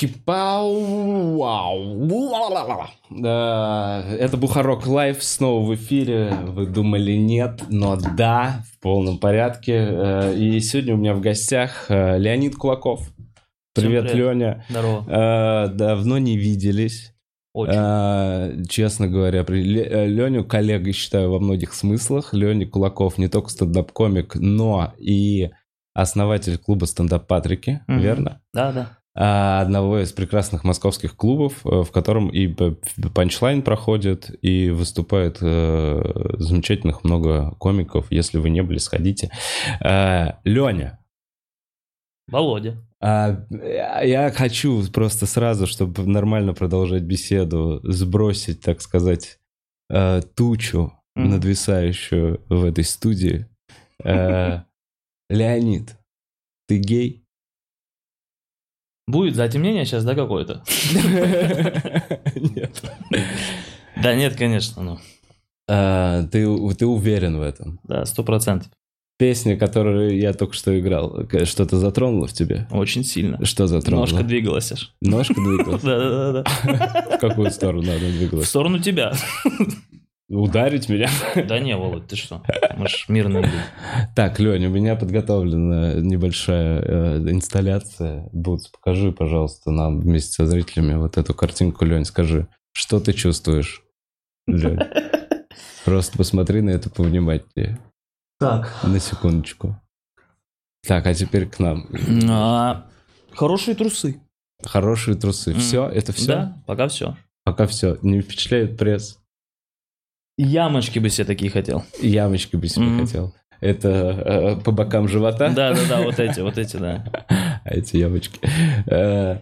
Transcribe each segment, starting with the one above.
Елки-пау, вау. Да, Это Бухарок Лайв снова в эфире. Вы думали нет, но да, в полном порядке. Э, И сегодня у меня в гостях э, Леонид Кулаков. Привет, привет. Леня. Здорово. Э, Давно не виделись. Очень. Э, Честно говоря, при- Ле- Леню коллегой считаю во многих смыслах. Леня Кулаков не только стендап-комик, но и основатель клуба «Стендап Патрики», Мгм. верно? Да, да. А, одного из прекрасных московских клубов, э, в котором и панчлайн проходит, и выступает э, замечательных много комиков. Если вы не были, сходите. Э, Леня, Володя. а, я хочу просто сразу, чтобы нормально продолжать беседу, сбросить, так сказать, э, тучу, Мгм. надвисающую в этой студии. Леонид, ты гей? Будет затемнение сейчас, да, какое-то? Нет. Да нет, конечно, ну. А, ты, ты уверен в этом? Да, сто процентов. Песня, которую я только что играл, что-то затронуло в тебе? Очень сильно. Что затронуло? Ножка двигалась аж. Ножка двигалась? Да, да, да, да. В какую сторону она В двигалась? сторону тебя. Ударить меня? Да не, Володь, ты что? Мы ж мирные люди. Так, Лень, у меня подготовлена небольшая э, инсталляция. Бутс, покажи, пожалуйста, нам вместе со зрителями вот эту картинку, Лень, скажи, что ты чувствуешь, Лень? Просто посмотри на это повнимательнее. Так. На секундочку. Так, а теперь к нам. А, Хорошие трусы. Хорошие трусы. Все, это все? Да, пока все. Пока все. Не впечатляет пресс. Ямочки бы себе такие хотел. Ямочки бы себе Мгм. хотел. Это э, по бокам живота? Да, да, да, вот эти, вот эти, да. А эти ямочки. Э,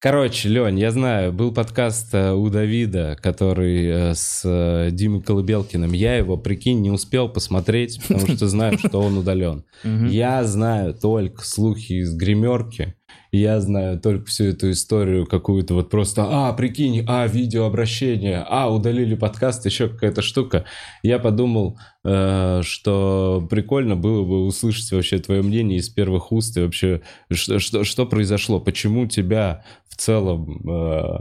Короче, Лень, я знаю, был подкаст э, у Давида, который э, с Димой Колыбелкиным. Я его, прикинь, не успел посмотреть, потому что знаю, что он удален. Я знаю только слухи из гримерки. Я знаю только всю эту историю какую-то вот просто, а, прикинь, а, видеообращение, а, удалили подкаст, еще какая-то штука. Я подумал, э, что прикольно было бы услышать вообще твое мнение из первых уст и вообще, что, что, что произошло, почему тебя в целом... э,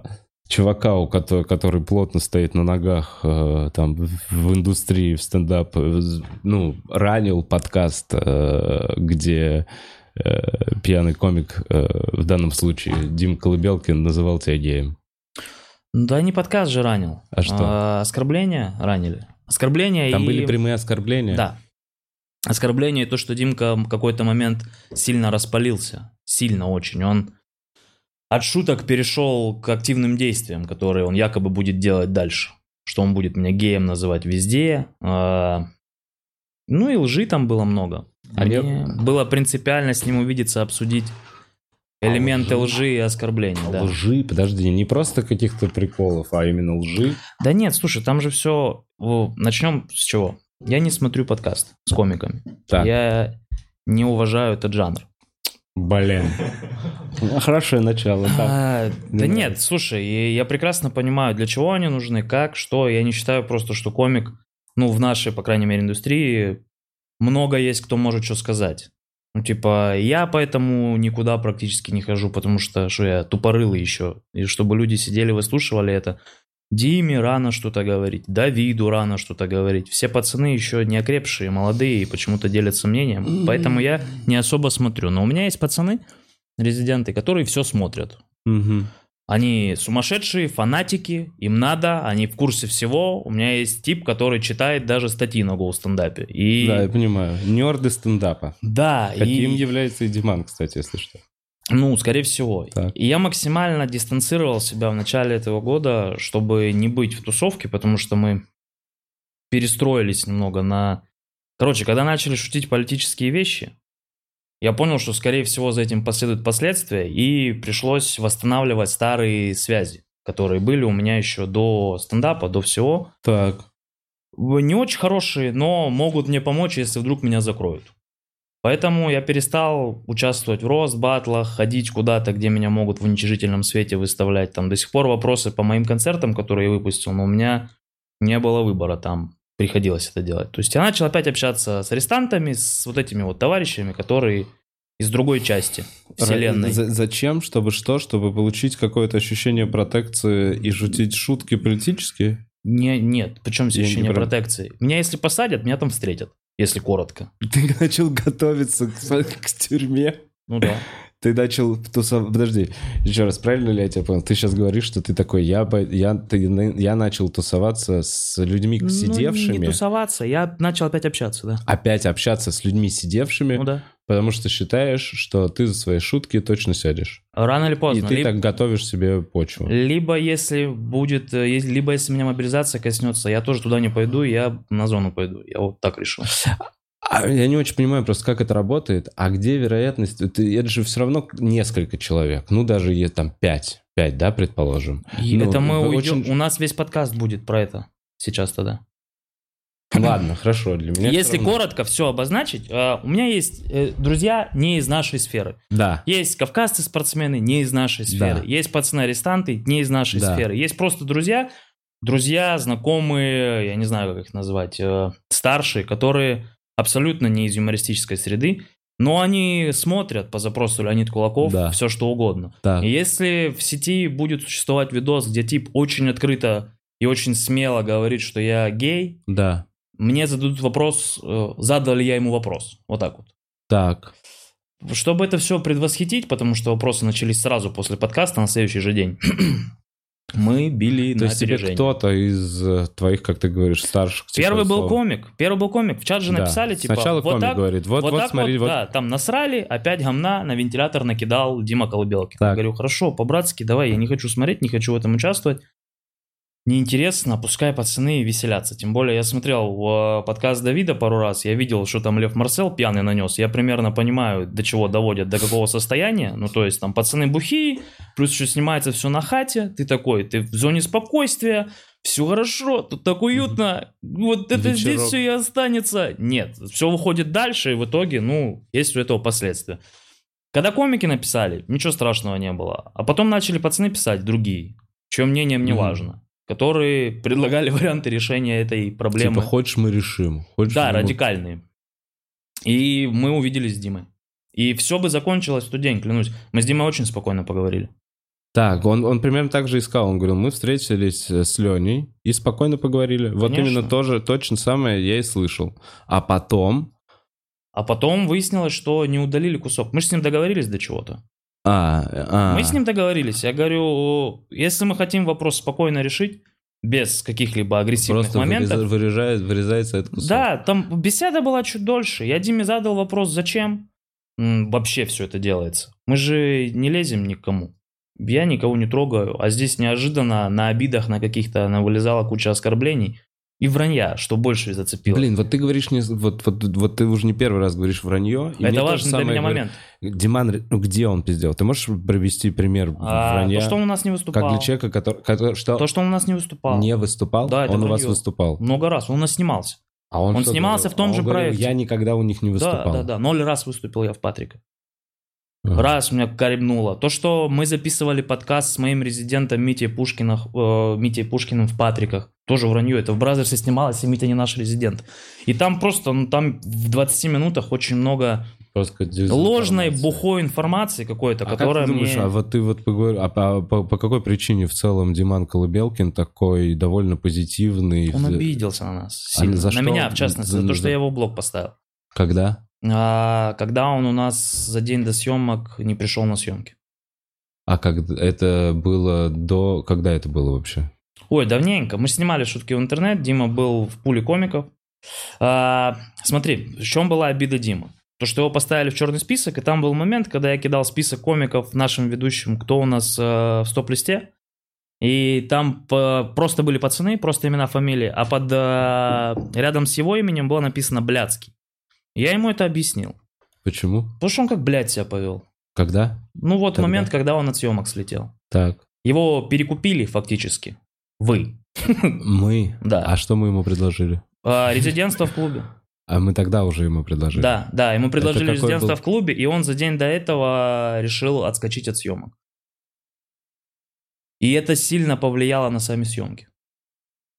чувака, у которого, который плотно стоит на ногах э, там в индустрии, в стендап, э, ну, ранил подкаст, э, где э, пьяный комик, э, в данном случае Дим Колыбелкин, называл тебя геем. Да не подкаст же ранил. А что? А, Оскорбления ранили. Оскорбления Там и... были прямые оскорбления? Да. Оскорбление и то, что Димка в какой-то момент сильно распалился. Сильно очень. Он от шуток перешел к активным действиям, которые он якобы будет делать дальше. Что он будет меня геем называть везде. А, Ну и лжи там было много. А Мне было принципиально с ним увидеться, обсудить элементы А лжи? лжи и оскорблений. да. Лжи, подожди, не просто каких-то приколов, а именно лжи. Да нет, слушай, там же все... Начнем с чего? Я не смотрю подкаст с комиками. Так, Я не уважаю этот жанр. блин. Хорошее начало. А, да Не нет, слушай, я прекрасно понимаю, для чего они нужны, как, что. Я не считаю просто, что комик, ну, в нашей, по крайней мере, индустрии много есть, кто может что сказать. Ну, типа, я поэтому никуда практически не хожу, потому что, что я тупорылый еще. И чтобы люди сидели, выслушивали это. Диме рано что-то говорить, Давиду рано что-то говорить. Все пацаны еще не окрепшие, молодые и почему-то делятся мнением. Поэтому я не особо смотрю. Но у меня есть пацаны, резиденты, которые все смотрят. Мгм. Они сумасшедшие, фанатики, им надо, они в курсе всего. У меня есть тип, который читает даже статьи на Go стендапе. И Да, я понимаю. Нерды стендапа. да, Каким и, является и Диман, кстати, если что. ну, скорее всего. Так. И я максимально дистанцировал себя в начале этого года, чтобы не быть в тусовке, потому что мы перестроились немного на... Короче, когда начали шутить политические вещи, я понял, что, скорее всего, за этим последуют последствия, и пришлось восстанавливать старые связи, которые были у меня еще до стендапа, до всего. Так. Не очень хорошие, но могут мне помочь, если вдруг меня закроют. Поэтому я перестал участвовать в рост батлах, ходить куда-то, где меня могут в уничижительном свете выставлять. Там до сих пор вопросы по моим концертам, которые я выпустил, но у меня не было выбора там. Приходилось это делать. То есть я начал опять общаться с арестантами, с вот этими вот товарищами, которые из другой части вселенной. За- зачем? Чтобы что? Чтобы получить какое-то ощущение протекции и шутить шутки политические? Не, нет, причем здесь ощущение не прав- протекции. Меня если посадят, меня там встретят, если коротко. Ты начал готовиться к, к тюрьме. Ну да. Ты начал тусоваться... Подожди, еще раз, правильно ли я тебя понял? Ты сейчас говоришь, что ты такой, я, я, ты я начал тусоваться с людьми Ну, сидевшими, не тусоваться, я начал опять общаться, да. опять общаться с людьми сидевшими, Ну да. потому что считаешь, что ты за свои шутки точно сядешь. Рано или И поздно. ты либо, так готовишь себе почву. либо если будет, э, либо если меня мобилизация коснется, я тоже туда не пойду, я на зону пойду. Я вот так решил. А я не очень понимаю просто, как это работает. А где вероятность? Ты- это же все равно несколько человек. Ну, даже е- там пять. Пять, да, предположим. И Ну, это мы уйдем. очень- У нас весь подкаст будет про это сейчас тогда. Ладно, хорошо, для меня Если равно. коротко все обозначить, э, у меня есть э, друзья не из нашей сферы. Да. Есть кавказцы-спортсмены не из нашей сферы. Да. Есть пацаны-арестанты не из нашей Да. сферы. Есть просто друзья, друзья, знакомые, я не знаю, как их назвать, э, старшие, которые абсолютно не из юмористической среды, но они смотрят по запросу Леонид Кулаков Да. все что угодно. Так. И если в сети будет существовать видос, где тип очень открыто и очень смело говорит, что я гей, Да. мне зададут вопрос, э, задал ли я ему вопрос. Вот так вот. Так. Чтобы это все предвосхитить, потому что вопросы начались сразу после подкаста на следующий же день, мы били То на есть тебе кто-то из э, твоих, как ты говоришь, старших... типа, Первый был слов- комик. Первый был комик. В чат же Да. написали, типа, Сначала вот комик так, говорит, вот, вот, вот, так смотри, вот, вот. да, там насрали, опять гамна на вентилятор накидал Дима Колыбелкин. Я говорю, хорошо, по-братски, давай, я не хочу смотреть, не хочу в этом участвовать. Неинтересно, пускай пацаны веселятся. Тем более я смотрел э, подкаст Давида пару раз, я видел, что там Лев Марсел пьяный нанес. Я примерно понимаю, до чего доводят, до какого состояния. Ну, то есть там пацаны бухие, плюс еще снимается все на хате. Ты такой, ты в зоне спокойствия, все хорошо, тут так уютно. Вот это здесь Вечерок. все и останется. Нет, все выходит дальше, и в итоге, ну, есть у этого последствия. Когда комики написали, ничего страшного не было. А потом начали пацаны писать, другие, чье мнение мне Мгм. важно, которые предлагали варианты решения этой проблемы. Типа, хочешь, мы решим. Хочешь, Да, мы- радикальные. И мы увиделись с Димой. И все бы закончилось в тот день, клянусь. Мы с Димой очень спокойно поговорили. Так, он, он примерно так же искал. Он говорил, мы встретились э, с Леней и спокойно поговорили. Вот Конечно. именно тоже, точно самое я и слышал. А потом... А потом выяснилось, что не удалили кусок. Мы же с ним договорились до чего-то. А, а, Мы с ним договорились. Я говорю, если мы хотим вопрос спокойно решить, без каких-либо агрессивных просто моментов. выреза- вырежает, вырезается этот кусок. Да, там беседа была чуть дольше. Я Диме задал вопрос, зачем вообще все это делается. Мы же не лезем никому. Я никого не трогаю, а здесь неожиданно на обидах, на каких-то, вылезала куча оскорблений и вранья, что больше зацепило. Блин, вот ты говоришь, не, вот, вот, вот ты уже не первый раз говоришь вранье. и это то же важный для меня говорят. момент. Диман, ну где он пиздел? Ты можешь привести пример А, вранья? то, что он у нас не выступал. Как для человека, который, который- что То, что он у нас не выступал. не выступал, Да, это он у вас вранье. выступал. Много раз. Он у нас снимался. А он, Он снимался говорил? в том А же он говорил, проекте. Я никогда у них не Да, выступал. да, да. Ноль раз выступил я в Патрика. Ага. Раз меня коребнуло. То, что мы записывали подкаст с моим резидентом Митей, Пушкиным, э, Митей Пушкиным в Патриках. Тоже вранье. Это в Бразерсе снималось, и Митя не наш резидент. И там просто, ну там в 20 минутах очень много Просто ложной, бухой информации какой-то, А как которая ты думаешь, мне... а вот ты вот поговор- а по, по- по какой причине в целом Диман Колыбелкин такой довольно позитивный? Он обиделся на нас А сильно. за на что? меня, в частности, за, За- то, что за- я его в блог поставил. Когда? А, когда он у нас за день до съемок не пришел на съемки. А как это было до... Когда это было вообще? Ой, давненько. Мы снимали шутки в интернет. Дима был в пуле комиков. А, смотри, в чем была обида Димы? То, что его поставили в черный список, и там был момент, когда я кидал список комиков нашим ведущим, кто у нас э, в стоп-листе. И там по- просто были пацаны, просто имена, фамилии, а под э, рядом с его именем было написано Блядский. Я ему это объяснил. Почему? Потому что он как блядь себя повел. Когда? Ну вот Когда? момент, когда он от съемок слетел. Так. Его перекупили фактически. Вы. Мы? Да. А что мы ему предложили? А, резидентство в клубе. А мы тогда уже ему предложили. Да, да, ему предложили резидентство был? в клубе, и он за день до этого решил отскочить от съемок. И это сильно повлияло на сами съемки.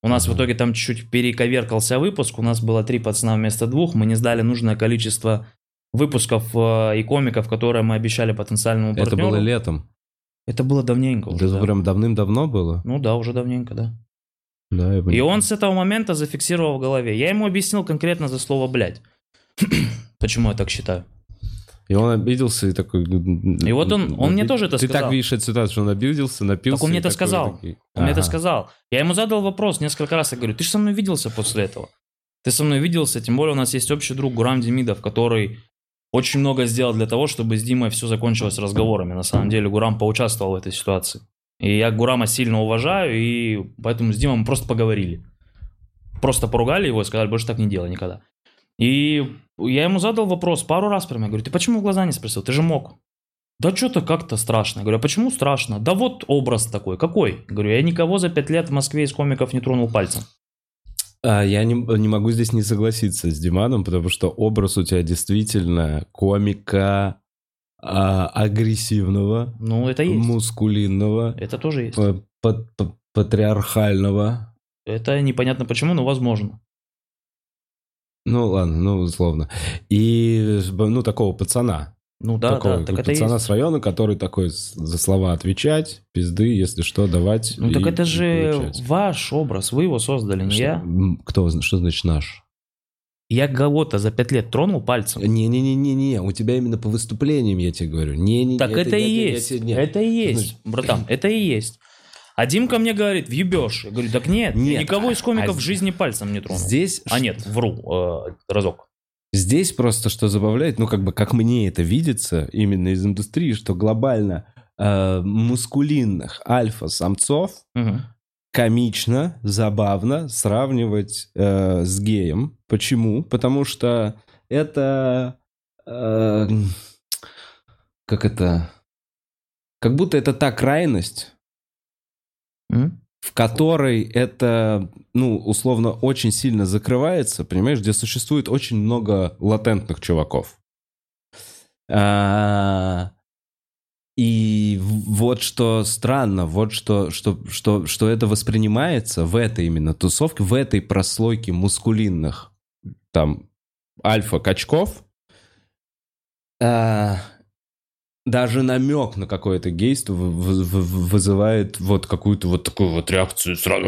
У нас в итоге там чуть-чуть перековеркался выпуск, у нас было три пацана вместо двух, мы не сдали нужное количество выпусков э, и комиков, которые мы обещали потенциальному партнеру. Это было летом. Это было давненько уже, Это да. прям давным-давно было. Ну да, уже давненько, да. Да, я И он с этого момента зафиксировал в голове. Я ему объяснил конкретно за слово «блядь». Почему я так считаю? И он обиделся и такой... И вот он- он мне тоже это Ты сказал. так видишь эту ситуацию, что он обиделся, напился. Так он мне это сказал. такой, Он мне это сказал. Я ему задал вопрос несколько раз. Я говорю, ты же со мной виделся после этого. Ты со мной виделся, тем более у нас есть общий друг Гурам Демидов, который очень много сделал для того, чтобы с Димой все закончилось разговорами. На самом деле Гурам поучаствовал в этой ситуации. И я Гурама сильно уважаю, и поэтому с Димой мы просто поговорили. Просто поругали его и сказали, больше так не делай никогда. И я ему задал вопрос пару раз прямо. Я говорю, ты почему в глаза не спросил? Ты же мог. Да что-то как-то страшно. Я говорю, а почему страшно? Да вот образ такой. Какой? Я говорю, я никого за пять лет в Москве из комиков не тронул пальцем. А, я не, не могу здесь не согласиться с Диманом, потому что образ у тебя действительно комика а, агрессивного, Ну, это есть. мускулинного, Это тоже есть. па- па- патриархального. Это непонятно почему, но возможно. Ну ладно, ну условно. И ну такого пацана. Ну да, такого да, так это пацана есть. с района, который такой за слова отвечать, пизды, если что, давать. Ну так и- это и же получать. ваш образ, вы его создали, не Что- я. Кто, что значит наш? Я кого-то за пять лет тронул пальцем. Не-не-не-не-не, у тебя именно по выступлениям я тебе говорю. Не-не-не. Так это, и я- я- я есть. тебе- нет. Это и есть, Значит, братан, это и есть. А Димка мне говорит, въебешь. Я говорю, так нет, Нет, никого из комиков а в жизни пальцем не тронул. Здесь, А нет, вру, э, разок. здесь просто что забавляет, ну как бы как мне это видится именно из индустрии, что глобально э, мускулинных альфа-самцов Мгм. комично, забавно сравнивать э, с геем. Почему? Потому что это... э, как это... Как будто это та крайность, В которой это, ну, условно, очень сильно закрывается, понимаешь, где существует очень много латентных чуваков. А, И вот что странно, вот что, что, что, что это воспринимается в этой именно тусовке, в этой прослойке мускулинных там альфа-качков, а, даже намек на какое-то гейство вы- вы- вы- вызывает вот какую-то вот такую вот реакцию сразу.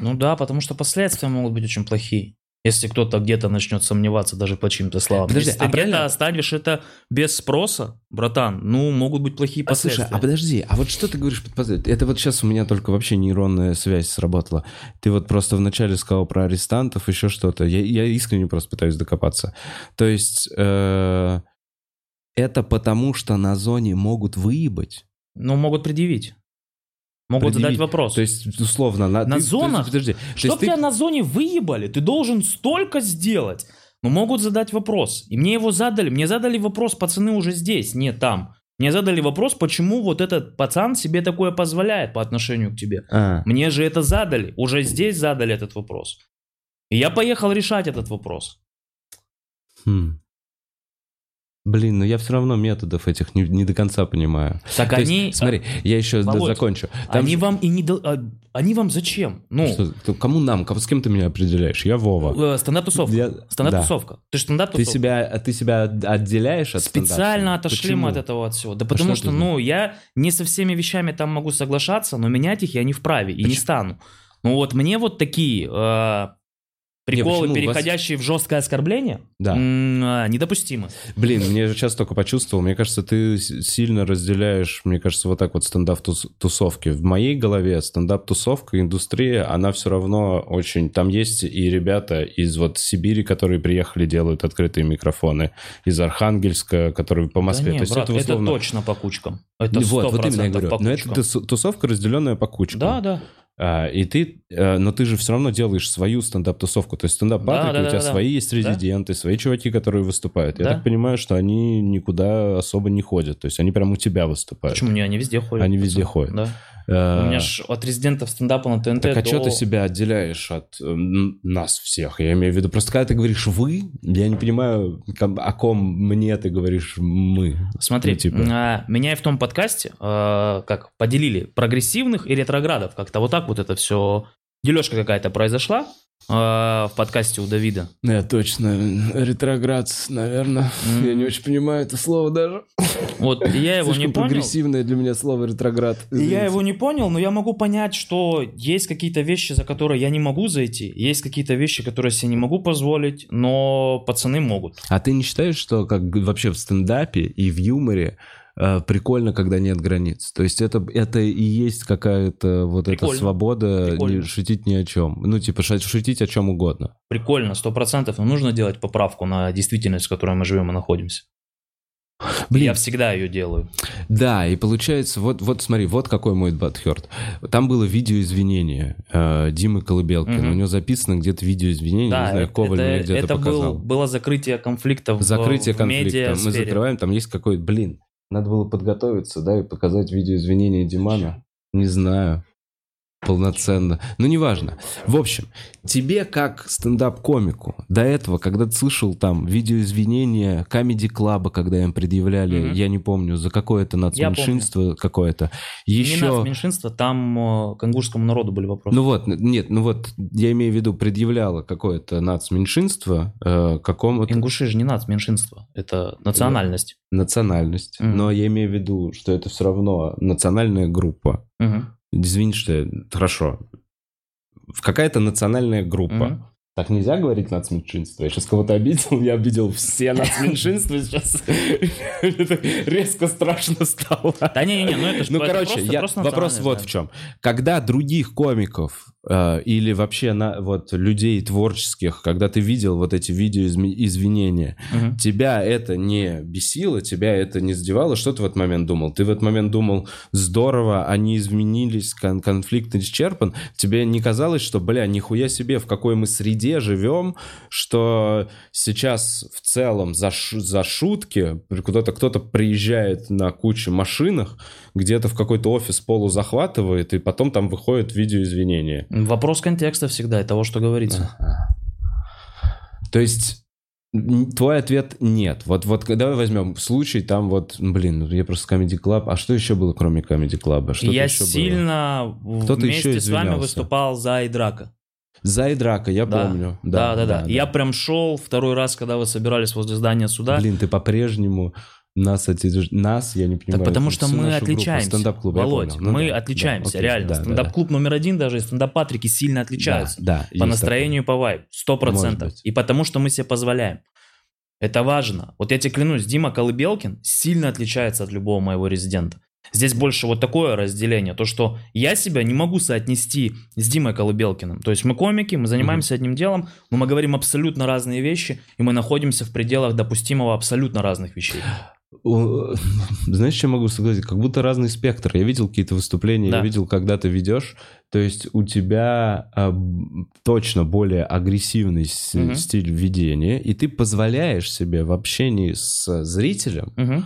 Ну да, потому что последствия могут быть очень плохие. Если кто-то где-то начнет сомневаться даже по чьим-то словам. Подожди, Если ты а правильно- где-то оставишь это без спроса, братан, ну, могут быть плохие А, слушай, последствия. а подожди, а вот что ты говоришь? под- под- Это вот сейчас у меня только вообще нейронная связь сработала. Ты вот просто вначале сказал про арестантов, еще что-то. Я, я искренне просто пытаюсь докопаться. То есть э, это потому, что на зоне могут выебать? Ну, могут предъявить. Могут Предъявить. задать вопрос. То есть, условно, на, На ты- зонах? Подожди, подожди. То Чтоб есть ты- тебя на зоне выебали, ты должен столько сделать. Но могут задать вопрос. И мне его задали. Мне задали вопрос, пацаны уже здесь, не там. Мне задали вопрос, почему вот этот пацан себе такое позволяет по отношению к тебе. А, Мне же это задали. Уже здесь задали этот вопрос. И я поехал решать этот вопрос. хм. Блин, ну я все равно методов этих не, не до конца понимаю. Так То есть, они... смотри, я еще Володь, закончу. Там они же- вам и не... дол- а, Они вам зачем? Ну, Что, кому нам? Кого- С кем ты меня определяешь? Я Вова. э, стендап-тусовка. Я- Стендап-тусовка. Ты же Ты стендап-тусовка. себя, а ты себя отделяешь от Специально отошли Почему? мы от этого от всего. Да потому что что, за- ну, я не со всеми вещами там могу соглашаться, но менять их я не вправе и не Почему? стану. Ну вот мне вот такие э, приколы, почему? У вас- переходящие в жесткое оскорбление, Да. а, недопустимы. Блин, мне же сейчас только почувствовал. Мне кажется, ты сильно разделяешь, мне кажется, вот так вот стендап-тусовки. В моей голове стендап-тусовка, индустрия, она все равно очень... Там есть и ребята из вот Сибири, которые приехали, делают открытые микрофоны, из Архангельска, которые по Москве. Да не, То есть брат, это условно... точно по кучкам. Это Ну, вот, вот именно я 100% говорю. по Но это кучкам. тус- тусовка, разделенная по кучкам. Да, да. А, и ты, э, но ты же все равно делаешь свою стендап-тусовку. То есть стендап Да, Патрик, да, у да, тебя да. свои есть резиденты, свои чуваки, которые выступают. Я Да. так понимаю, что они никуда особо не ходят. То есть они прямо у тебя выступают. Почему не? Они везде ходят. Они везде ходят. Да. Э, У меня ж от резидентов стендапа на ТНТ так а до... что ты себя отделяешь от э, нас всех? Я имею в виду, просто когда ты говоришь «вы», я не понимаю, о ком мне ты говоришь «мы». Смотри, Ну, типа. а, меня и в том подкасте э, как поделили прогрессивных и ретроградов. Как-то вот так вот это все... Дележка какая-то произошла. Э, в подкасте у Давида. Я точно. Ретроград, наверное. М. Я не очень понимаю это слово даже. Вот я его не Слишком понял. прогрессивное для меня слово ретроград. И Я Извините. его не понял, но я могу понять, что есть какие-то вещи, за которые я не могу зайти, есть какие-то вещи, которые себе не могу позволить, но пацаны могут. А ты не считаешь, что как вообще в стендапе и в юморе прикольно, когда нет границ? То есть это, это и есть какая-то вот эта Прикольно. свобода Прикольно. не шутить ни о чем. Ну, типа шутить о чем угодно. Прикольно, сто процентов, но нужно делать поправку на действительность, в которой мы живем и находимся. Блин, Я всегда ее делаю. Да, и получается, вот, вот смотри, вот какой мой Батхерт. Там было видео извинения э, Димы Колыбелкина. Мгм. У него записано где-то видео извинения, Да, не знаю, Коваль это, мне где-то это показал. был, было закрытие конфликта в, Закрытие в конфликта. Мы медиасфере. закрываем, там есть какой-то, блин, надо было подготовиться, да, и показать видео извинения Димана. Не знаю. Полноценно. Ну, неважно. В общем, тебе как стендап-комику до этого, когда ты слышал там видео извинения Comedy Club, когда им предъявляли, Мгм. я не помню, за какое-то нацменьшинство какое-то, Не еще... нас, меньшинство, там э, кангурскому народу были вопросы. Ну вот, нет, ну вот, я имею в виду, предъявляло какое-то нацменьшинство э, какому-то Ингуши же не нас, меньшинство, это национальность. национальность. Мгм. Но я имею в виду, что это все равно национальная группа. Мгм. Извини, что я... Хорошо. Какая-то национальная группа. Мгм. Так нельзя говорить нацменьшинство. Я сейчас кого-то обидел, я обидел все нацменьшинства сейчас. Резко страшно стало. Да не-не-не, ну это ж Ну, короче, вопрос вот в чем. Когда других комиков или вообще на, вот людей творческих, когда ты видел вот эти видео извинения, Мгм. тебя это не бесило, тебя это не задевало, что ты в этот момент думал? Ты в этот момент думал, здорово, они изменились, кон- конфликт исчерпан. Тебе не казалось, что, бля, нихуя себе, в какой мы среде живем, что сейчас в целом за, шу- за шутки кто-то кто-то приезжает на куче машинах, где-то в какой-то офис полу захватывает, и потом там выходит видео извинения. Вопрос контекста всегда и того, что говорится. То есть твой ответ нет. Вот, вот давай возьмем случай, там вот, блин, ну, я просто Comedy Club. А что еще было, кроме Comedy Club? Что я еще было? сильно Кто-то вместе еще с вами выступал за Айдрака. За и драка, я Да. помню. Да, да, да. Я прям шел второй раз, когда вы собирались возле здания суда. Блин, ты по-прежнему нас, нас, я не понимаю. Так потому что мы отличаемся. стендап-клуб, Володь. Ну мы да, отличаемся, да, окей, реально. да, да, да. Стендап-клуб номер один даже стендап-патрики сильно отличаются. Да, да, по настроению и по вайбу. Сто процентов. И потому что мы себе позволяем. Это важно. Вот я тебе клянусь, Дима Колыбелкин сильно отличается от любого моего резидента. Здесь больше вот такое разделение. То, что я себя не могу соотнести с Димой Колыбелкиным. То есть мы комики, мы занимаемся одним делом, но мы говорим абсолютно разные вещи, и мы находимся в пределах допустимого абсолютно разных вещей. Знаешь, я могу согласиться? Как будто разный спектр. Я видел какие-то выступления, Да. я видел, когда ты ведешь. То есть у тебя м, точно более агрессивный Мгм. стиль ведения, и ты позволяешь себе в общении с зрителем Мгм.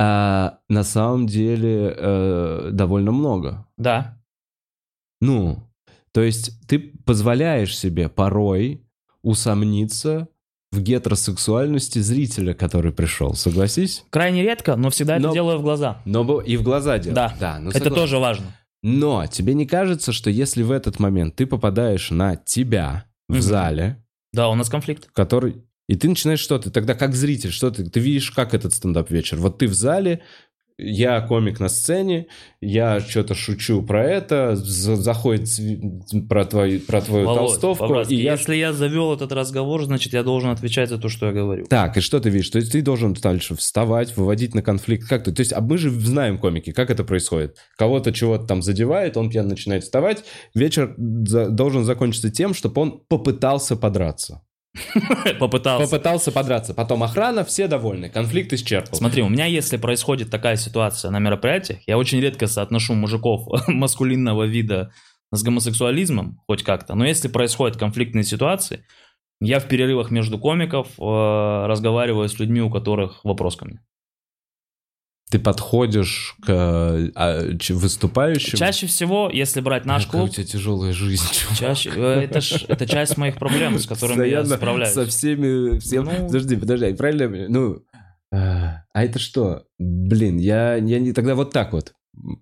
а, на самом деле э, довольно много. Да. Ну, то есть ты позволяешь себе порой усомниться в гетеросексуальности зрителя, который пришел. Согласись? Крайне редко, но всегда Но- это делаю в глаза. Но и в глаза делать. Да. да ну, это согласен. тоже важно. Но тебе не кажется, что если в этот момент ты попадаешь на тебя в Мгм. зале, Да, у нас конфликт. который... И ты начинаешь что ты тогда как зритель, что ты, ты видишь, как этот стендап-вечер. Вот ты в зале, я комик на сцене, я что-то шучу про это, за- заходит про, твою про твою Володь, толстовку, по-братски, и я... Если я завел этот разговор, значит, я должен отвечать за то, что я говорю. Так, и что ты видишь? То есть ты должен дальше вставать, выводить на конфликт. Как ты? То есть, а мы же знаем комики, как это происходит. Кого-то чего-то там задевает, он пьян начинает вставать. Вечер за- должен закончиться тем, чтобы он попытался подраться. Попытался. Попытался подраться. Потом охрана, все довольны. Конфликт исчерпан. Смотри, у меня если происходит такая ситуация на мероприятиях, я очень редко соотношу мужиков маскулинного вида с гомосексуализмом, хоть как-то. Но если происходят конфликтные ситуации, я в перерывах между комиков э, разговариваю с людьми, у которых вопрос ко мне. Ты подходишь к а, ч- выступающим. Чаще всего, если брать наш Какая клуб, у тебя тяжелая жизнь. чувак. чаще, э, это, ж- это часть моих проблем, с которыми я Постоянно справляюсь. Со всеми... всем- Ну. Подожди, подожди, я правильно... я? Ну, а а это что? Блин, я, я не... Тогда вот так вот,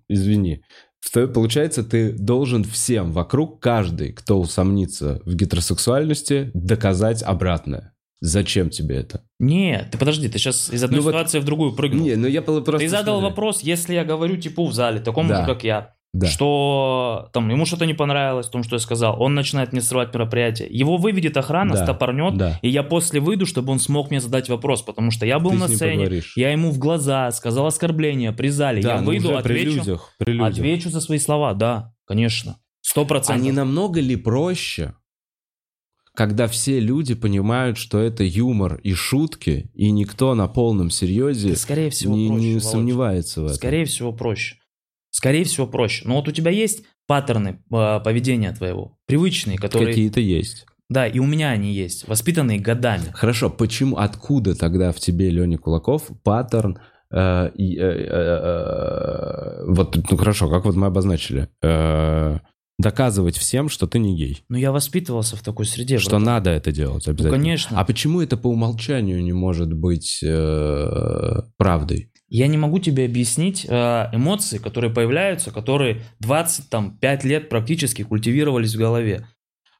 извини. В то- Получается, ты должен всем вокруг, каждый, кто усомнится в гетеросексуальности, доказать обратное. Зачем тебе это? Нет, ты подожди, ты сейчас из одной Ну вот- ситуации в другую прыгнул. Не, ну я просто... ты задал смотри. вопрос, если я говорю типу в зале, такому Да. же, как я, Да. что там ему что-то не понравилось в том, что я сказал, он начинает мне срывать мероприятие. Его выведет охрана, Да, стопорнет, да. и я после выйду, чтобы он смог мне задать вопрос, потому что я был Ты на сцене, поговоришь. я ему в глаза сказал оскорбление при зале, Да, я ну выйду, уже при отвечу, людях, при людях. отвечу за свои слова, да, конечно, сто А процентов. не намного ли проще, когда все люди понимают, что это юмор и шутки, и никто на полном серьезе Скорее всего, не, проще, не Володь. сомневается в этом? Скорее всего, проще. Скорее всего, проще. Но вот у тебя есть паттерны э, поведения твоего, привычные, которые... Какие-то есть. Да, и у меня они есть, воспитанные годами. Хорошо, почему, откуда тогда в тебе, Леня Кулаков, паттерн э, э, э, э, вот, ну хорошо, как вот мы обозначили, э, доказывать всем, что ты не гей, Но я воспитывался в такой среде. что братан. надо это делать Ну, обязательно. конечно. А почему это по умолчанию не может быть э, правдой? Я не могу тебе объяснить э, эмоции, которые появляются, которые 25 лет практически культивировались в голове.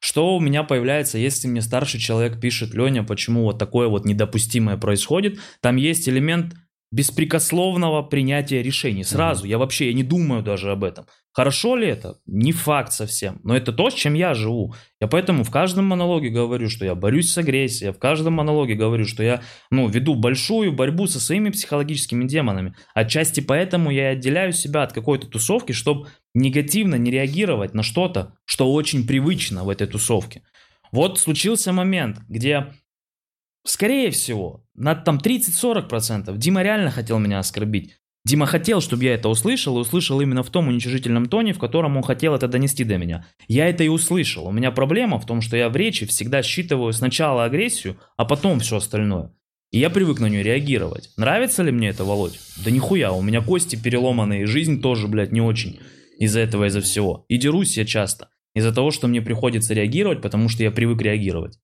Что у меня появляется, если мне старший человек пишет, Леня, почему вот такое вот недопустимое происходит? Там есть элемент беспрекословного принятия решений. Сразу, я вообще я не думаю даже об этом. Хорошо ли это? Не факт совсем. Но это то, с чем я живу. Я поэтому в каждом монологе говорю, что я борюсь с агрессией. В каждом монологе говорю, что я ну, веду большую борьбу со своими психологическими демонами. Отчасти поэтому я отделяю себя от какой-то тусовки, чтобы негативно не реагировать на что-то, что очень привычно в этой тусовке. Вот случился момент, где, скорее всего, на там 30-40% Дима реально хотел меня оскорбить. Дима хотел, чтобы я это услышал, и услышал именно в том уничижительном тоне, в котором он хотел это донести до меня. Я это и услышал. У меня проблема в том, что я в речи всегда считываю сначала агрессию, а потом все остальное. И я привык на нее реагировать. Нравится ли мне это, Володь? Да нихуя, у меня кости переломанные, жизнь тоже, блядь, не очень из-за этого, из-за всего. И дерусь я часто. Из-за того, что мне приходится реагировать, потому что я привык реагировать.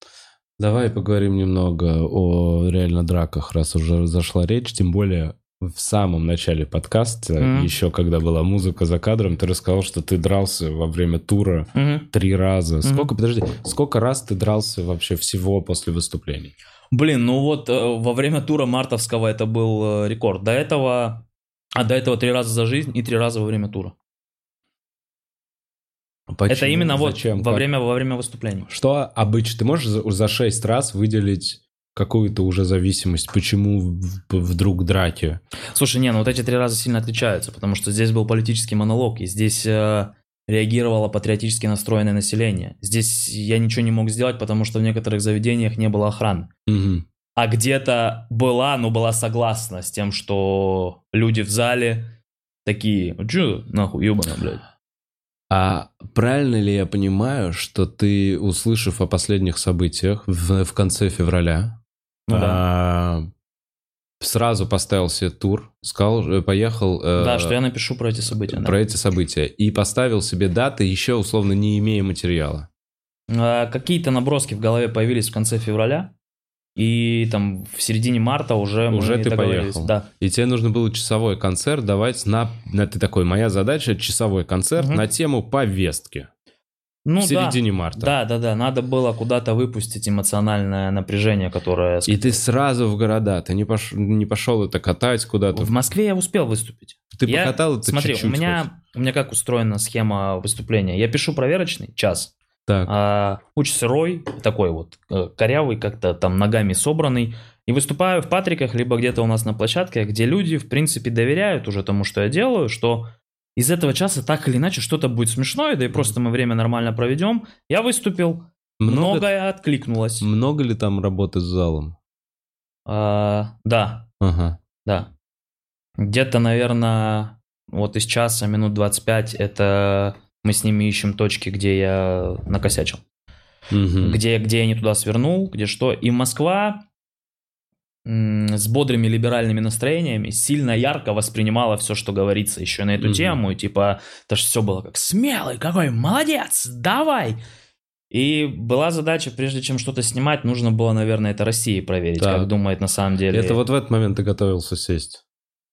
Давай поговорим немного о реально драках, раз уже зашла речь, тем более в самом начале подкаста, Мгм. еще когда была музыка за кадром, ты рассказал, что ты дрался во время тура Мгм. три раза. Сколько, подожди, сколько раз ты дрался вообще всего после выступлений? Блин, ну вот э, во время тура мартовского это был э, рекорд. До этого, а до этого три раза за жизнь и три раза во время тура. Это Почему? именно вот Зачем? во Как? время, во время выступлений. Что обычно? Ты можешь за, за шесть раз выделить какую-то уже зависимость? Почему вдруг драки? Слушай, не, ну вот эти три раза сильно отличаются, потому что здесь был политический монолог, и здесь э, реагировало патриотически настроенное население. Здесь я ничего не мог сделать, потому что в некоторых заведениях не было охраны. Мгм. А где-то была, но была согласна с тем, что люди в зале такие, ну чё, нахуй, ебано, блядь. А правильно ли я понимаю, что ты, услышав о последних событиях в, в конце февраля, Ну да. а, сразу поставил себе тур, сказал, э, поехал э, Да, что я напишу про эти события. да. про эти события и поставил себе даты, еще условно не имея материала? А, Какие-то наброски в голове появились в конце февраля, и там в середине марта уже мы Уже ты поехал. Да. И тебе нужно было часовой концерт давать на... на ты такой, моя задача часовой концерт Мгм. на тему повестки Ну в да. середине марта. Да, да, да. Надо было куда-то выпустить эмоциональное напряжение, которое... И ты сразу в города, ты не, пош... не пошел это катать куда-то. В Москве я успел выступить. Ты Я- покатал это Смотри, чуть-чуть у меня, хоть. у меня как устроена схема выступления. Я пишу проверочный час. Так. А, Уч сырой, такой вот э, корявый, как-то там ногами собранный. И выступаю в Патриках, либо где-то у нас на площадке, где люди, в принципе, доверяют уже тому, что я делаю, что из этого часа так или иначе что-то будет смешное, да и просто мы время нормально проведем. Я выступил, Много, многое откликнулось. много ли там работы с залом? А, да, Ага. да. Где-то, наверное, вот из часа минут 25 это мы с ними ищем точки, где я накосячил. Мгм. где, где я не туда свернул, где что. И Москва с бодрыми либеральными настроениями сильно ярко воспринимала все, что говорится еще на эту Мгм. тему. И типа, это же все было как смелый, какой молодец, давай. И была задача, прежде чем что-то снимать, нужно было, наверное, это России проверить, Так. как думает на самом деле. Это вот в этот момент ты готовился сесть.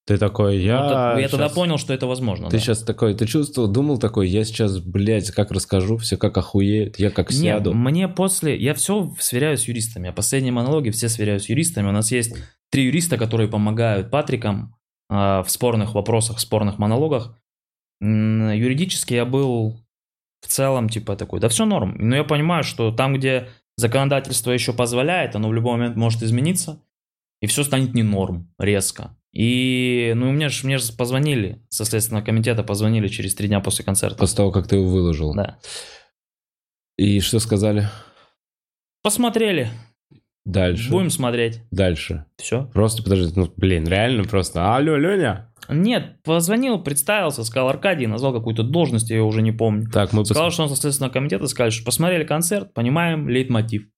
Ты такой, я... Ну, так- я тогда щас- понял, что это возможно. Ты да. сейчас такой, ты чувствовал, думал такой, я сейчас, блядь, как расскажу, все как охуеет, я как сяду. мне после... Я все сверяю с юристами. Я последние монологи все сверяю с юристами. У нас есть три юриста, которые помогают Патрикам а, в спорных вопросах, в спорных монологах. Юридически я был в целом типа такой, да все норм. Но я понимаю, что там, где законодательство еще позволяет, оно в любой момент может измениться, и все станет не норм резко. И, ну, мне же мне ж позвонили, со Следственного комитета позвонили через три дня после концерта. После того, как ты его выложил. Да. И что сказали? Посмотрели, Дальше. будем смотреть. Дальше. Все. Просто подожди, ну, блин, реально просто. Алло, Леня. Нет, позвонил, представился, сказал Аркадий, назвал какую-то должность, я ее уже не помню. Так, мы Сказал, пос- что он со Следственного комитета, сказали, что посмотрели концерт, понимаем лейтмотив.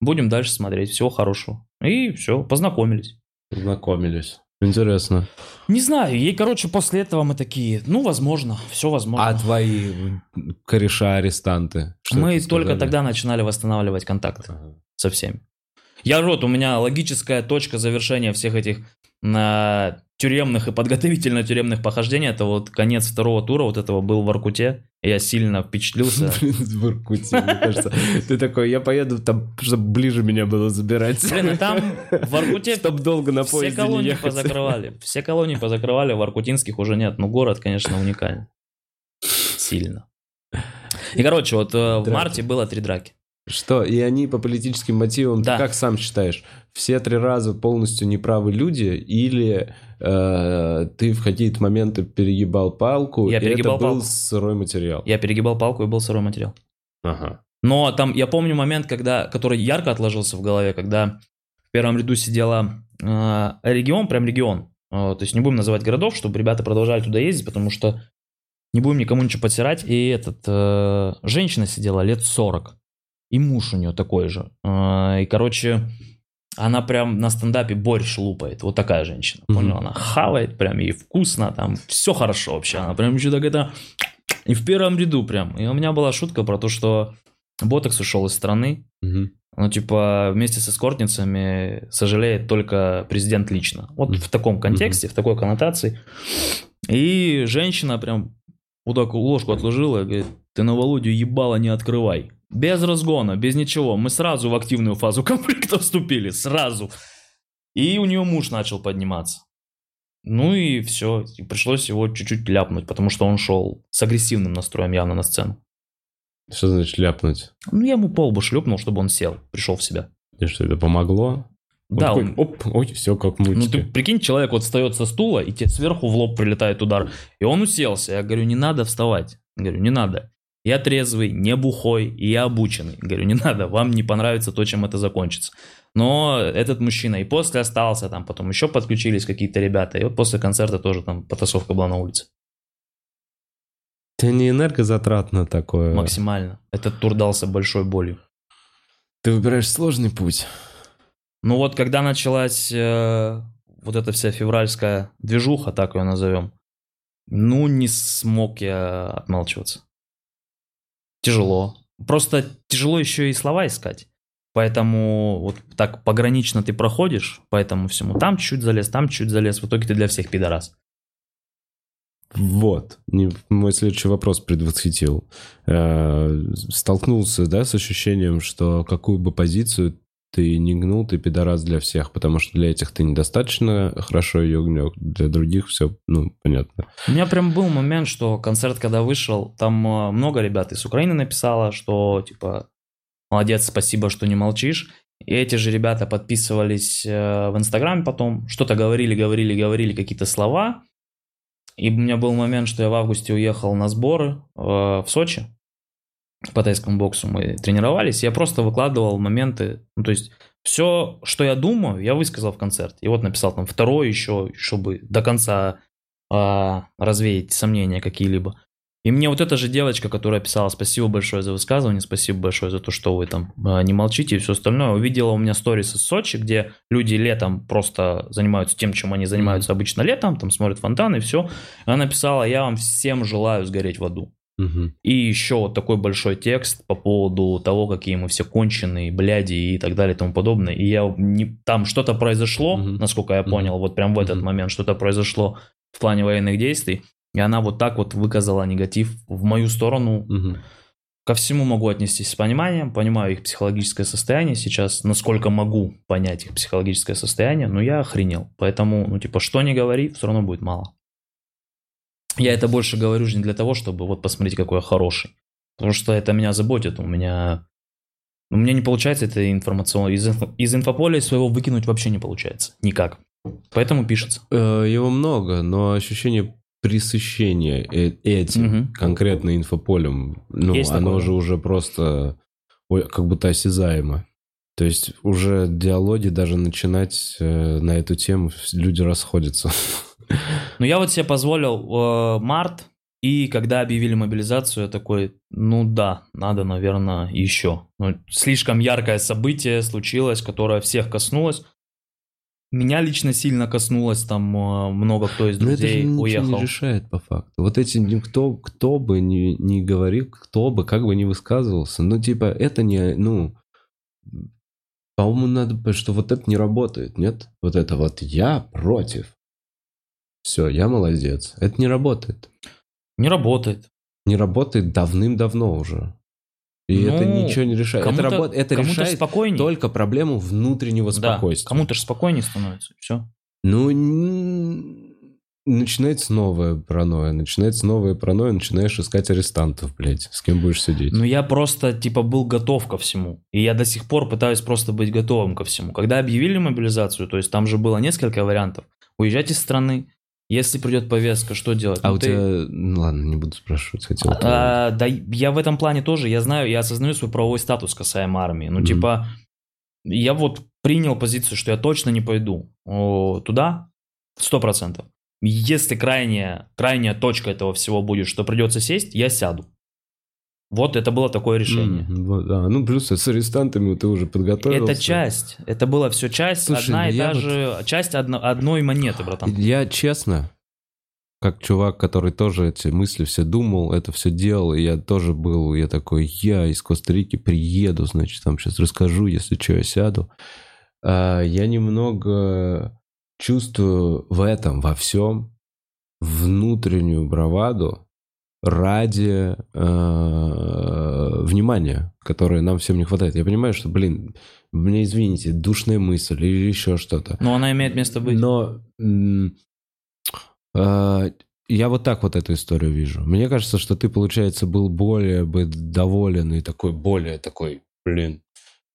Будем дальше смотреть, всего хорошего. И все, познакомились. познакомились. Интересно. Не знаю, и, короче, после этого мы такие, ну, возможно, все возможно. А твои кореша-арестанты? Мы только сказали? тогда начинали восстанавливать контакты Ага. со всеми. Я рот, у меня логическая точка завершения всех этих на тюремных и подготовительно-тюремных похождений, это вот конец второго тура вот этого был в Аркуте. Я сильно впечатлился. Блин, в Иркуте, мне кажется. Ты такой, я поеду там, чтобы ближе меня было забирать. Блин, и там в Аркуте Чтоб долго на все поезде не колонии позакрывали. Все колонии позакрывали, в Аркутинских уже нет. Ну, город, конечно, уникальный. Сильно. И, короче, вот э, в марте было три драки. Что, и они по политическим мотивам, Да. ты как сам считаешь, все три раза полностью неправы люди, или э, ты в какие-то моменты перегибал палку, Я и перегибал это был палку. сырой материал? Я перегибал палку и был сырой материал. Ага. Но там, я помню момент, когда, который ярко отложился в голове, когда в первом ряду сидела э, регион, прям регион. Э, то есть не будем называть городов, чтобы ребята продолжали туда ездить, потому что не будем никому ничего потирать. И этот, э, женщина сидела лет 40. И муж у нее такой же. Э, и, короче, она прям на стендапе борщ лупает. Вот такая женщина. Мгм. Понял? Она хавает прям, ей вкусно, там все хорошо вообще. Она прям еще так это... И в первом ряду прям. И у меня была шутка про то, что Ботокс ушел из страны. Мгм. Ну, типа, вместе с эскортницами сожалеет только президент лично. Вот Мгм. в таком контексте, в такой коннотации. И женщина прям вот так ложку отложила и говорит, ты на Володю ебало не открывай. Без разгона, без ничего. Мы сразу в активную фазу конфликта вступили, сразу. И у нее муж начал подниматься. Ну и все, и пришлось его чуть-чуть ляпнуть, потому что он шел с агрессивным настроем явно на сцену. Что значит ляпнуть? Ну, я ему по лбу шлепнул, чтобы он сел, пришел в себя. И что, это помогло? Он Да, такой, он- оп, ой, все как в Ну, ты прикинь, человек вот встает со стула, и тебе сверху в лоб прилетает удар. И он уселся. Я говорю, не надо вставать. Говорю, не надо. Я трезвый, не бухой, и я обученный. Говорю, не надо, вам не понравится то, чем это закончится. Но этот мужчина и после остался там, потом еще подключились какие-то ребята. И вот после концерта тоже там потасовка была на улице. Это не энергозатратно такое. Максимально. Этот тур дался большой болью. Ты выбираешь сложный путь. Ну вот, когда началась э, вот эта вся февральская движуха, так ее назовем, ну не смог я отмалчиваться. Тяжело. Просто тяжело еще и слова искать. Поэтому вот так погранично ты проходишь, поэтому всему там чуть залез, там чуть залез, в итоге ты для всех пидорас. Вот. Мой следующий вопрос предвосхитил. Э, Столкнулся, да, с ощущением, что какую бы позицию ты не гнул, ты пидорас для всех, потому что для этих ты недостаточно хорошо ее гнул, для других все, ну, понятно. У меня прям был момент, что концерт, когда вышел, там э, много ребят из Украины написало, что типа молодец, спасибо, что не молчишь. И эти же ребята подписывались э, в Инстаграме потом, что-то говорили, говорили, говорили какие-то слова. И у меня был момент, что я в августе уехал на сборы э, в Сочи по тайскому боксу. Мы тренировались, я просто выкладывал моменты. Ну, то есть все, что я думаю, я высказал в концерте. И вот написал там второй еще, чтобы до конца а, развеять сомнения какие-либо. И мне вот эта же девочка, которая писала спасибо большое за высказывание, спасибо большое за то, что вы там а, не молчите и все остальное, увидела у меня сторис из Сочи, где люди летом просто занимаются тем, чем они занимаются обычно летом, там смотрят фонтаны и все. Она написала, я вам всем желаю сгореть в аду. Мгм. И еще вот такой большой текст по поводу того, какие мы все конченые, бляди и так далее и тому подобное. И я не... там что-то произошло, Мгм. насколько я понял, вот прям в этот Мгм. момент что-то произошло в плане военных действий. И она вот так вот выказала негатив в мою сторону. Мгм. Ко всему могу отнестись с пониманием, понимаю их психологическое состояние сейчас, насколько могу понять их психологическое состояние, но я охренел. Поэтому, ну типа, что не говори, все равно будет мало. Я это больше говорю же не для того, чтобы вот посмотреть, какой я хороший. Потому что это меня заботит. У меня... У меня не получается это информационно... Из, из инфополя своего выкинуть вообще не получается. Никак. Поэтому пишется. Э, Его много, но ощущение пресыщения э- этим Мгм. конкретно инфополем, ну, Есть оно такое, же уже просто как будто осязаемо. То есть уже диалоги даже начинать э, на эту тему люди расходятся. Но я вот себе позволил э, март, и когда объявили мобилизацию, я такой, ну да, надо, наверное, еще. Ну, слишком яркое событие случилось, которое всех коснулось. Меня лично сильно коснулось, там э, много кто из Но это же друзей уехал. не решает по факту. Вот эти никто, кто бы ни, ни говорил, кто бы как бы ни высказывался, ну типа это не, ну, по-моему, надо, что вот это не работает, нет? Вот это вот я против. Все, я молодец. Это не работает. Не работает. Не работает давным-давно уже. И Ну, это ничего не решает. Это, работ- это решает спокойнее. только проблему внутреннего да, спокойствия. кому-то же спокойнее становится. Все. Ну, начинается новая паранойя. Начинается новая паранойя, начинаешь искать арестантов, блядь. С кем будешь сидеть? Ну, я просто, типа, был готов ко всему. И я до сих пор пытаюсь просто быть готовым ко всему. Когда объявили мобилизацию, то есть там же было несколько вариантов. Уезжать из страны. Если придет повестка, что делать? а Ну, у ты- тебя... Ну, ладно, не буду спрашивать. Хотел твоего. А, да, я в этом плане тоже, я знаю, я осознаю свой правовой статус касаемо армии. Ну, Мгм. типа, я вот принял позицию, что я точно не пойду о, туда, сто процентов. Если крайняя, крайняя точка этого всего будет, что придется сесть, я сяду. Вот это было такое решение. М, вот, да. Ну, плюс с арестантами ты уже подготовился. Это часть, это была все часть, Слушай, одна ну и та вот- же, часть одно- одной монеты, братан. Я честно, как чувак, который тоже эти мысли все думал, это все делал, и я тоже был, я такой, я из Коста-Рики приеду, значит, там сейчас расскажу, если что, я сяду. А, я немного чувствую в этом, во всем, внутреннюю браваду ради э, внимания, которое нам всем не хватает. Я понимаю, что, блин, мне извините, душная мысль или еще что-то. Но она имеет место быть. Но а, я вот так вот эту историю вижу. Мне кажется, что ты, получается, был более бы доволен и такой, более такой, блин,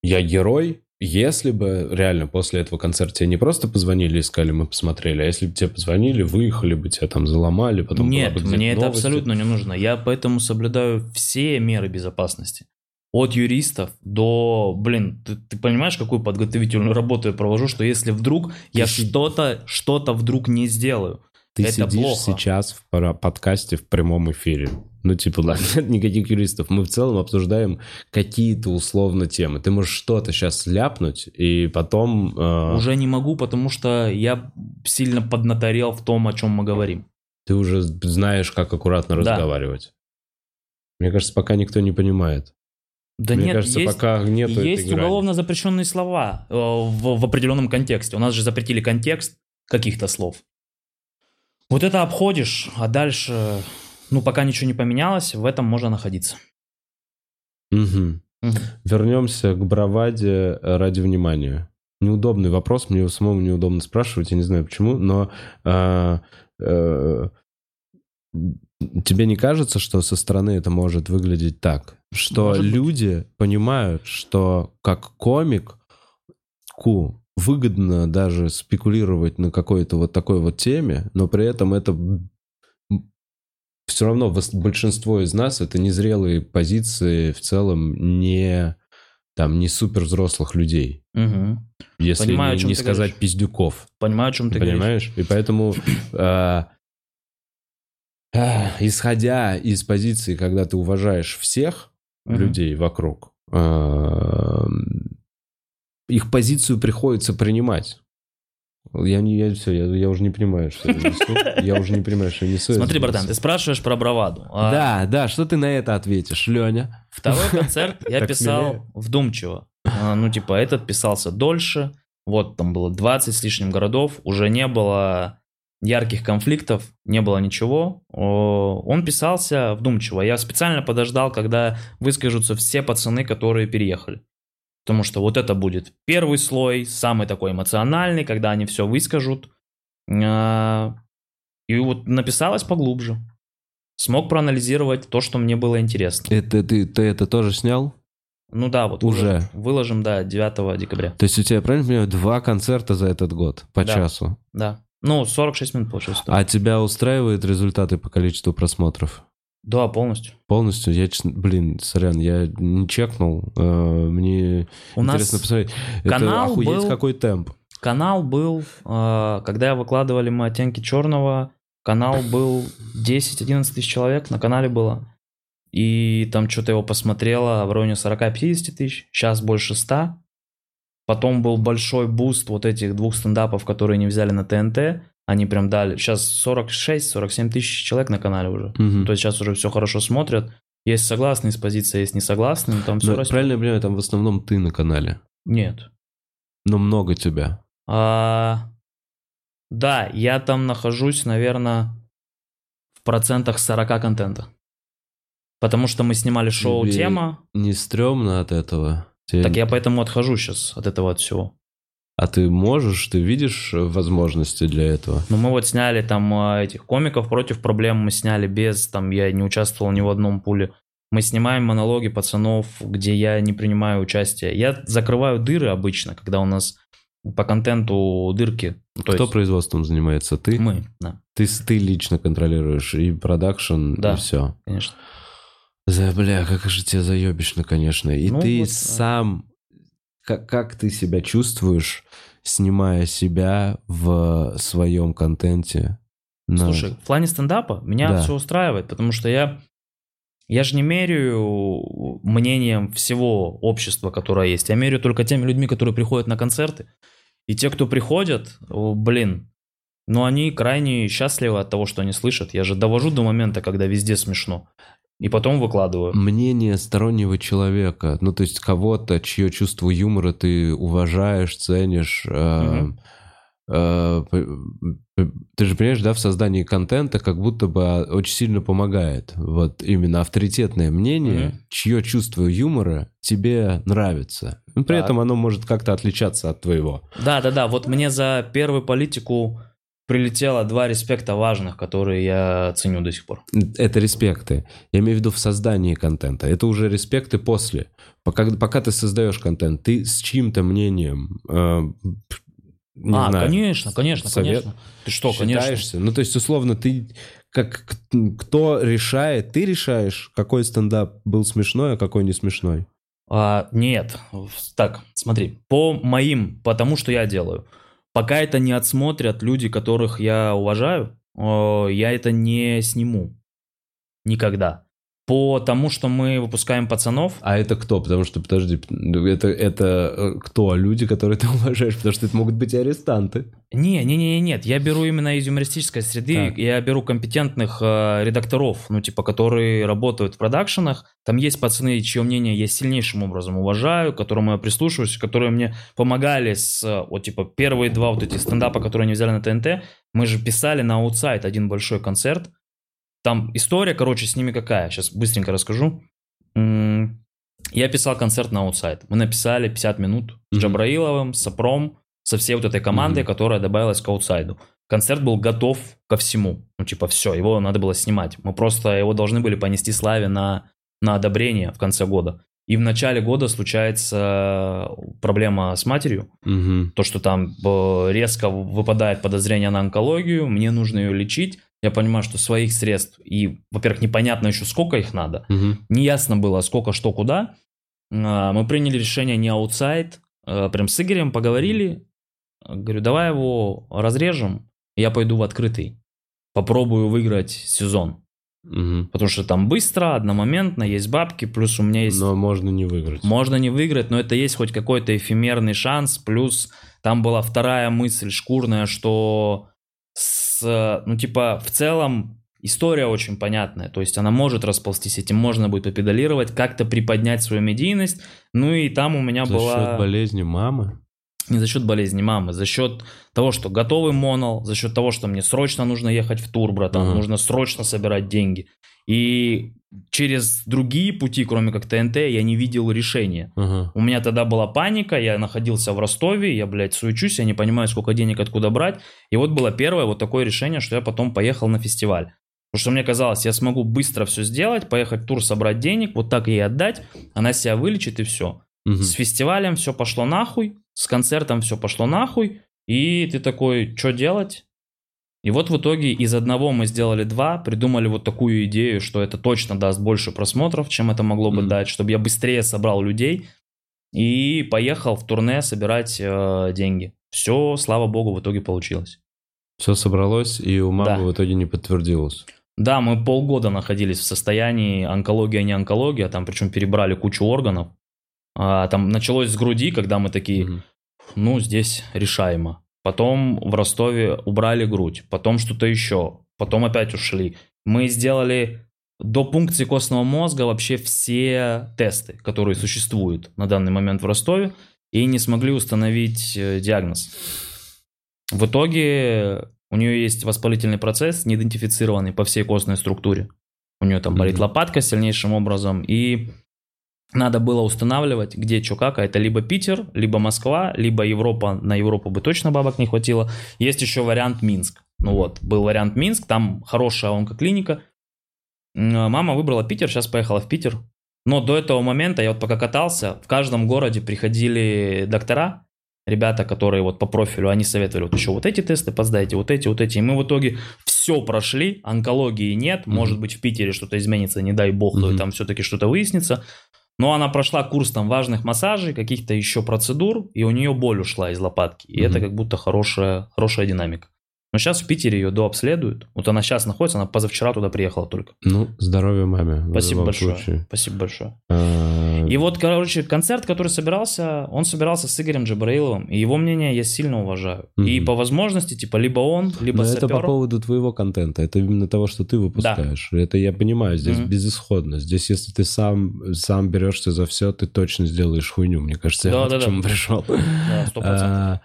я герой, если бы реально после этого концерта тебе не просто позвонили и сказали, мы посмотрели, а если бы тебе позвонили, выехали бы, тебя там заломали, потом Нет, бы мне это новости. абсолютно не нужно. Я поэтому соблюдаю все меры безопасности. От юристов до, блин, ты, ты понимаешь, какую подготовительную работу я провожу, что если вдруг я си- что-то, что-то вдруг не сделаю, Ты это сидишь плохо. сейчас в подкасте в прямом эфире. Ну, типа, ладно, нет никаких юристов. Мы в целом обсуждаем какие-то условно темы. Ты можешь что-то сейчас ляпнуть, и потом... э, уже не могу, потому что я сильно поднаторел в том, о чем мы говорим. Ты уже знаешь, как аккуратно Да. разговаривать. Мне кажется, пока никто не понимает. Да Мне нет, кажется, есть, пока нет есть уголовно запрещенные слова э, в, в определенном контексте. У нас же запретили контекст каких-то слов. Вот это обходишь, а дальше, ну, пока ничего не поменялось, в этом можно находиться. Мгм. Мгм. Вернемся к браваде э, ради внимания. Неудобный вопрос, мне его самому неудобно спрашивать, я не знаю почему, но а, э, тебе не кажется, что со стороны это может выглядеть так, что Может быть. люди понимают, что как комик ку выгодно даже спекулировать на какой-то вот такой вот теме, но при этом это все равно большинство из нас это незрелые позиции в целом не там не супер взрослых людей, Мгм. если Понимаю, не, не сказать говоришь. пиздюков, Понимаю, о чем ты говоришь. понимаешь? И поэтому а, а, исходя из позиции, когда ты уважаешь всех Мгм. людей вокруг, а, их позицию приходится принимать. Я, не, я, все, я, я уже не понимаю, что я несу. Я уже не понимаю, что я несу. Смотри, братан, ты спрашиваешь про браваду. А Да, да, что ты на это ответишь, Леня? Второй концерт я писал вдумчиво. А, Ну, типа, этот писался дольше. Вот там было 20 с лишним городов. Уже не было ярких конфликтов, не было ничего. Он писался вдумчиво. Я специально подождал, когда выскажутся все пацаны, которые переехали. Потому что вот это будет первый слой, самый такой эмоциональный, когда они все выскажут. А, И вот написалось поглубже. Смог проанализировать то, что мне было интересно. Это ты, ты это тоже снял? Ну да, вот Уже. выложим, выложим, да, 9 декабря. То есть у тебя, правильно понимаю, два концерта за этот год по Да. часу? Да. Ну, 46 минут получилось. А тебя устраивают результаты по количеству просмотров? Да, полностью. Полностью? Я, честно- блин, сорян, я не чекнул. э, Мне У интересно нас посмотреть. канал Это охуеть был- какой темп. канал был, э, когда выкладывали мы оттенки черного, канал был 10-11 тысяч человек на канале было. И там что-то его посмотрело в районе 40-50 тысяч, сейчас больше 100. Потом был большой boost вот этих двух стендапов, которые не взяли на ТНТ. Они прям дали. Сейчас 46-47 тысяч человек на канале уже. Мгм. То есть сейчас уже все хорошо смотрят. Есть согласные с позиции, есть не согласные, но там все Ну, растет. правильно я понимаю, там в основном ты на канале. Нет. Но много тебя. А, да, я там нахожусь, наверное, в процентах 40 контента. Потому что мы снимали шоу Тебе «Тема», Не стрёмно от этого? Тебе- так я поэтому отхожу сейчас от этого от всего. А ты можешь, ты видишь э, возможности для этого? Но мы вот сняли там а, этих комиков против проблем, мы сняли без, там я не участвовал ни в одном пуле. Мы снимаем монологи пацанов, где я не принимаю участие. Я закрываю дыры обычно, когда у нас по контенту дырки. Ну, То Кто есть производством занимается? Ты? мы, да, Ты, ты лично контролируешь и продакшн, Да. и все. конечно. За, бля, как же тебе заебищно, конечно. И Ну ты вот, сам, как, как ты себя чувствуешь, снимая себя в своем контенте? на- Слушай, в плане стендапа меня Да. все устраивает, потому что я, я же не меряю мнением всего общества, которое есть. Я меряю только теми людьми, которые приходят на концерты. И те, кто приходят, блин, ну они крайне счастливы от того, что они слышат. Я же довожу до момента, когда везде смешно. И потом выкладываю. мнение стороннего человека, ну то есть кого-то, чье чувство юмора ты уважаешь, ценишь. э, э, ты же понимаешь, да, в создании контента как будто бы очень сильно помогает. Вот именно авторитетное мнение, чье чувство юмора тебе нравится. Но при Так. этом оно может как-то отличаться от твоего. Да, да, да. Вот мне за первую политику прилетело два респекта важных, которые я ценю до сих пор. Это респекты. Я имею в виду в создании контента. Это уже респекты после. Пока, пока ты создаешь контент, ты с чьим-то мнением... э, не а, знаю, конечно, конечно, совет- конечно. Ты что, конечно. считаешься? Ну, то есть, условно, ты как кто решает? Ты решаешь, какой стендап был смешной, а какой не смешной. А, нет. Так, смотри. По моим, потому что я делаю. Пока это не отсмотрят люди, которых я уважаю, о, я это не сниму. Никогда. По тому, что мы выпускаем пацанов, А это кто? Потому что, подожди, это, это э, кто? Люди, которые ты уважаешь? Потому что это могут быть и арестанты. Не, не, не, не, нет, я беру именно из юмористической среды, Так. я беру компетентных э, редакторов, ну типа, которые работают в продакшенах. Там есть пацаны, чье мнение я сильнейшим образом уважаю, к которым я прислушиваюсь, которые мне помогали с, э, вот типа, первые два вот эти стендапа, которые они взяли на ТНТ. Мы же писали на Outside один большой концерт. Там история, короче, с ними какая? Сейчас быстренько расскажу. Я писал концерт на Outside. Мы написали 50 минут с Мгм. Джабраиловым, с Сапром, со всей вот этой командой, Мгм. которая добавилась к Outside у. Концерт был готов ко всему. Ну, типа, все, его надо было снимать. Мы просто его должны были понести Славе на, на одобрение в конце года. И в начале года случается проблема с матерью. Мгм. То, что там э, резко выпадает подозрение на онкологию, мне нужно ее лечить. Я понимаю, что своих средств, и, во-первых, непонятно еще, сколько их надо. Мгм. Неясно было, сколько, что, куда. А, Мы приняли решение не аутсайд. а, Прям с Игорем поговорили. Говорю, давай его разрежем. Я пойду в открытый. Попробую выиграть сезон. Мгм. Потому что там быстро, одномоментно, есть бабки, плюс у меня есть... Но можно не выиграть. Можно не выиграть, но это есть хоть какой-то эфемерный шанс. Плюс там была вторая мысль шкурная, что с, ну типа в целом история очень понятная. То есть она может расползтись, этим можно будет попедалировать, как-то приподнять свою медийность. Ну и там у меня За была... счет болезни мамы? Не за счет болезни мамы, за счет того, что готовый монол, за счет того, что мне срочно нужно ехать в тур, братан, Ага. нужно срочно собирать деньги. И через другие пути, кроме как ТНТ, я не видел решения. Ага. У меня тогда была паника, я находился в Ростове, я, блядь, суечусь, я не понимаю, сколько денег откуда брать. И вот было первое вот такое решение, что я потом поехал на фестиваль. Потому что мне казалось, я смогу быстро все сделать, поехать в тур, собрать денег, вот так ей отдать, она себя вылечит и все. Мгм. С фестивалем все пошло нахуй, с концертом все пошло нахуй, и ты такой, что делать? И вот в итоге из одного мы сделали два, придумали вот такую идею, что это точно даст больше просмотров, чем это могло бы Мгм. дать, чтобы я быстрее собрал людей и поехал в турне собирать э, деньги. Все, слава богу, в итоге получилось. Все собралось, и у мамы Да. в итоге не подтвердилось. Да, мы полгода находились в состоянии онкология, не онкология, там причем перебрали кучу органов. А, там началось с груди, когда мы такие, Мгм. Ну, здесь решаемо. Потом в Ростове убрали грудь, потом что-то еще, потом опять ушли. Мы сделали до пункции костного мозга вообще все тесты, которые существуют на данный момент в Ростове, и не смогли установить э, диагноз. В итоге у нее есть воспалительный процесс, неидентифицированный по всей костной структуре. У нее там болит Мгм. лопатка сильнейшим образом, и надо было устанавливать, где что как, а это либо Питер, либо Москва, либо Европа, на Европу бы точно бабок не хватило. Есть еще вариант Минск. Ну вот, был вариант Минск, там хорошая онкоклиника. М, Мама выбрала Питер, сейчас поехала в Питер. Но до этого момента, я вот пока катался, в каждом городе приходили доктора, ребята, которые вот по профилю, они советовали вот еще вот эти тесты поздайте, вот эти, вот эти. И мы в итоге все прошли, онкологии нет, может быть в Питере что-то изменится, не дай бог, Мгм. там все-таки что-то выяснится. Но она прошла курс там важных массажей, каких-то еще процедур, и у нее боль ушла из лопатки. И Мгм. это как будто хорошая, хорошая динамика. Но сейчас в Питере ее дообследуют. Вот она сейчас находится, она позавчера туда приехала только. Ну, здоровья маме. Спасибо большое. случае. Спасибо большое. А, И вот, короче, концерт, который собирался, он собирался с Игорем Джабраиловым, и его мнение я сильно уважаю. И Мгм. по возможности, типа, либо он, либо Но это по поводу твоего контента. Это именно того, что ты выпускаешь. Это я понимаю, здесь Мгм. безысходно. Здесь, если ты сам, сам берешься за все, ты точно сделаешь хуйню. Мне кажется, я Да, вот да, к да. чему пришел. Да, сто процентов.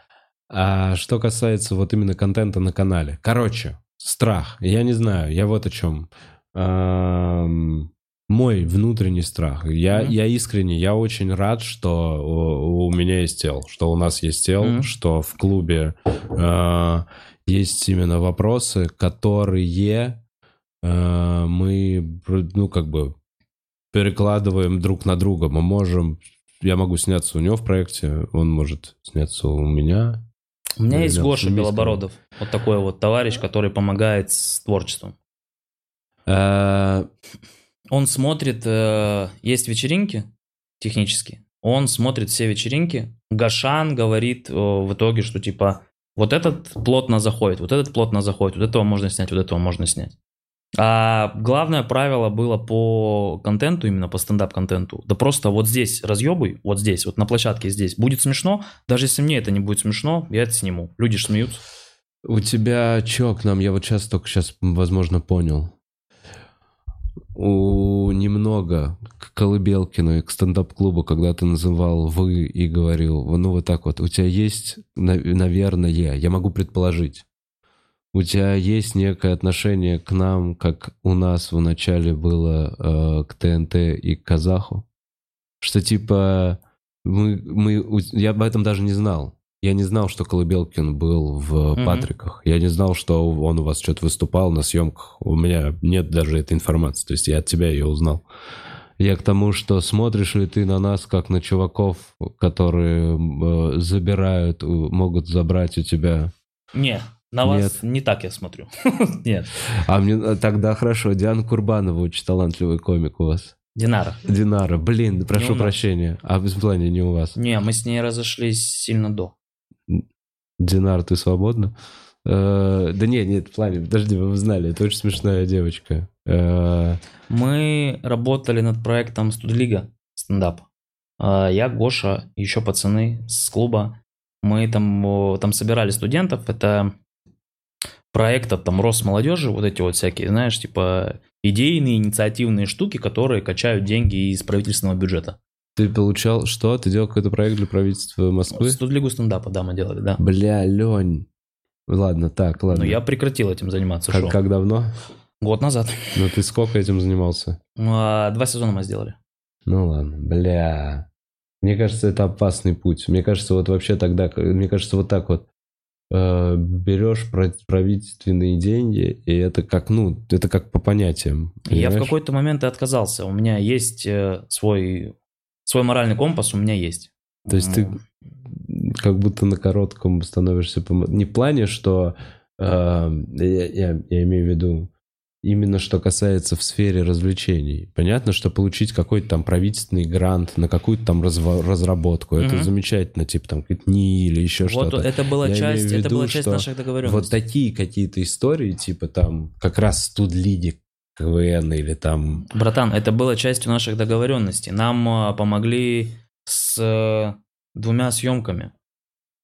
А, что касается вот именно контента на канале. Короче, страх. Я не знаю, я вот о чем. Ам, Мой внутренний страх. Я, Мгм. я искренне, я очень рад, что у, у меня есть тел, что у нас есть тел, Мгм. что в клубе а, есть именно вопросы, которые а, мы, ну, как бы перекладываем друг на друга. Мы можем, я могу сняться у него в проекте, он может сняться у меня. У меня есть Гоша. Белобородов. Вот такой вот товарищ, который помогает с творчеством. А, Он смотрит, э, есть вечеринки технические, он смотрит все вечеринки. Гашан говорит э, в итоге, что типа вот этот плотно заходит, вот этот плотно заходит, вот этого можно снять, вот этого можно снять. А главное правило было по контенту, именно по стендап-контенту. Да просто вот здесь разъебай, вот здесь, вот на площадке здесь. Будет смешно, даже если мне это не будет смешно, я это сниму. Люди ж смеются. У тебя чё к нам? Я вот сейчас только сейчас, возможно, понял. У немного к Колыбелкину и к стендап-клубу, когда ты называл «вы» и говорил, ну вот так вот, у тебя есть, на- наверное, я могу предположить, у тебя есть некое отношение к нам, как у нас в начале было э, к ТНТ и к Казаху? Что типа мы, мы, я об этом даже не знал. Я не знал, что Колыбелкин был в Мгм. Патриках. Я не знал, что он у вас что-то выступал на съемках. У меня нет даже этой информации. То есть я от тебя ее узнал. Я к тому, что смотришь ли ты на нас, как на чуваков, которые э, забирают, могут забрать у тебя. Не, на вас не так я смотрю. Нет. А мне э, тогда хорошо. Диана Курбанова очень талантливый комик у вас. Динара. Динара, блин, прошу прощения. А в плане не у вас. Не, мы с ней разошлись сильно до. Динар, ты свободна? Э, да нет, нет, в плане, подожди, вы знали, это очень смешная девочка. Э, Мы работали над проектом Студлига стендап. А, Я, Гоша, еще пацаны с клуба. Мы там, там собирали студентов. Это проектов там рост молодежи, вот эти вот всякие, знаешь, типа идейные, инициативные штуки, которые качают деньги из правительственного бюджета. Ты получал что? Ты делал какой-то проект для правительства Москвы? Студлигу стендапа, да, мы делали, да. Бля, Лень. Ладно, так, ладно. Но я прекратил этим заниматься. как, шоу. как давно? Год назад. Ну ты сколько этим занимался? А, Два сезона мы сделали. Ну ладно, бля. Мне кажется, это опасный путь. Мне кажется, вот вообще тогда, мне кажется, вот так вот берешь про- правительственные деньги, и это как, ну, это как по понятиям. Я в понимаешь? какой-то момент и отказался. У меня есть э, свой, свой моральный компас, у меня есть. То есть ты Ну, как будто на коротком становишься... Не в плане, что... э, я, я- я имею в виду именно что касается в сфере развлечений. Понятно, что получить какой-то там правительственный грант на какую-то там разработку, это Мгм. замечательно, типа там какие-то НИИ или еще Вот что-то. это была Я часть, имею в это виду, была часть наших Вот договоренностей. такие какие-то истории, типа там как раз студлиги КВН или там... Братан, это было частью наших договоренностей. Нам а, помогли с э, двумя съемками.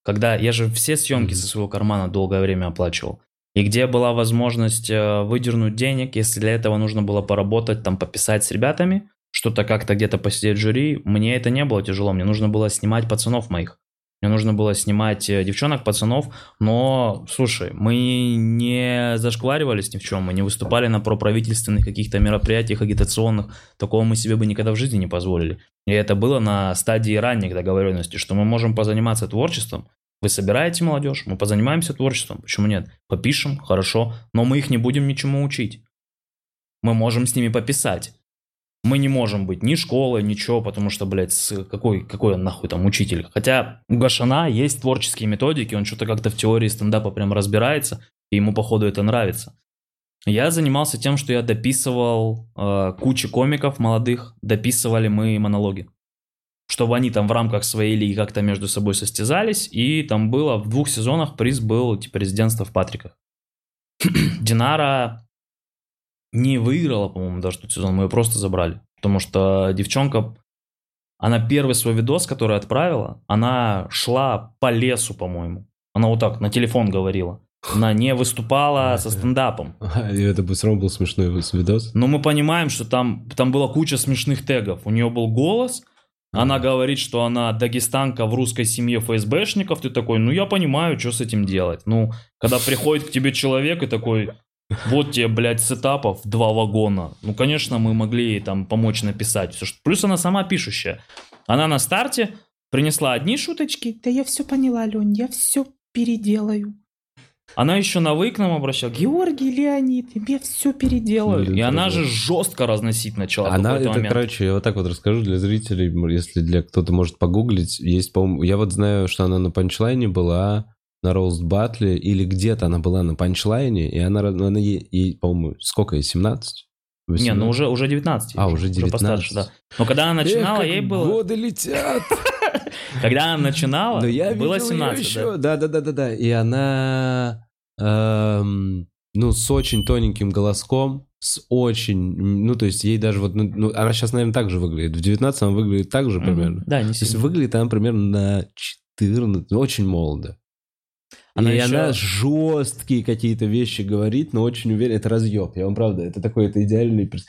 Когда я же все съемки со своего кармана долгое время оплачивал. И где была возможность э, выдернуть денег, если для этого нужно было поработать, там пописать с ребятами, что-то как-то где-то посидеть в жюри, мне это не было тяжело. Мне нужно было снимать пацанов моих. Мне нужно было снимать э, девчонок, пацанов, но, слушай, мы не зашкваривались ни в чем, мы не выступали на проправительственных каких-то мероприятиях агитационных, такого мы себе бы никогда в жизни не позволили. И это было на стадии ранних договоренностей, что мы можем позаниматься творчеством, вы собираете молодежь, мы позанимаемся творчеством, почему нет? Попишем, хорошо, но мы их не будем ничему учить. Мы можем с ними пописать. Мы не можем быть ни школой, ничего, потому что, блядь, с- какой, какой он нахуй там учитель. Хотя у Гашана есть творческие методики, он что-то как-то в теории стендапа прям разбирается, и ему, походу, это нравится. Я занимался тем, что я дописывал э, кучу комиков молодых, дописывали мы монологи. Чтобы они там в рамках своей лиги как-то между собой состязались, и там было в двух сезонах приз был типа резидентство в Патриках. Динара не выиграла, по-моему, даже тот сезон, мы ее просто забрали. Потому что девчонка, она первый свой видос, который отправила, она шла по лесу, по-моему. Она вот так на телефон говорила. Она не выступала со стендапом. Это бы все равно был смешной видос. Но мы понимаем, что там, там была куча смешных тегов. У нее был голос, она говорит, что она дагестанка в русской семье ФСБшников. Ты такой, ну я понимаю, что с этим делать. Ну, когда приходит к тебе человек и такой, вот тебе, блядь, сетапов два вагона. Ну, конечно, мы могли ей там помочь написать все. Что... Плюс она сама пишущая. Она на старте принесла одни шуточки, Да я все поняла, Лень, я все переделаю. Она еще на вы к нам обращалась. Георгий Леонид, я все переделаю. Ну, И она же жестко разносить начала Она, это, момент. короче, я вот так вот расскажу для зрителей, если для кто-то может погуглить. Есть, по-моему, я вот знаю, что она на панчлайне была, на Роуст Батле, или где-то она была на панчлайне, и она, она ей, ей, по-моему, сколько ей, 17? Не, 18? ну уже, уже 19. А, уже 19. постарше, да. Но когда она начинала, ей было... годы летят! Когда она начинала, Но я было видел её 17, еще. Да, да, да, да, да. И она, эм, ну, с очень тоненьким голоском, с очень, ну, то есть ей даже вот, ну, ну, она сейчас, наверное, так же выглядит. В 19 она выглядит так же примерно. Да, не То есть сильно. выглядит она примерно на 14, ну, очень молодо. Она и еще- она жесткие какие-то вещи говорит, но очень уверен. Это разъеб, я вам правда, это такой, это идеальный... перс-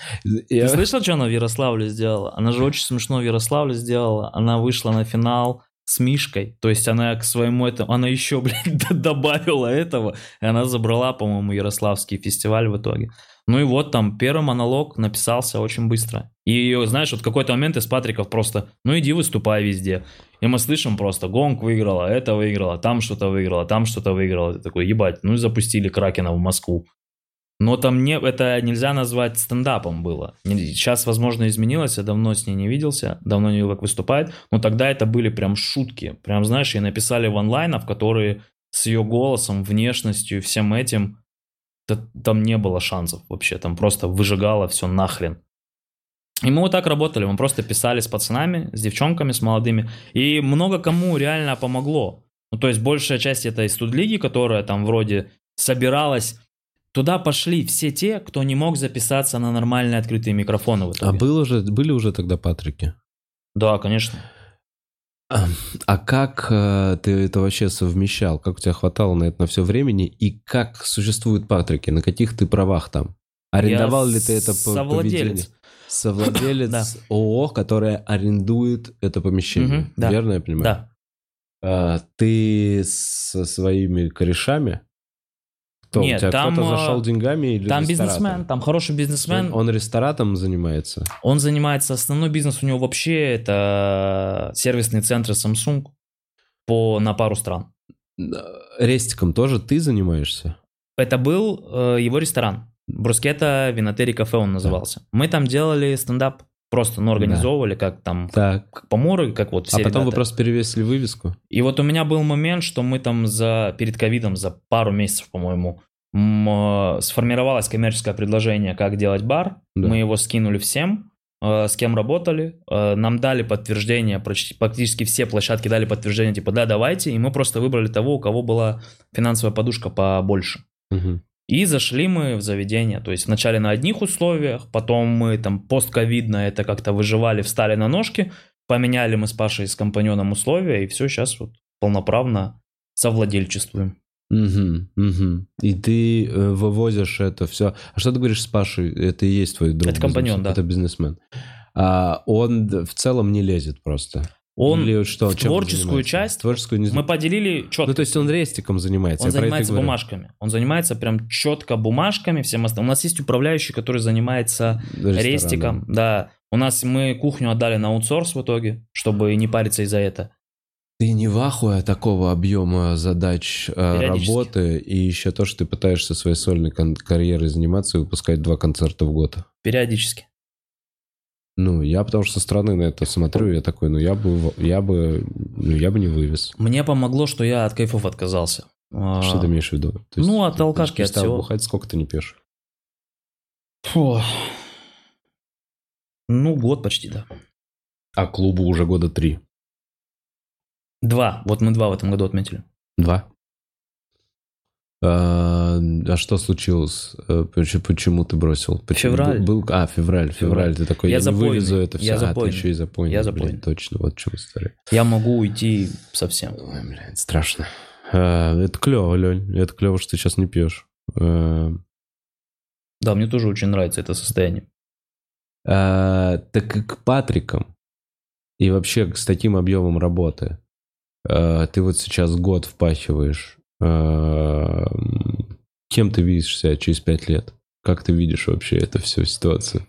Я- Ты слышал, что она в Ярославле сделала? Она же очень смешно в Ярославле сделала. Она вышла на финал с Мишкой. То есть она к своему этому... Она еще, блядь, добавила этого. И она забрала, по-моему, Ярославский фестиваль в итоге. Ну и вот там первый монолог написался очень быстро. И знаешь, вот в какой-то момент из Патриков просто, ну иди выступай везде. И мы слышим просто, Гонг выиграла, это выиграла, там что-то выиграла, там что-то выиграла. Ты такой, ебать, ну и запустили Кракена в Москву. Но там не, это нельзя назвать стендапом было. Сейчас, возможно, изменилось, я давно с ней не виделся, давно не видел, как выступает, но тогда это были прям шутки. Прям, знаешь, ей написали в онлайнов, которые с ее голосом, внешностью всем этим, та- там не было шансов вообще, там просто выжигало все нахрен. И мы вот так работали, мы просто писали с пацанами, с девчонками, с молодыми, и много кому реально помогло. Ну, то есть большая часть это из студлиги, которая там вроде собиралось. Туда пошли все те, кто не мог записаться на нормальные открытые микрофоны. А итоге. был уже, были уже тогда Патрики? Да, конечно. А, как э, ты это вообще совмещал? Как у тебя хватало на это на все времени? И как существуют Патрики? На каких ты правах там? Арендовал Я ли ты это совладелец. поведение? Совладелец Да. ООО, которое арендует это помещение. Мгм, да. Верно я понимаю? Да. А, ты со своими корешами? Кто? Нет, у тебя там, кто-то э, зашел деньгами или Там ресторатор? бизнесмен, там хороший бизнесмен. Он ресторатом занимается? Он занимается, основной бизнес у него вообще это сервисные центры Samsung по, на пару стран. Рестиком тоже ты занимаешься? Это был э, его ресторан. Брускета Винотери Кафе он назывался. Мы там делали стендап. Просто, ну, организовывали, как там, Так. как поморы, как вот все а потом вы ребята. просто перевесили вывеску? И вот у меня был момент, что мы там за, перед ковидом, за пару месяцев, по-моему, э, сформировалось коммерческое предложение, как делать бар. Да. Мы его скинули всем, э, с кем работали. Э, Нам дали подтверждение, практи- практически все площадки дали подтверждение, типа, да, давайте. И мы просто выбрали того, у кого была финансовая подушка побольше. Мгм. И зашли мы в заведение. То есть вначале на одних условиях, потом мы там постковидно это как-то выживали, встали на ножки, поменяли мы с Пашей с компаньоном условия, и все, сейчас вот полноправно совладельчествуем. Мгм, мгм. И ты э, вывозишь это все. А что ты говоришь с Пашей? Это и есть твой друг. Это компаньон, бизнес- да. Это бизнесмен. А он в целом не лезет просто. Он Или что, в творческую часть Творческую не мы поделили четко. Ну, то есть он рестиком занимается. Он занимается говорю. бумажками. Он занимается прям четко бумажками, всем остальным. У нас есть управляющий, который занимается Рестораном. рестиком. Да. У нас мы кухню отдали на аутсорс в итоге, чтобы не париться из-за этого. Ты не в ахуе от такого объема задач э, работы и еще то, что ты пытаешься своей сольной карьерой заниматься и выпускать два концерта в год. Периодически. Ну, я потому что со стороны на это смотрю, я такой, ну я бы, я бы, ну я бы не вывез. Мне помогло, что я от кайфов отказался. А, Что ты имеешь в виду? То Ну, от алкашки, от всего. бухать, сколько ты не пьешь? Фу. Ну, год почти, да. А клубу уже года три. Два. Вот мы два в этом году отметили. Два. А, а что случилось? Э, поч- Почему ты бросил? Почему? Февраль. Был, а, февраль, февраль. Ты такой, Я я, не вывезу это все. Я а, запойный. ты еще и запойный. Я блин, запойный. точно, вот чем история. Я могу уйти совсем. Ой, блядь, страшно. А, это клево, Лень. Это клево, что ты сейчас не пьешь. А, Да, мне тоже очень нравится это состояние. а, так и к Патрикам и вообще с таким объемом работы а, ты вот сейчас год впахиваешь. А, кем ты видишь себя через пять лет? Как ты видишь вообще эту всю ситуацию?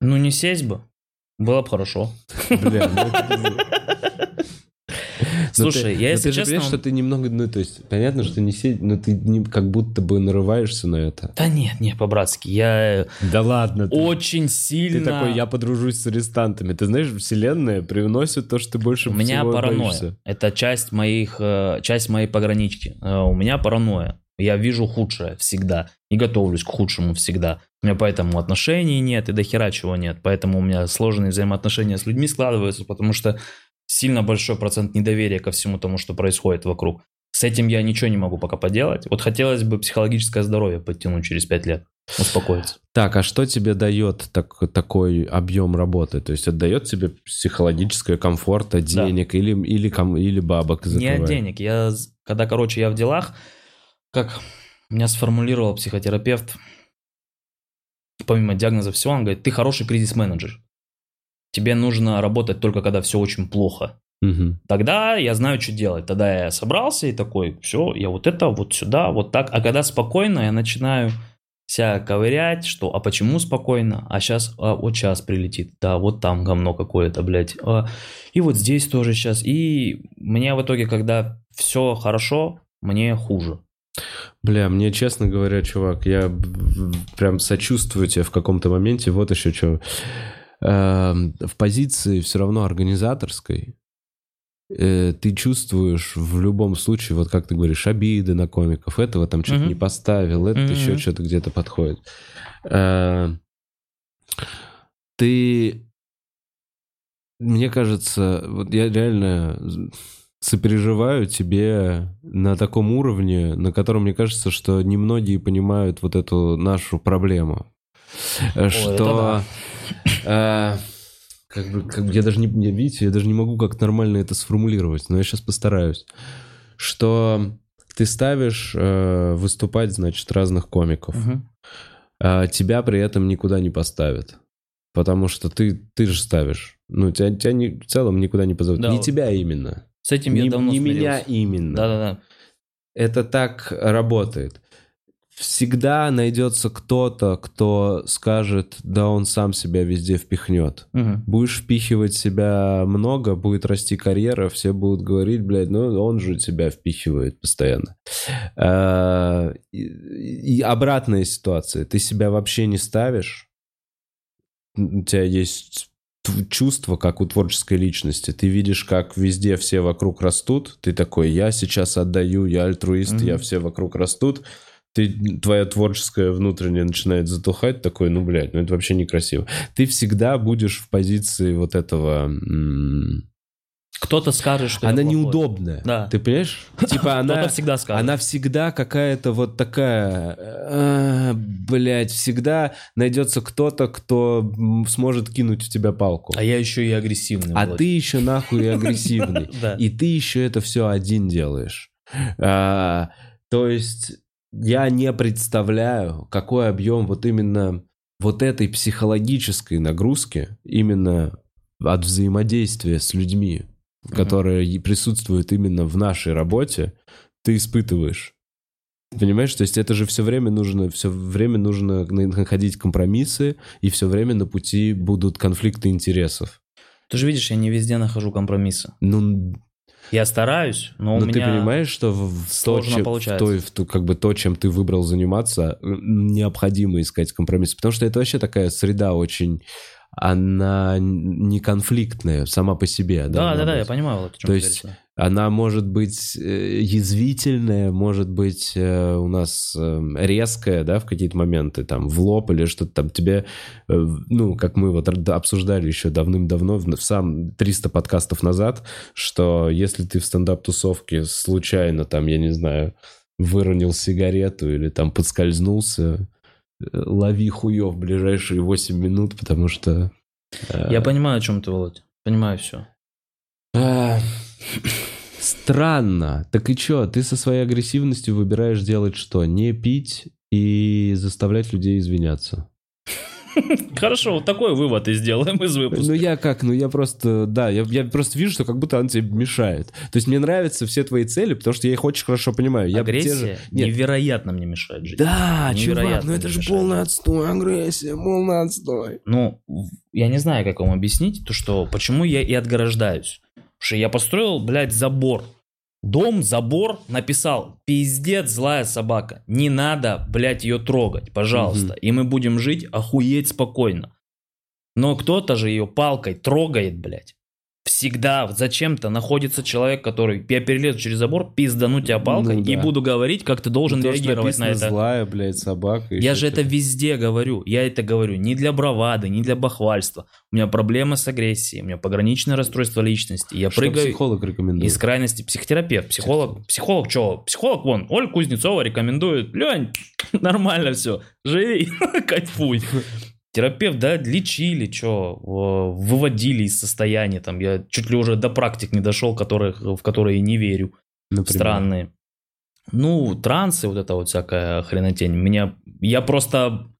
Ну, не сесть бы. Было бы хорошо. Бля, ну это пиздец. Но Слушай, ты- я, но если ты же понимаешь, что ты немного, ну, то есть, понятно, что не сидишь, но ты не, как будто бы нарываешься на это. Да нет, не, по-братски. Я Да ладно, очень Ты сильно... такой, я подружусь с арестантами. Ты знаешь, вселенная привносит то, что ты больше У меня паранойя. боишься. Это часть моих, э, часть моей погранички. Э, У меня паранойя. Я вижу худшее всегда. И готовлюсь к худшему всегда. У меня поэтому отношений нет и до хера чего нет. Поэтому у меня сложные взаимоотношения с людьми складываются, потому что сильно большой процент недоверия ко всему тому, что происходит вокруг. С этим я ничего не могу пока поделать. Вот хотелось бы психологическое здоровье подтянуть через 5 лет. Успокоиться. Так, а что тебе дает так, такой объем работы? То есть отдает тебе психологическое комфорта, денег или, или, ком- или бабок Не закрывает? от денег. Я, когда, короче, я в делах, как меня сформулировал психотерапевт, помимо диагноза всего, он говорит, ты хороший кризис-менеджер. Тебе нужно работать только когда все очень плохо. Мгм. Тогда я знаю, что делать. Тогда я собрался и такой, все, я вот это, вот сюда, вот так. А когда спокойно, я начинаю себя ковырять, что, а почему спокойно? А сейчас, а вот сейчас прилетит. Да, вот там говно какое-то, блядь. А, и вот здесь тоже сейчас. И мне в итоге, когда все хорошо, мне хуже. Бля, мне честно говоря, чувак, я прям сочувствую тебе в каком-то моменте. Вот еще что. В позиции все равно организаторской э, ты чувствуешь в любом случае, вот как ты говоришь, обиды на комиков. Этого там что-то Мгм. не поставил, это Мгм. еще что-то где-то подходит. Э, Ты... Мне кажется, вот я реально сопереживаю тебе на таком уровне, на котором мне кажется, что немногие понимают вот эту нашу проблему. Что... э, Как бы, как бы я даже не, не- видите, я даже не могу как нормально это сформулировать, но я сейчас постараюсь. Что ты ставишь э, выступать, значит, разных комиков, Мгм. а тебя при этом никуда не поставят. Потому что ты, ты же ставишь. Ну, тебя, тебя не- в целом никуда не позовут. Да, не вот. тебя именно. С этим не я давно не меня смирился. именно. Да-да-да. Это так работает. Всегда найдется кто-то, кто скажет, да он сам себя везде впихнет. Мгм. Будешь впихивать себя много, будет расти карьера, все будут говорить, блядь, ну он же тебя впихивает постоянно. А, И обратная ситуация. Ты себя вообще не ставишь, у тебя есть тв- чувство, как у творческой личности. Ты видишь, как везде все вокруг растут. Ты такой, я сейчас отдаю, я альтруист, Мгм. я все вокруг растут. Ты, твоя творческая внутренняя начинает затухать, такой, ну, блядь, ну это вообще некрасиво. Ты всегда будешь в позиции вот этого... Кто-то скажет, что Она неудобная. Да. Ты понимаешь? Типа она... Всегда скажет. Она всегда какая-то вот такая, блять, всегда найдется кто-то, кто сможет кинуть в тебя палку. А я еще и агрессивный. А Володь. ты еще нахуй и агрессивный. И ты еще это все один делаешь. А, то есть я не представляю, какой объем вот именно вот этой психологической нагрузки именно от взаимодействия с людьми, Мгм. которые присутствуют именно в нашей работе, ты испытываешь. Понимаешь, то есть это же все время нужно, все время нужно на- находить компромиссы, и все время на пути будут конфликты интересов. Ты же видишь, я не везде нахожу компромиссы. Ну, Я стараюсь, но у Но меня... ты понимаешь, что в, то, чем, в, получается. той- в ту- как бы то, чем ты выбрал заниматься, необходимо искать компромисс, потому что это вообще такая среда очень, она не конфликтная сама по себе. Да, должна да, да, я понимаю, вот То есть говоришь, Она может быть э, язвительная, может быть э, у нас э, резкая, да, в какие-то моменты, там, в лоб или что-то там тебе, э, ну, как мы вот обсуждали еще давным-давно, в, сам 300 подкастов назад, что если ты в стендап-тусовке случайно, там, я не знаю, выронил сигарету или там подскользнулся, лови хуев в ближайшие 8 минут, потому что... э, Я понимаю, о чем ты, Володь. Понимаю все. а, Странно. Так и чё, ты со своей агрессивностью выбираешь делать что? Не пить и заставлять людей извиняться. Хорошо, вот такой вывод и сделаем из выпуска. Ну я как, ну я просто, да, я, я просто вижу, что как будто он тебе мешает. То есть мне нравятся все твои цели, потому что я их очень хорошо понимаю. Я те же- Агрессия Нет, невероятно мне мешает жить. Да, чувак, Невероятно ну это же мешает. полный отстой, агрессия, полный отстой. Ну, я не знаю, как вам объяснить, то что, почему я и отграждаюсь. Потому что я построил, блядь, забор. Дом, забор, написал, пиздец, злая собака. Не надо, блядь, ее трогать, пожалуйста. И мы будем жить охуеть спокойно. Но кто-то же ее палкой трогает, блядь. Всегда зачем-то находится человек, который я перелезу через забор, пиздану тебя палкой Ну и да. буду говорить, как ты должен что реагировать на это. злая, блядь, собака. Я же это везде говорю. Я это говорю не для бравады, не для бахвальства. У меня проблемы с агрессией, у меня пограничное расстройство личности. Я Что прыгаю психолог рекомендует? из крайности. Психотерапевт, психолог. Психолог что? Психолог вон. Оль Кузнецова рекомендует. Лень, нормально все. Живи, кайфуй. Терапевт, да, лечили, что, выводили из состояния, там, я чуть ли уже до практик не дошел, которых, в которые не верю Например. странные. Ну, трансы, вот это вот всякая хренотень. Меня, я просто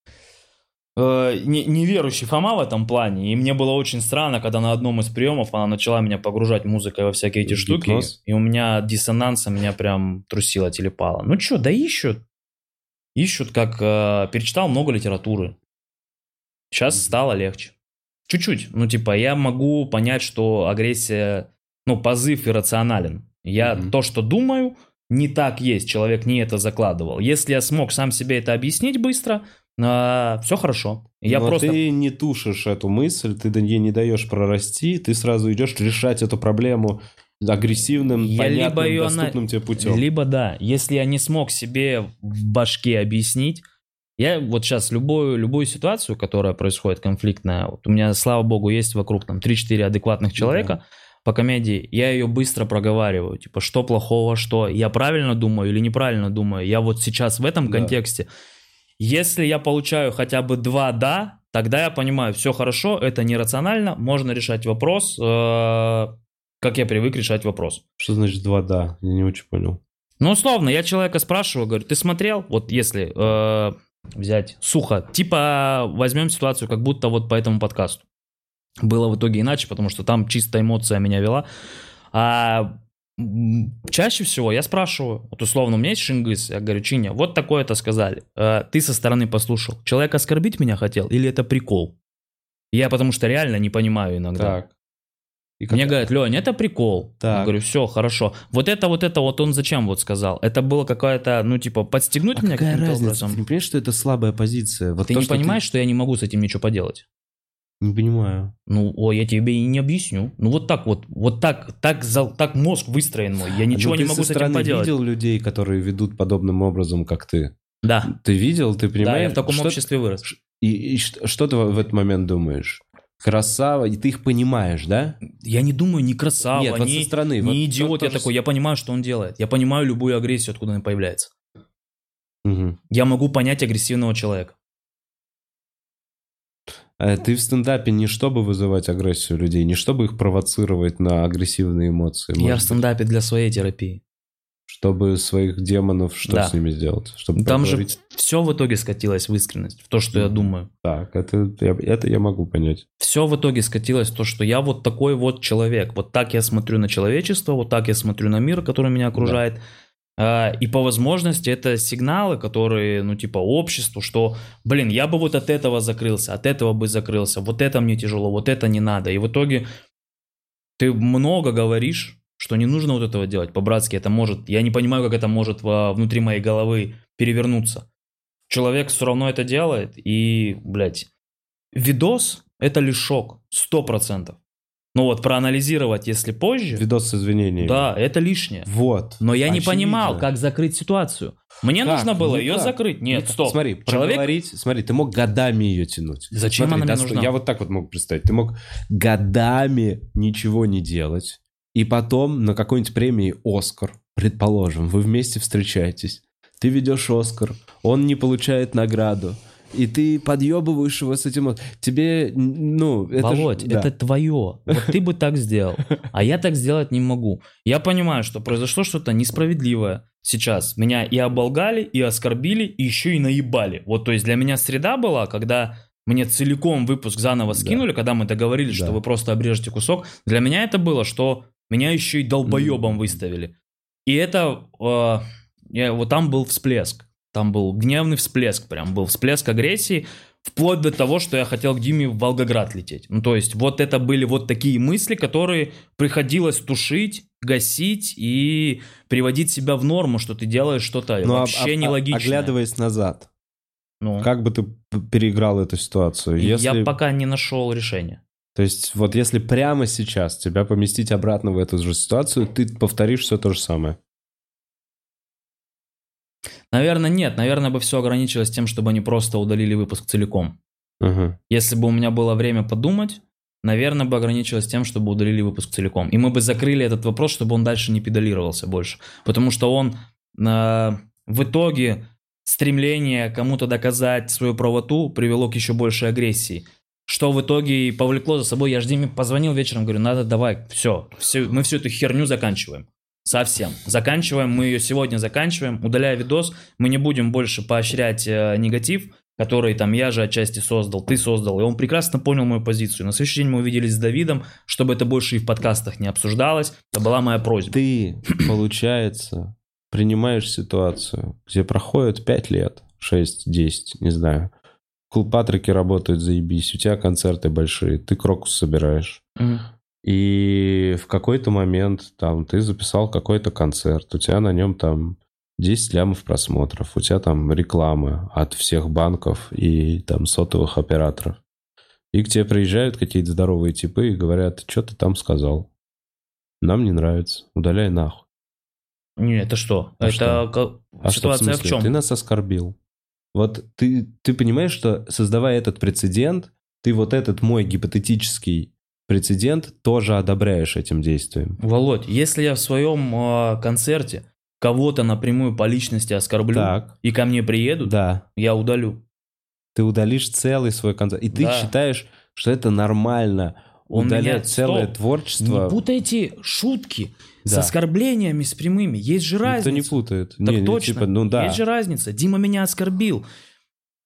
э, не, неверующий Фома в этом плане, и мне было очень странно, когда на одном из приемов она начала меня погружать музыкой во всякие эти В штуки, гипноз? и у меня диссонанса меня прям трусило, телепало. Ну что, да ищут. Ищут, как э, перечитал много литературы. Сейчас стало легче. Чуть-чуть. Ну, типа, я могу понять, что агрессия, ну, позыв иррационален. Я Мгм. то, что думаю, не так есть. Человек не это закладывал. Если я смог сам себе это объяснить быстро, все хорошо. Я Но просто... ты не тушишь эту мысль, ты ей не даешь прорасти, ты сразу идешь решать эту проблему агрессивным, Я понятным, либо её на- доступным тебе путем. Либо да, если я не смог себе в башке объяснить, я вот сейчас любую, любую ситуацию, которая происходит конфликтная, вот у меня, слава богу, есть вокруг там 3-4 адекватных человека, по комедии, я ее быстро проговариваю. Типа, что плохого, что я правильно думаю или неправильно думаю. Я вот сейчас в этом Да. контексте. Если я получаю хотя бы два «да», тогда я понимаю, все хорошо, это нерационально, можно решать вопрос, э, как я привык решать вопрос. Что значит два да? Я не очень понял. Ну, условно, я человека спрашиваю, говорю, ты смотрел? Вот если э, взять сухо, типа возьмем ситуацию, как будто вот по этому подкасту. Было в итоге иначе, потому что там чисто эмоция меня вела. А чаще всего я спрашиваю, вот условно, у меня есть шингыс, я говорю, Чиня, вот такое-то сказали, Э, ты со стороны послушал, человек оскорбить меня хотел или это прикол? Я потому что реально не понимаю иногда. Так. И Мне говорят, Лень, это прикол. Так. Я говорю, все, хорошо. Вот это, вот это, вот он зачем вот сказал? Это было какая-то, ну, типа, подстегнуть А меня каким-то образом? Ты не понимаешь, что это слабая позиция? Вот ты то, не что понимаешь, что я не могу с этим ничего поделать? Не понимаю. Ну, о, я тебе и не объясню. Ну, вот так вот, вот так, так, за- так мозг выстроен мой. Я ничего Ну, не ты могу с этим поделать. видел людей, которые ведут подобным образом, как ты? Да, Ты видел, ты понимаешь? да, я в таком что- обществе вырос. И, и что, что ты в этот момент думаешь? Красава, и ты их понимаешь, да? Я не думаю ни красава, Нет, вот ни, со стороны. ни вот идиот. я же такой, я понимаю, что он делает. Я понимаю любую агрессию, откуда она появляется. Мгм. Я могу понять агрессивного человека. А ты в стендапе не чтобы вызывать агрессию людей, не чтобы их провоцировать на агрессивные эмоции, я в может быть, стендапе для своей терапии. Чтобы своих демонов что Да. с ними сделать? Чтобы Там же поговорить? все в итоге скатилось в искренность, в то, что я думаю. Так, это я, это я могу понять. Все в итоге скатилось в то, что я вот такой вот человек. Вот так я смотрю на человечество, вот так я смотрю на мир, который меня окружает. А, И по возможности это сигналы, которые, ну, типа, обществу, что, блин, я бы вот от этого закрылся, от этого бы закрылся, вот это мне тяжело, вот это не надо. И в итоге ты много говоришь, что не нужно вот этого делать. По-братски это может, я не понимаю, как это может во- внутри моей головы перевернуться. Человек все равно это делает, и, блядь, видос – это лишь шок, сто процентов. Но вот проанализировать, если позже, Видос с извинениями. да, это лишнее. Вот. Но я не Очевидно. понимал, как закрыть ситуацию. Мне Как? нужно было ее Никак. закрыть. Нет, Никак. стоп. Смотри, Человек- проговорить, смотри, ты мог годами ее тянуть. Зачем Смотри, она мне нужна? Я вот так вот мог представить. Ты мог годами ничего не делать, и потом на какой-нибудь премии «Оскар», предположим, вы вместе встречаетесь, ты ведешь «Оскар», он не получает награду, и ты подъебываешь его с этим... Тебе, ну... Это Володь, да. это твое. Вот ты бы так сделал. А я так сделать не могу. Я понимаю, что произошло что-то несправедливое сейчас. Меня и оболгали, и оскорбили, и еще и наебали. Вот, то есть для меня среда была, когда мне целиком выпуск заново Да. скинули, когда мы договорились, Да. что вы просто обрежете кусок. Для меня это было, что меня еще и долбоебом Мгм. выставили. И это... э, я- вот там был всплеск. Там был гневный всплеск, прям был всплеск агрессии, вплоть до того, что я хотел к Диме в Волгоград лететь. Ну, то есть, вот это были вот такие мысли, которые приходилось тушить, гасить и приводить себя в норму, что ты делаешь что-то Ну, а- вообще а- нелогичное. Оглядываясь назад, Ну, как бы ты переиграл эту ситуацию? Если... Я пока не нашел решения. То есть вот если прямо сейчас тебя поместить обратно в эту же ситуацию, ты повторишь все то же самое. Наверное, нет. Наверное, бы все ограничилось тем, чтобы они просто удалили выпуск целиком. Ага. Если бы у меня было время подумать, наверное, бы ограничилось тем, чтобы удалили выпуск целиком. И мы бы закрыли этот вопрос, чтобы он дальше не педалировался больше. Потому что он э, в итоге стремление кому-то доказать свою правоту привело к еще большей агрессии. Что в итоге и повлекло за собой. Я же Диме позвонил вечером, говорю, надо давай, все, все мы всю эту херню заканчиваем. Совсем. Заканчиваем, мы ее сегодня заканчиваем, удаляя видос, мы не будем больше поощрять э, негатив, который там я же отчасти создал, ты создал, и он прекрасно понял мою позицию. На следующий день мы увиделись с Давидом, чтобы это больше и в подкастах не обсуждалось, это была моя просьба. Ты, получается, принимаешь ситуацию, где проходит 5 лет, 6, 10, не знаю. Кулпатрики работают заебись, у тебя концерты большие, ты крокус собираешь. Мгм. И в какой-то момент там ты записал какой-то концерт, у тебя на нем там 10 лямов просмотров, у тебя там рекламы от всех банков и там сотовых операторов. И к тебе приезжают какие-то здоровые типы и говорят, что ты там сказал? Нам не нравится, удаляй нахуй. Не, это что? А это что? ка- А что, ситуация в, смысле? чем? Ты нас оскорбил. Вот ты, ты понимаешь, что создавая этот прецедент, ты вот этот мой гипотетический прецедент, тоже одобряешь этим действием. Володь, если я в своем э, концерте кого-то напрямую по личности оскорблю Так, и ко мне приедут, да. я удалю. Ты удалишь целый свой концерт. И ты Да. считаешь, что это нормально удалять меня- целое стоп. творчество. Не путайте шутки с Да. оскорблениями, с прямыми. Есть же Никто разница. не путает. Так Не, не, точно. типа, ну да. Есть же разница. Дима меня оскорбил.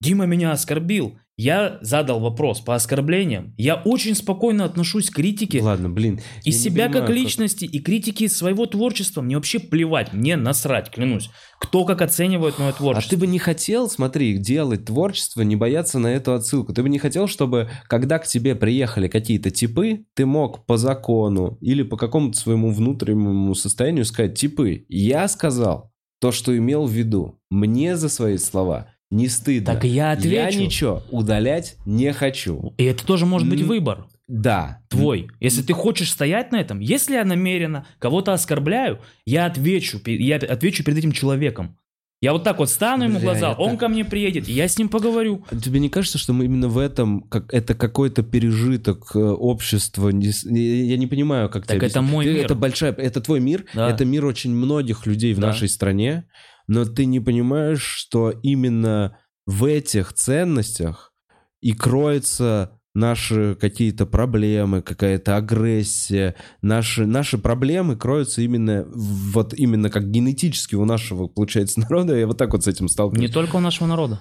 Дима меня оскорбил. Я задал вопрос по оскорблениям. Я очень спокойно отношусь к критике Ладно, блин. и себя понимаю, как личности, и критики своего творчества. Мне вообще плевать, мне насрать, клянусь. Кто как оценивает мое А творчество. ты бы не хотел, смотри, делать творчество, не бояться на эту отсылку. Ты бы не хотел, чтобы, когда к тебе приехали какие-то типы, ты мог по закону или по какому-то своему внутреннему состоянию сказать, типы, я сказал то, что имел в виду. Мне за свои слова не стыдно. Так я отвечу. Я ничего удалять не хочу. И это тоже может быть М, выбор Да. твой. Если ты хочешь стоять на этом, если я намеренно кого-то оскорбляю, я отвечу, я отвечу перед этим человеком. Я вот так вот стану ему в Бля, глаза, я он так- ко мне приедет, и я с ним поговорю. А Тебе не кажется, что мы именно в этом, как это какой-то пережиток э, общества? не с- не- Я не понимаю, как Так тебе это объяснить. мой Ты- мир. Это большая, это твой мир, Да. это мир очень многих людей в Да. нашей стране, но ты не понимаешь, что именно в этих ценностях и кроется наши какие-то проблемы, какая-то агрессия, наши, наши проблемы кроются именно вот именно как генетически у нашего, получается, народа. Я вот так вот с этим сталкиваюсь. Не только у нашего народа.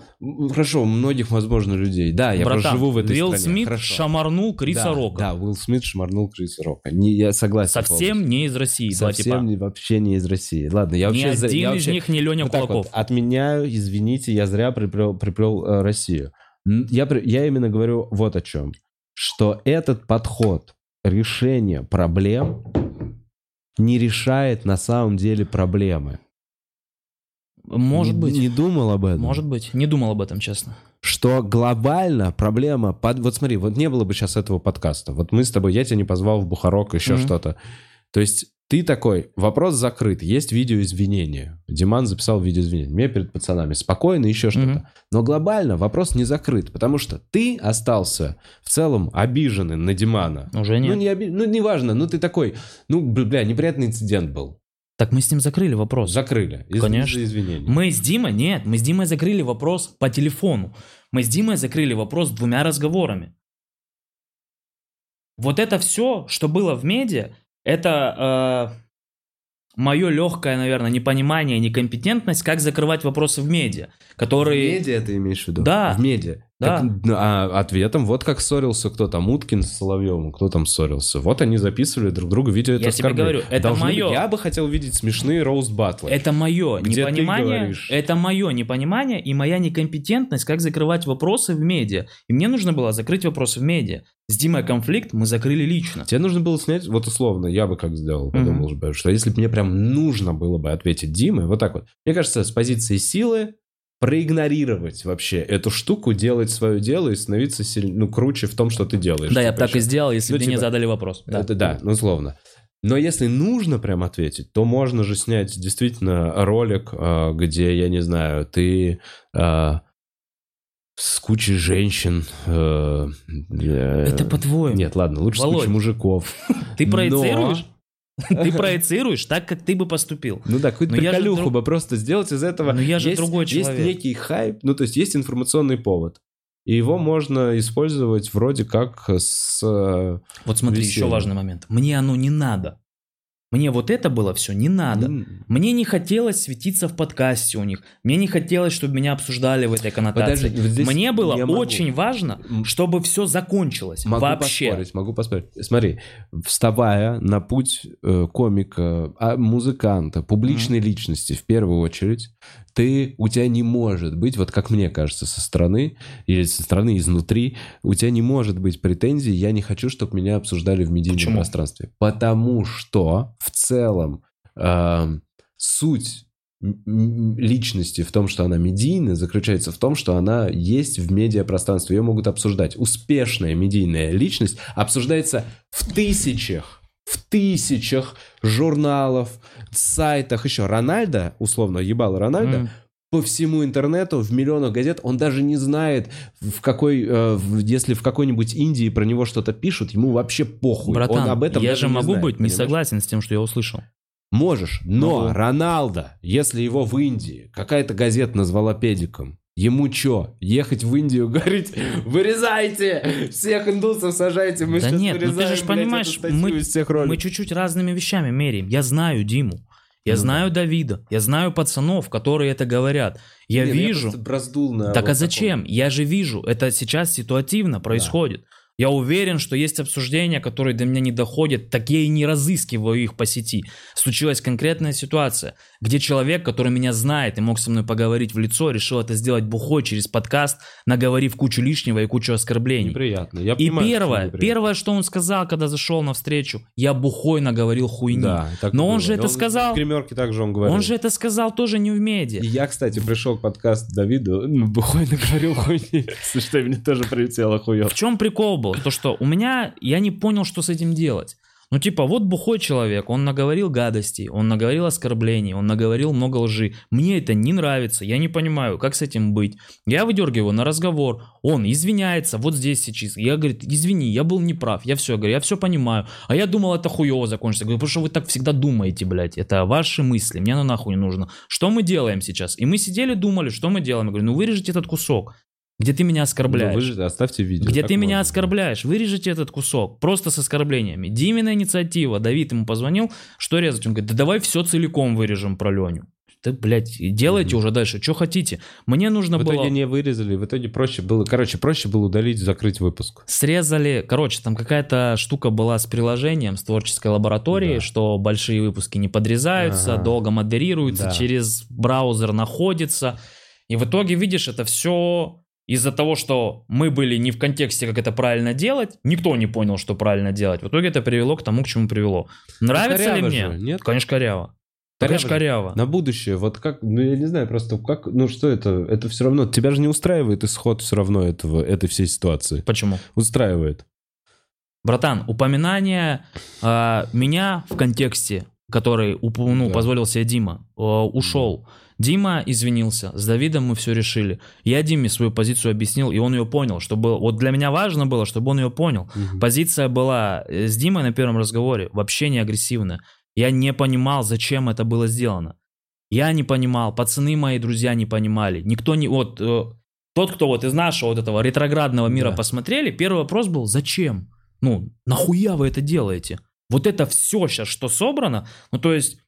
Хорошо, у многих, возможно, людей. Да, я Братан, живу в этой Уилл стране. Смит Хорошо. шамарнул Криса да, Рока. Да, Уилл Смит шмарнул Криса Рока. Не, я согласен. Совсем не из России, два Совсем типа. не, вообще не из России. Ладно, я Ни вообще... за- один я из вообще- них не Леня вот Кулаков. вот отменяю, извините, я зря приплел, приплел, э, Россию. Я, я именно говорю вот о чем. Что этот подход решения проблем не решает на самом деле проблемы. Может Не- быть. Не думал об этом? Может быть. Не думал об этом, честно. что глобально проблема... под- Вот смотри, вот не было бы сейчас этого подкаста. Вот мы с тобой, я тебя не позвал в Бухарок, еще Мгм. что-то. То есть ты такой, вопрос закрыт, есть видео извинения. Диман записал видео извинения. Мне перед пацанами спокойно, еще что-то. Мгм. Но глобально вопрос не закрыт, потому что ты остался в целом обиженный на Димана. Уже нет. Ну, не оби- ну, неважно, ну, ты такой, ну, бля, неприятный инцидент был. Так мы с ним закрыли вопрос. Закрыли. Из- Конечно. из-за извинений. Мы с Димой, нет, мы с Димой закрыли вопрос по телефону. Мы с Димой закрыли вопрос двумя разговорами. Вот это все, что было в медиа, это мое легкое, наверное, непонимание, некомпетентность, как закрывать вопросы в медиа, которые... В медиа ты имеешь в виду? Да. В медиа. Да. Так, а ответом, вот как ссорился кто там, Уткин с Соловьевым, кто там ссорился. Вот они записывали друг другу видео это Я тебе говорю, это мое. Я бы хотел видеть смешные роуст батлы. Это мое Где непонимание. Это мое непонимание и моя некомпетентность, как закрывать вопросы в медиа. И мне нужно было закрыть вопросы в медиа. С Димой конфликт мы закрыли лично. Тебе нужно было снять, вот условно, я бы как сделал, подумал бы, что если бы мне прям нужно было бы ответить Диме, вот так вот. Мне кажется, с позиции силы проигнорировать вообще эту штуку, делать свое дело и становиться силь- ну, круче в том, что ты делаешь. Да, я Типа, бы так и сделал, если Ну, бы мне типа, задали вопрос. Да. Это да, ну условно. Но если нужно прям ответить, то можно же снять действительно ролик, а, где, я не знаю, ты а, с кучей женщин. э, э, Это по-твоему. Нет, ладно, лучше с Володь. кучей мужиков. Ты проецируешь? Ты проецируешь так, как ты бы поступил. Ну да, какую-то приколюху друг- бы просто сделать из этого. Но я же есть, другой Есть человек. некий хайп, ну то есть есть информационный повод. И его можно использовать вроде как с... э, Вот смотри, еще Веселье. важный момент. Мне оно не надо. Мне вот это было все не надо. м, Мне не хотелось светиться в подкасте у них. Мне не хотелось, чтобы меня обсуждали в этой коннотации. Подожди, вот Мне было могу. очень важно, чтобы все закончилось. Могу Вообще. поспорить, могу поспорить. Смотри, вставая на путь э, комика, а, музыканта, публичной личности в первую очередь, ты, у тебя не может быть, вот как мне кажется, со стороны, или со стороны изнутри, у тебя не может быть претензий, я не хочу, чтобы меня обсуждали в медийном Почему? пространстве. Потому что в целом эм, суть личности в том, что она медийная, заключается в том, что она есть в медиапространстве. Ее могут обсуждать. Успешная медийная личность обсуждается в тысячах, в тысячах журналов, сайтах. Еще Рональдо, условно, ебало Рональдо, М. по всему интернету, в миллионах газет, он даже не знает, в какой, э, в- если в какой-нибудь Индии про него что-то пишут, ему вообще похуй. Братан, он об этом я же не могу знает, быть не понимаешь? согласен с тем, что я услышал. Можешь, но Могу. Роналдо, если его в Индии какая-то газета назвала педиком, ему чё, ехать в Индию, говорить, вырезайте, всех индусов сажайте, мы Да сейчас нет, ну ты же вырезаем, блядь, понимаешь, мы- всех роликов». Мы чуть-чуть разными вещами меряем. Я знаю Диму. Я Ну знаю Давида, я знаю пацанов, которые это говорят. Я Не, ну вижу. браздул на Так вот а зачем? Я же вижу, это сейчас ситуативно происходит. Я уверен, что есть обсуждения, которые до меня не доходят, так я и не разыскиваю их по сети. Случилась конкретная ситуация, где человек, который меня знает и мог со мной поговорить в лицо, решил это сделать бухой через подкаст, наговорив кучу лишнего и кучу оскорблений. Неприятно. Я И понимаю, что первое, неприятно. первое, что он сказал, когда зашел на встречу, я бухой наговорил хуйни. Да, так Но и он было. же это И сказал- В гримерке также он говорил. Он же это сказал тоже не в медиа. И я, кстати, пришел к подкасту Давиду, ну, бухой наговорил хуйни, что, мне тоже прилетело хуёв. В чем прикол был? То, что у меня, я не понял, что с этим делать. Ну, типа, вот бухой человек, он наговорил гадостей, он наговорил оскорблений, он наговорил много лжи. Мне это не нравится, я не понимаю, как с этим быть. Я выдергиваю на разговор, он извиняется, вот здесь сейчас. Я, говорит, извини, я был неправ, я все, говорю, я все понимаю. А я думал, это хуево закончится. Говорю, потому что вы так всегда думаете, блядь, это ваши мысли, мне оно нахуй не нужно. Что мы делаем сейчас? И мы сидели, думали, что мы делаем. Я говорю, ну вырежите этот кусок, где ты меня оскорбляешь. Ну, вы же оставьте видео. Где ты меня можно. оскорбляешь, вырежите этот кусок, просто с оскорблениями. Димина инициатива, Давид ему позвонил, что резать? Он говорит, да давай все целиком вырежем про Леню. Да, блядь, делайте Мгм. уже дальше, что хотите. Мне нужно В было... итоге не вырезали, в итоге проще было, короче, проще было удалить, закрыть выпуск. Срезали, короче, там какая-то штука была с приложением, с творческой лабораторией, Да. что большие выпуски не подрезаются, Ага. долго модерируются, Да. через браузер находится. И в итоге, видишь, это все из-за того, что мы были не в контексте, как это правильно делать, никто не понял, что правильно делать. В итоге это привело к тому, к чему привело. Нравится ли коряво мне? же, нет? Конечно, коряво. Коряво Конечно, коряво. На будущее, вот как, ну я не знаю, просто как, ну что это, это все равно, тебя же не устраивает исход все равно этого, этой всей ситуации. Почему? Устраивает. Братан, упоминание а, меня в контексте, который ну, Да. позволил себе Дима, а, ушел. Дима извинился, с Давидом мы все решили. Я Диме свою позицию объяснил, и он ее понял. Чтобы, вот для меня важно было, чтобы он ее понял. Мгм. Позиция была э, с Димой на первом разговоре вообще не агрессивная. Я не понимал, зачем это было сделано. Я не понимал, пацаны мои друзья не понимали. Никто не... Вот э, тот, кто вот из нашего вот этого ретроградного мира Да. посмотрели, первый вопрос был, зачем? Ну, нахуя вы это делаете? Вот это все сейчас, что собрано, ну то есть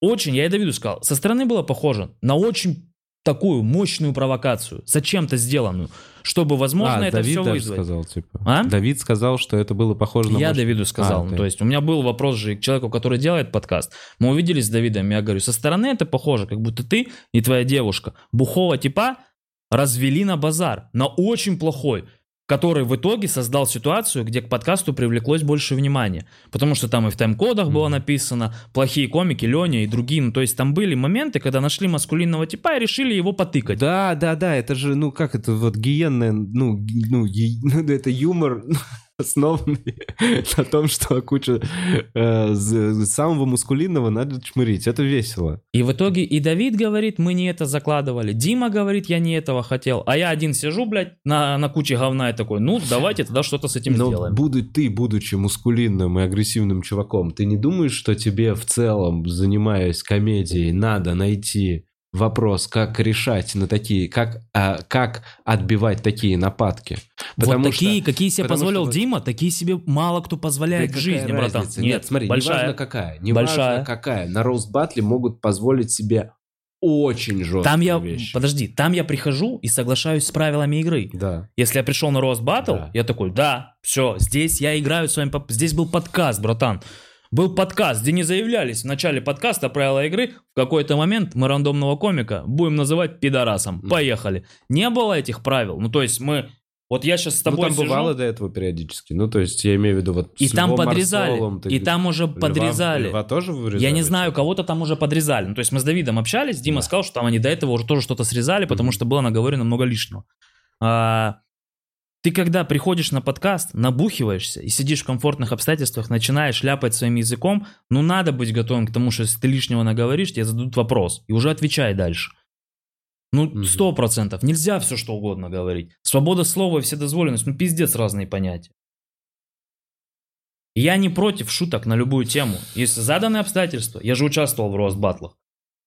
очень, я и Давиду сказал, со стороны было похоже на очень такую мощную провокацию, зачем-то сделанную, чтобы, возможно, А, это Давид все даже вызвать. сказал, типа. А? Давид сказал, что это было похоже на Я мощь- Давиду сказал. А, ну, ты. то есть у меня был вопрос же к человеку, который делает подкаст. Мы увиделись с Давидом, я говорю, со стороны это похоже, как будто ты и твоя девушка бухого типа развели на базар, на очень плохой, который в итоге создал ситуацию, где к подкасту привлеклось больше внимания. Потому что там и в тайм-кодах было написано плохие комики, Леня и другие. Ну, то есть там были моменты, когда нашли маскулинного типа и решили его потыкать. Да, да, да, это же, ну как это, вот гиенная, ну, ну, ги- ну, это юмор, основанный на том, что куча э, самого мускулинного надо чмырить. Это весело. И в итоге и Давид говорит, мы не это закладывали. Дима говорит, я не этого хотел. А я один сижу, блядь, на, на куче говна и такой, ну, давайте тогда что-то с этим Но сделаем. буду ты, будучи мускулинным и агрессивным чуваком, ты не думаешь, что тебе в целом, занимаясь комедией, надо найти вопрос, как решать на такие, как, а, как отбивать такие нападки? вот такие, какие себе потому позволил что Дима, такие себе мало кто Да позволяет в какая жизни, братан. Нет, Нет, смотри, большая. неважно какая, неважно Большая. какая. На роуст батле могут позволить себе очень жесткие Там я, вещи. подожди, там я прихожу и соглашаюсь с правилами игры. Да. Если я пришел на Рост Баттл, Да. я такой, да, все, здесь я играю с вами, здесь был подкаст, братан. Был подкаст, где не заявлялись в начале подкаста правила игры. В какой-то момент мы рандомного комика будем называть пидорасом. Мгм. Поехали. Не было этих правил. Ну, то есть мы... Вот я сейчас с Ну, тобой там сижу, бывало до этого периодически. Ну, то есть, я имею в виду вот и там подрезали. Марсолом ты И там уже Льва- подрезали. Льва тоже вырезали? Я не знаю, кого-то там уже подрезали. Ну, то есть мы с Давидом общались, Дима Да. сказал, что там они до этого уже тоже что-то срезали, потому что было наговорено много лишнего. А, ты когда приходишь на подкаст, набухиваешься и сидишь в комфортных обстоятельствах, начинаешь ляпать своим языком, ну надо быть готовым к тому, что если ты лишнего наговоришь, тебе зададут вопрос, и уже отвечай дальше. Ну, сто процентов. Нельзя все что угодно говорить. Свобода слова и вседозволенность, ну, пиздец разные понятия. Я не против шуток на любую тему. Если заданные обстоятельства, я же участвовал в рост-батлах.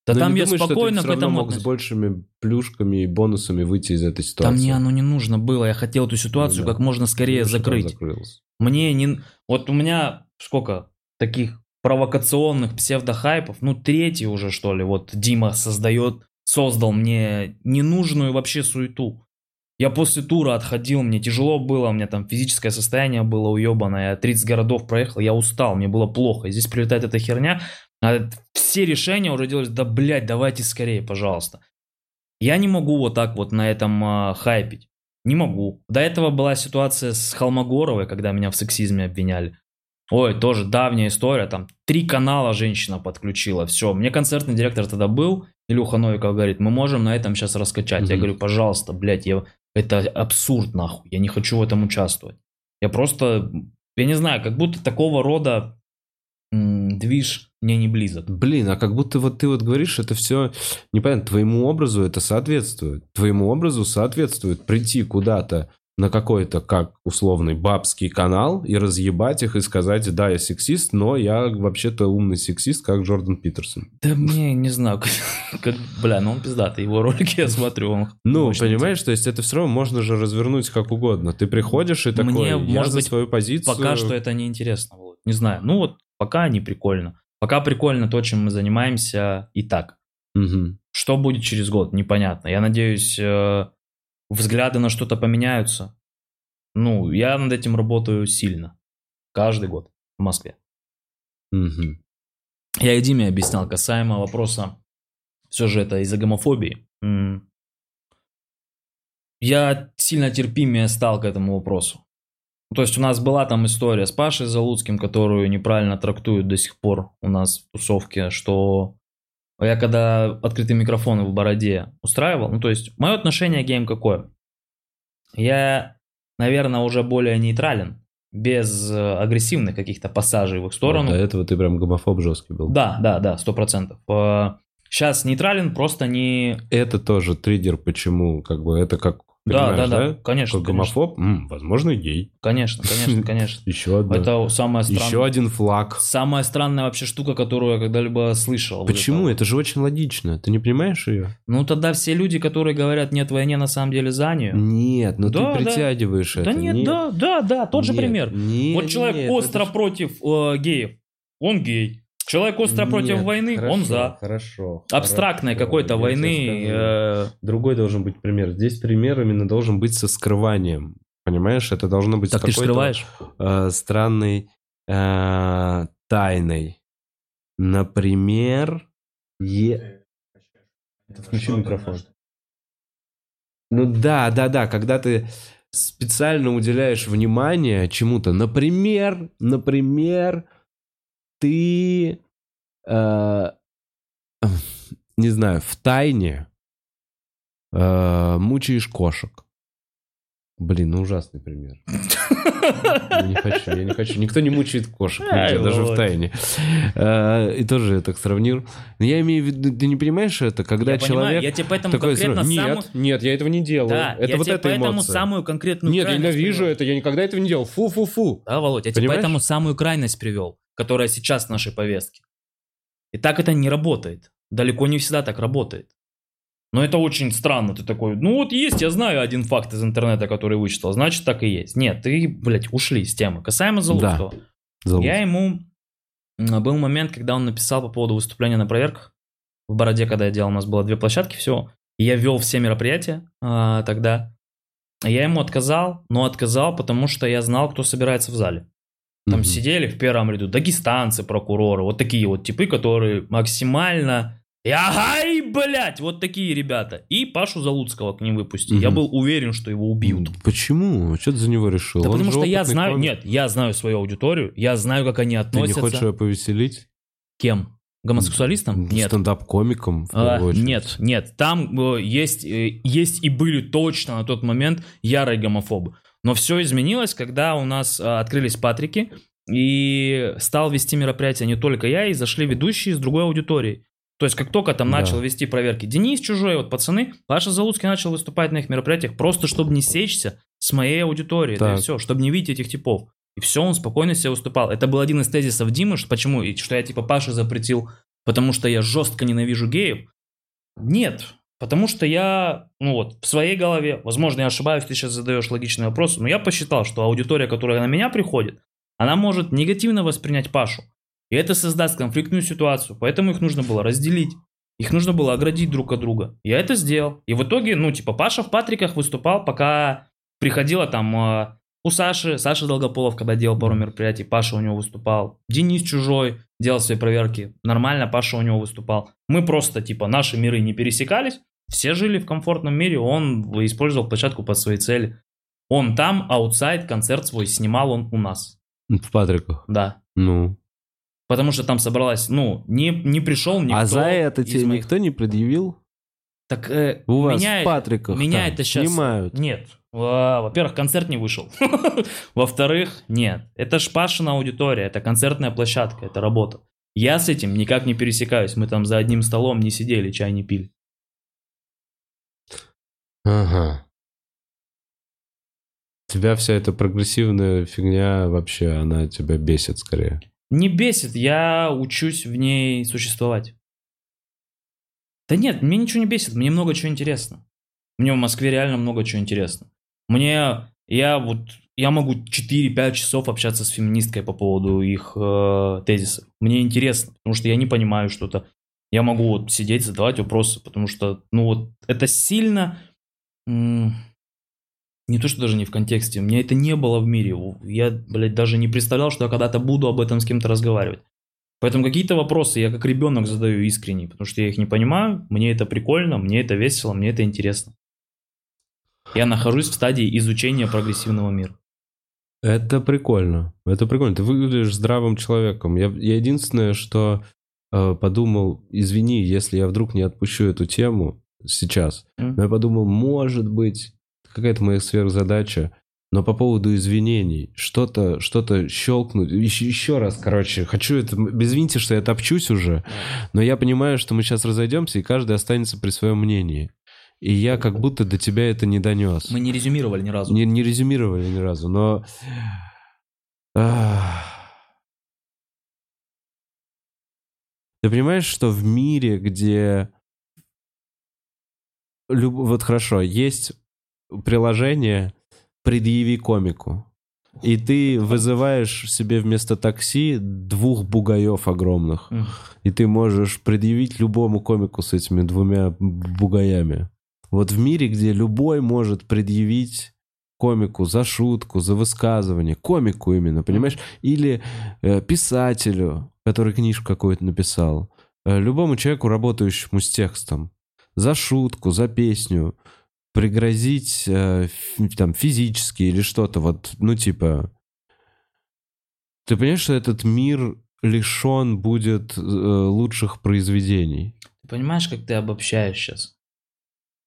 Да Но там не я думаешь, что ты спокойно к равно мог с отношусь. большими плюшками и бонусами выйти из этой ситуации. мне оно не нужно было. Я хотел эту ситуацию Ну да. как можно скорее Ну, там закрыть. Мне не... Вот у меня сколько таких провокационных псевдохайпов, ну третий уже что ли, вот Дима создает, создал мне ненужную вообще суету. Я после тура отходил, мне тяжело было, у меня там физическое состояние было уебанное, я 30 городов проехал, я устал, мне было плохо. И здесь прилетает эта херня, а все решения уже делались, да блядь, давайте скорее, пожалуйста. Я не могу вот так вот на этом а, хайпить. Не могу. До этого была ситуация с Холмогоровой, когда меня в сексизме обвиняли. Ой, тоже давняя история, там три канала женщина подключила, все. Мне концертный директор тогда был, Илюха Новиков говорит, мы можем на этом сейчас раскачать. Я Мгм. говорю, пожалуйста, блядь, я... это абсурд нахуй, я не хочу в этом участвовать. Я просто, я не знаю, как будто такого рода м, движ мне не близок. Блин, а как будто вот ты вот говоришь, это все непонятно, твоему образу это соответствует. Твоему образу соответствует прийти куда-то на какой-то, как условный, бабский канал и разъебать их и сказать, да, я сексист, но я вообще-то умный сексист, как Джордан Питерсон. Да мне не знаю, как, как- бля, ну он пиздатый, его ролики я смотрю, он Ну, мощный. понимаешь, то есть это все равно можно же развернуть как угодно. Ты приходишь и такой, Мне, я может за быть, свою позицию... Пока что это не интересно, Володь. Не знаю. Ну вот пока не прикольно. Пока прикольно то, чем мы занимаемся и так. Мгм. Что будет через год, непонятно. Я надеюсь, э, взгляды на что-то поменяются. Ну, я над этим работаю сильно. Каждый год в Москве. Мгм. Я и Диме объяснял касаемо вопроса, все же это из-за гомофобии. Я сильно терпимее стал к этому вопросу. То есть у нас была там история с Пашей Залуцким, которую неправильно трактуют до сих пор у нас в тусовке, что я когда открытые микрофоны в Бороде устраивал, ну то есть мое отношение к гейм какое? Я, наверное, уже более нейтрален, без э, агрессивных каких-то пассажей в их сторону. Вот до этого ты прям гомофоб жесткий был. Да, да, да, сто процентов. Сейчас нейтрален, просто не... Это тоже триггер, почему, как бы, это как, Да, понимаешь, да, да, конечно, Как гомофоб, М, возможно, и гей. Конечно, конечно, конечно. Еще одна. Это самая Еще странная... один флаг. Самая странная вообще штука, которую я когда-либо слышал. Вот Почему? это. Это же очень логично. Ты не понимаешь ее? Ну тогда все люди, которые говорят нет войне, на самом деле за нее. Нет, ну Да, ты да. притягиваешь это. Да нет, да, да, да, тот же Нет, пример. нет, вот человек нет, остро против э, геев, он гей. Человек остро против Нет, войны, он хорошо, за. Хорошо. Абстрактной какой-то войны. э, Другой должен быть пример. Здесь пример именно должен быть со скрыванием. Понимаешь, это должно быть так ты скрываешь? э, странной э, тайной. Например, е- Включи микрофон. Ну да, да, да, когда ты специально уделяешь внимание чему-то, например, например, ты, э, не знаю, в тайне э, мучаешь кошек. Блин, ну ужасный пример. Я не хочу, я не хочу. Никто не мучает кошек, Ай, нигде, даже в тайне. Э, И тоже я так сравнил. Но я имею в виду, ты не понимаешь это, когда я понимаю, человек я тебе поэтому такой конкретно нет, нет, я этого не делаю. Да, это я вот тебе эта поэтому эмоция. самую конкретную Нет, я ненавижу привел. это, я никогда этого не делал. Фу-фу-фу. Да, Володь, я тебе поэтому самую крайность привел, которая сейчас в нашей повестке. И так это не работает. Далеко не всегда так работает. Но это очень странно. Ты такой, ну вот есть, я знаю один факт из интернета, который вычитал, значит так и есть. Нет, ты, блядь, ушли с темы. Касаемо Залуцкого. Залуз. Я ему... Был момент, когда он написал по поводу выступления на проверках. В Бороде, когда я делал, у нас было две площадки всего. И я вел все мероприятия а, тогда. Я ему отказал, но отказал, потому что я знал, кто собирается в зале. Там Мгм. сидели в первом ряду дагестанцы, прокуроры, вот такие вот типы, которые максимально... И Ага, и, блядь, вот такие ребята. И Пашу Залуцкого к ним выпустили. Я Мгм. был уверен, что его убьют. Почему? Что ты за него решил? Да Он потому что я знаю... комик. Нет, я знаю свою аудиторию, я знаю, как они Ты не относятся. хочешь его повеселить? Кем? Гомосексуалистом? Нет. Стендап-комиком, А, очередь. нет, нет, там э, есть, э, есть и были точно на тот момент ярые гомофобы. Но все изменилось, когда у нас э, открылись Патрики, и стал вести мероприятие не только я, и зашли ведущие из другой аудитории. То есть, как только там Да. начал вести проверки Денис Чужой, вот пацаны, Паша Залуцкий начал выступать на их мероприятиях просто, чтобы не сечься с моей аудиторией, да и Так. все, чтобы не видеть этих типов. И все, он спокойно себе выступал. Это был один из тезисов Димы, что- почему, и что я типа Паше запретил, потому что я жестко ненавижу геев. Нет, потому что я, ну вот, в своей голове, возможно, я ошибаюсь, ты сейчас задаешь логичный вопрос, но я посчитал, что аудитория, которая на меня приходит, она может негативно воспринять Пашу. И это создаст конфликтную ситуацию. Поэтому их нужно было разделить. Их нужно было оградить друг от друга. Я это сделал. И в итоге, ну, типа, Паша в Патриках выступал, пока приходила там э, у Саши, Саша Долгополов, когда делал пару мероприятий, Паша у него выступал. Денис Чужой делал свои проверки. Нормально, Паша у него выступал. Мы просто, типа, наши миры не пересекались. Все жили в комфортном мире. Он использовал площадку под свои цели. Он там, аутсайд, концерт свой снимал он у нас. В Патриках. Да. Ну. Потому что там собралась, ну, не, не пришел никто. а за это тебе моих- никто не предъявил? Так э, У вас меня, в Патриках меня там это сейчас... снимают. Нет. Во- Во-первых, концерт не вышел. Во-вторых, нет. Это ж Пашина аудитория, это концертная площадка, это работа. Я с этим никак не пересекаюсь. Мы там за одним столом не сидели, чай не пили. Ага. Тебя вся эта прогрессивная фигня вообще, она тебя бесит скорее. Не бесит, я учусь в ней существовать. Да нет, мне ничего не бесит, мне много чего интересно. Мне в Москве реально много чего интересно. Мне, я вот, я могу 4-5 часов общаться с феминисткой по поводу их э, тезисов. Мне интересно, потому что я не понимаю что-то. Я могу вот сидеть, задавать вопросы, потому что, ну вот, это сильно... м, не то, что даже не в контексте, у меня это не было в мире. Я, блядь, даже не представлял, что я когда-то буду об этом с кем-то разговаривать. Поэтому какие-то вопросы я как ребенок задаю искренне, потому что я их не понимаю, мне это прикольно, мне это весело, мне это интересно. Я нахожусь в стадии изучения прогрессивного мира. Это прикольно. Это прикольно. Ты выглядишь здравым человеком. Я, я единственное, что э, подумал, извини, если я вдруг не отпущу эту тему сейчас. М? Но я подумал, может быть, какая-то моя сверхзадача. Но по поводу извинений, что-то что щелкнуть. Еще, еще раз, короче, хочу это... Извините, что я топчусь уже, но я понимаю, что мы сейчас разойдемся, и каждый останется при своем мнении. И я как будто до тебя это не донес. Мы не резюмировали ни разу. Не, не резюмировали ни разу, но... Ах. Ты понимаешь, что в мире, где... люб- Вот хорошо, есть приложение «Предъяви комику», и ты вызываешь себе вместо такси двух бугаев огромных, и ты можешь предъявить любому комику с этими двумя бугаями. Вот в мире, где любой может предъявить комику за шутку, за высказывание, комику именно, понимаешь? Или э, писателю, который книжку какую-то написал, э, любому человеку, работающему с текстом, за шутку, за песню, пригрозить э, там физически или что-то, вот, ну типа... Ты понимаешь, что этот мир лишен будет э, лучших произведений? Ты понимаешь, как ты обобщаешь сейчас?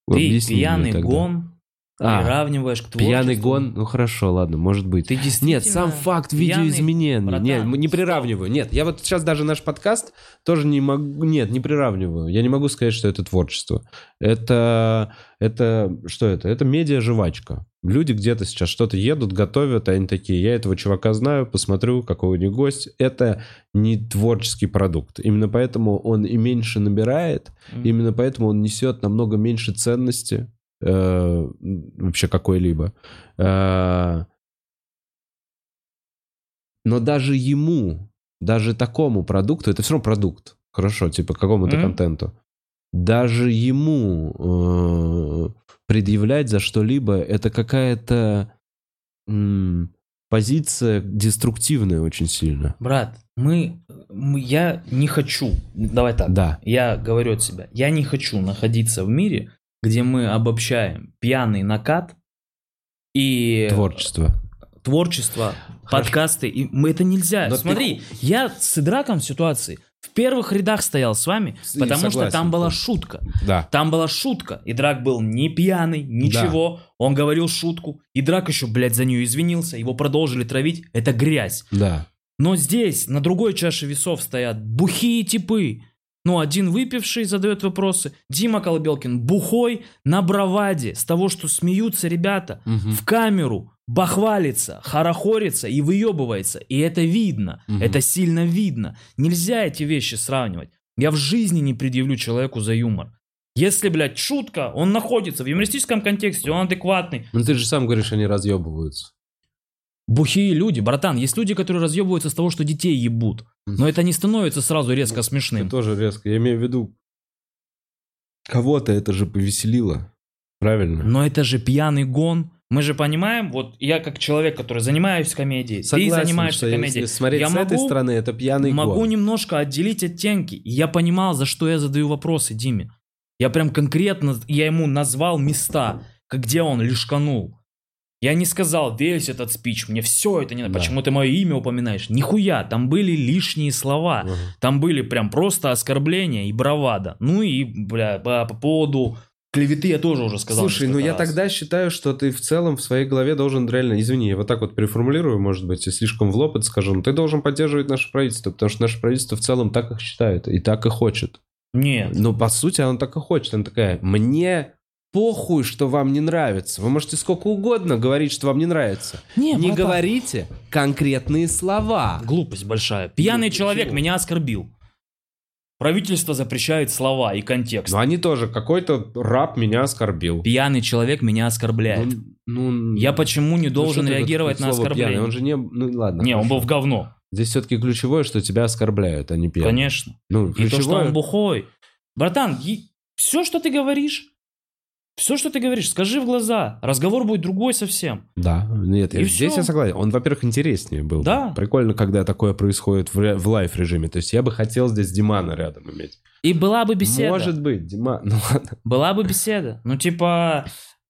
Ты Объясни пьяный гон А, приравниваешь к творчеству. Пьяный гон, ну хорошо, ладно, может быть. Ты действительно Нет, сам факт братан. Нет, не приравниваю. Нет, я вот сейчас даже наш подкаст тоже не могу... Нет, не приравниваю. Я не могу сказать, что это творчество. Это... Это... Что это? Это медиа-жвачка. Люди где-то сейчас что-то едут, готовят, а они такие, я этого чувака знаю, посмотрю, какой у них гость. Это не творческий продукт. Именно поэтому он и меньше набирает, М. Именно поэтому он несет намного меньше ценности э, вообще какой-либо. Э, но даже ему, даже такому продукту, это все равно продукт, хорошо, типа какому-то Мгм. контенту, даже ему э, предъявлять за что-либо, это какая-то м, позиция деструктивная очень сильно. Брат, мы, мы- я не хочу, давай так, Да. я говорю от себя, я не хочу находиться в мире, где мы обобщаем пьяный накат и Творчество. творчество, подкасты, и мы это нельзя. Но ты Смотри, я с Идраком в ситуации в первых рядах стоял с вами, С- потому что согласен, там была да. шутка. Да. Там была шутка. И Драк был не пьяный, ничего. Он говорил шутку. И Драк еще, блядь, за нее извинился. Его продолжили травить. Это грязь. Да. Но здесь, на другой чаше весов стоят бухие типы, ну, один выпивший задает вопросы, Дима Колобелкин бухой на браваде, с того, что смеются ребята, Мгм. в камеру, бахвалится, хорохорится и выебывается. И это видно, Мгм. это сильно видно. Нельзя эти вещи сравнивать. Я в жизни не предъявлю человеку за юмор. Если, блядь, шутка, он находится в юмористическом контексте, он адекватный. Ну ты же сам говоришь, они разъебываются. Бухие люди, братан, есть люди, которые разъебываются с того, что детей ебут. Но это не становится сразу резко Это смешным. тоже резко. Я имею в виду, кого-то это же повеселило. Правильно? Но это же пьяный гон. Мы же понимаем, вот я как человек, который занимаюсь комедией, ты Согласен, занимаешься что комедией. Если смотреть я с этой могу- стороны, это пьяный Могу гон. немножко отделить оттенки. И я понимал, за что я задаю вопросы Диме. Я прям конкретно, я ему назвал места, где он лишканул. Я не сказал весь этот спич, мне все это не надо. Да. Почему ты мое имя упоминаешь? Нихуя, там были лишние слова. Ага. Там были прям просто оскорбления и бравада. Ну и, бля, по, по поводу клеветы я тоже уже сказал. Слушай, ну я раз. тогда считаю, что ты в целом в своей голове должен реально, извини, я вот так вот переформулирую, может быть, и слишком в лоб это скажу, но ты должен поддерживать наше правительство, потому что наше правительство в целом так их считает и так и хочет. Нет. Ну, по сути, оно так и хочет. Она такая, мне похуй, что вам не нравится. Вы можете сколько угодно говорить, что вам не нравится. Не, Не братан. говорите конкретные слова. Глупость большая. Пьяный Ну, человек меня оскорбил. Правительство запрещает слова и контекст. Но они тоже, какой-то раб меня оскорбил. Пьяный человек меня оскорбляет. Ну, ну, Я почему не ну, должен ты реагировать на оскорбление? пьяный? Он же не... Ну, ладно. Не, он хорошо. был в говно. Здесь все-таки ключевое, что тебя оскорбляют, а не пьяный. Конечно. Ну, И то, что ключевое... он бухой. Братан, все, что ты говоришь, все, что ты говоришь, скажи в глаза. Разговор будет другой совсем. Да, нет, И здесь всё. я согласен. Он, во-первых, интереснее был. бы. Да. Прикольно, когда такое происходит в, ре- в live -режиме. То есть я бы хотел здесь Димана рядом иметь. И была бы беседа. Может быть, Дима... Ну ладно. Была бы беседа. Ну, типа,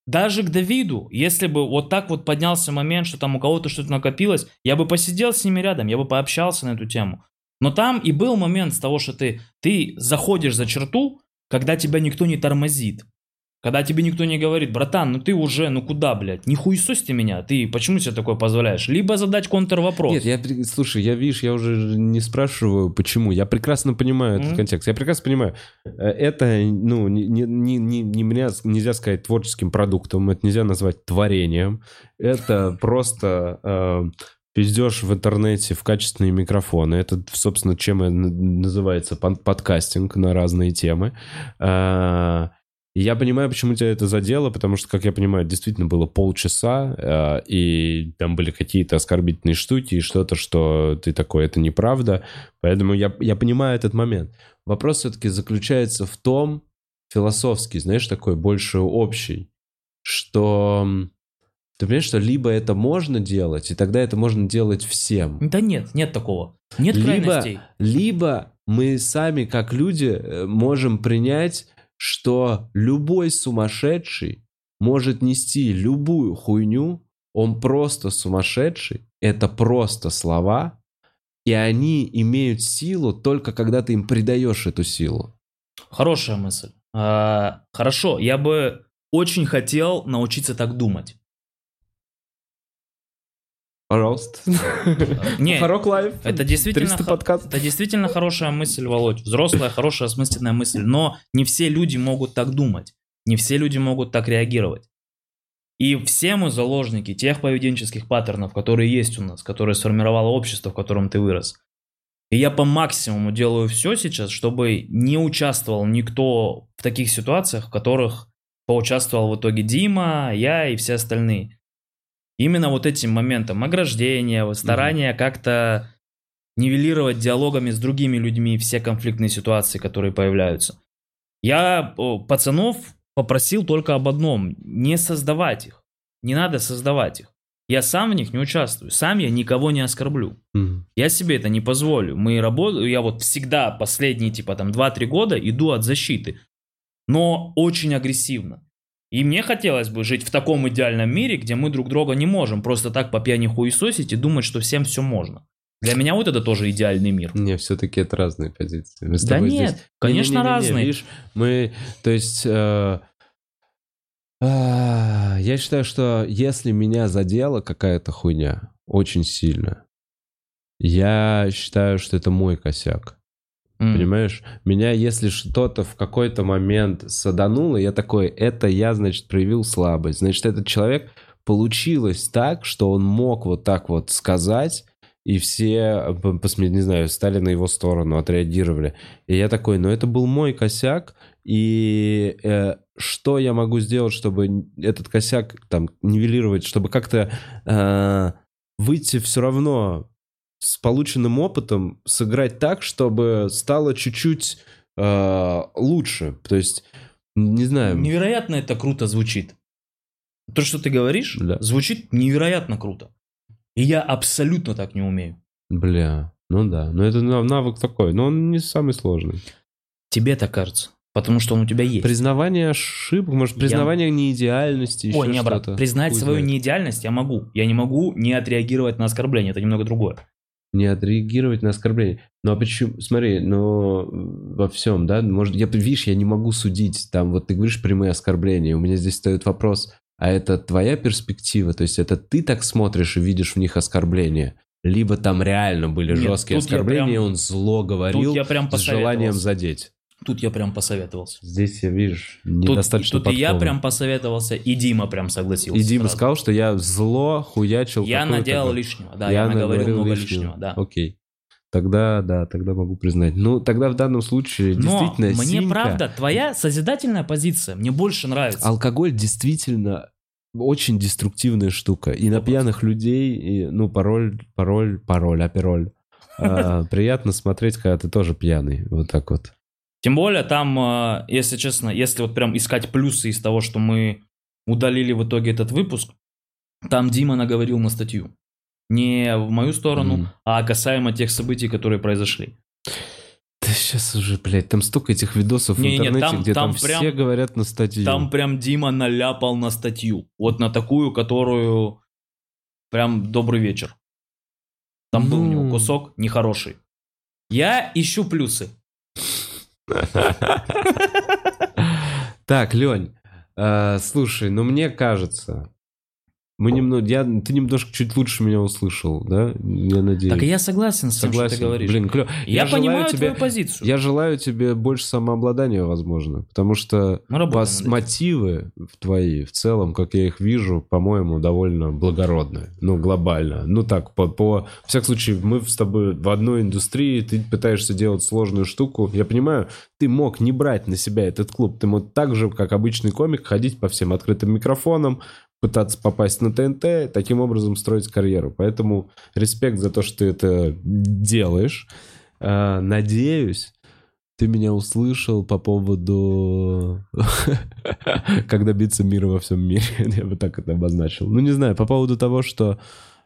даже к Давиду, если бы вот так вот поднялся момент, что там у кого-то что-то накопилось, я бы посидел с ними рядом, я бы пообщался на эту тему. Но там и был момент с того, что ты, ты заходишь за черту, когда тебя никто не тормозит. Когда тебе никто не говорит, братан, ну ты уже, ну куда, блядь, не хуесосьте меня, ты почему себе такое позволяешь? Либо задать контрвопрос. Нет, я, слушай, я, видишь, я уже не спрашиваю, почему. Я прекрасно понимаю этот Мгм. контекст. Я прекрасно понимаю. Э, Это, ну, не, не, не, не- меня нельзя сказать творческим продуктом, это нельзя назвать творением. Это просто э, пиздеж в интернете в качественные микрофоны. Это, собственно, чем называется подкастинг на разные темы. И Я понимаю, почему тебя это задело, потому что, как я понимаю, действительно было полчаса, э, и там были какие-то оскорбительные штуки, и что-то, что ты такой, это неправда. Поэтому я, я понимаю этот момент. Вопрос все-таки заключается в том, философский, знаешь, такой больше общий, что ты понимаешь, что либо это можно делать, и тогда это можно делать всем, Да нет, нет такого. Нет Либо- крайностей. либо мы сами, как люди, э, можем принять, что любой сумасшедший может нести любую хуйню, он просто сумасшедший, это просто слова, и они имеют силу только когда ты им придаешь эту силу. Хорошая мысль. А, хорошо, я бы очень хотел научиться так думать. Пожалуйста. Не, Харок лайф. это действительно, 300 х- подкаст. это действительно хорошая мысль, Володь. Взрослая, хорошая, осмысленная мысль. Но не все люди могут так думать. Не все люди могут так реагировать. И все мы заложники тех поведенческих паттернов, которые есть у нас, которые сформировало общество, в котором ты вырос. И я по максимуму делаю все сейчас, чтобы не участвовал никто в таких ситуациях, в которых поучаствовал в итоге Дима, я и все остальные. Именно вот этим моментом ограждения, старания как-то нивелировать диалогами с другими людьми все конфликтные ситуации, которые появляются. Я пацанов попросил только об одном, не создавать их. Не надо создавать их. Я сам в них не участвую, сам я никого не оскорблю. Мгм. Я себе это не позволю. Мы работаем, я вот всегда последние типа там 2-3 года иду от защиты, но очень агрессивно. И мне хотелось бы жить в таком идеальном мире, где мы друг друга не можем просто так по пьяни хуесосить и думать, что всем все можно. Для меня вот это тоже идеальный мир. Не, все-таки это разные позиции. Мы с Да тобой нет, здесь- конечно, Не-не-не-не, разные. Видишь, мы, то есть, э, а, я считаю, что если меня задела какая-то хуйня очень сильно, я считаю, что это мой косяк. М. Понимаешь? Меня, если что-то в какой-то момент садануло, я такой, это я, значит, проявил слабость. Значит, этот человек получилось так, что он мог вот так вот сказать, и все, не знаю, стали на его сторону, отреагировали. И я такой, ну это был мой косяк, и э, что я могу сделать, чтобы этот косяк там нивелировать, чтобы как-то э, выйти все равно с полученным опытом, сыграть так, чтобы стало чуть-чуть э, лучше. То есть, не знаю, Невероятно это круто звучит. То, что ты говоришь, Да. звучит невероятно круто. И я абсолютно так не умею. бля, ну да, но это нав- навык такой, но он не самый сложный. Тебе так кажется. Потому что он у тебя есть. Признавание ошибок, может, Я- признавание неидеальности, еще Ой, не, брат, признать Хуй свою знает. неидеальность я могу. Я не могу не отреагировать на оскорбление. Это немного другое. Не отреагировать на оскорбление. Ну а почему? Смотри, но во всем, да, может, я, видишь, я не могу судить. Там вот ты говоришь прямые оскорбления. У меня здесь стоит вопрос, а это твоя перспектива? То есть это ты так смотришь и видишь в них оскорбления? Либо там реально были Нет, жесткие оскорбления, прям- он зло говорил Тут я прям с желанием задеть. Тут я прям посоветовался. Здесь я, видишь, Тут, недостаточно тут и я прям посоветовался, и Дима прям согласился. И Дима сразу. сказал, что я зло хуячил Я наделал лишнего, да, я, наговорил наговорил много лишнего, да. Окей. Тогда, да, тогда могу признать. Ну, тогда в данном случае Но действительно мне синька- правда, твоя созидательная позиция мне больше нравится. Алкоголь действительно очень деструктивная штука. И на пьяных людей, и, ну, пароль, пароль, пароль, апероль. А, Приятно смотреть, когда ты тоже пьяный. Вот так вот. Тем более там, э, если честно, если вот прям искать плюсы из того, что мы удалили в итоге этот выпуск, там Дима наговорил на статью. Не в мою сторону, Мгм. а касаемо тех событий, которые произошли. Да сейчас уже, блядь, там столько этих видосов в Не-не-не, интернете, там- где там, там прям- все говорят на статью. Там прям Дима наляпал на статью. Вот на такую, которую прям добрый вечер. Там был у него Ну. кусок нехороший. Я ищу плюсы. Так, Лень, э, слушай, ну мне кажется, мы немного, я, ты немножко чуть лучше меня услышал, да? Я надеюсь. Так и я согласен с тем, что Согласен. ты говоришь. Блин, клево. я, желаю понимаю тебе, твою позицию. Я желаю тебе больше самообладания, возможно, потому что пос- мотивы твои, в целом, как я их вижу, по-моему, довольно благородные. Ну, глобально. Ну, так, по, по... В всяком случае, мы с тобой в одной индустрии, ты пытаешься делать сложную штуку. Я понимаю, ты мог не брать на себя этот клуб. Ты мог так же, как обычный комик, ходить по всем открытым микрофонам, пытаться попасть на ТНТ, таким образом строить карьеру. Поэтому респект за то, что ты это делаешь. А, Надеюсь, ты меня услышал по поводу как добиться мира во всем мире. Я бы так это обозначил. Ну, не знаю, по поводу того, что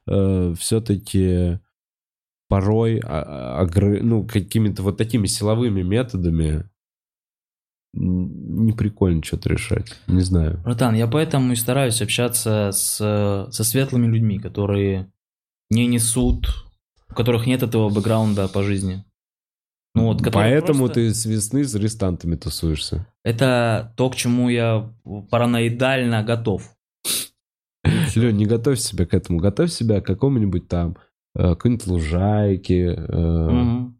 все-таки порой а- а- ну, какими-то вот такими силовыми методами не прикольно что-то решать. Не знаю. Братан, я поэтому и стараюсь общаться с, со светлыми людьми, которые не несут, у которых нет этого бэкграунда по жизни. Ну вот, Поэтому просто- ты с весны с арестантами тусуешься. Это то, к чему я параноидально готов. Лень, не готовь себя к этому. Готовь себя к какому-нибудь там э, какой-нибудь лужайке, мгм.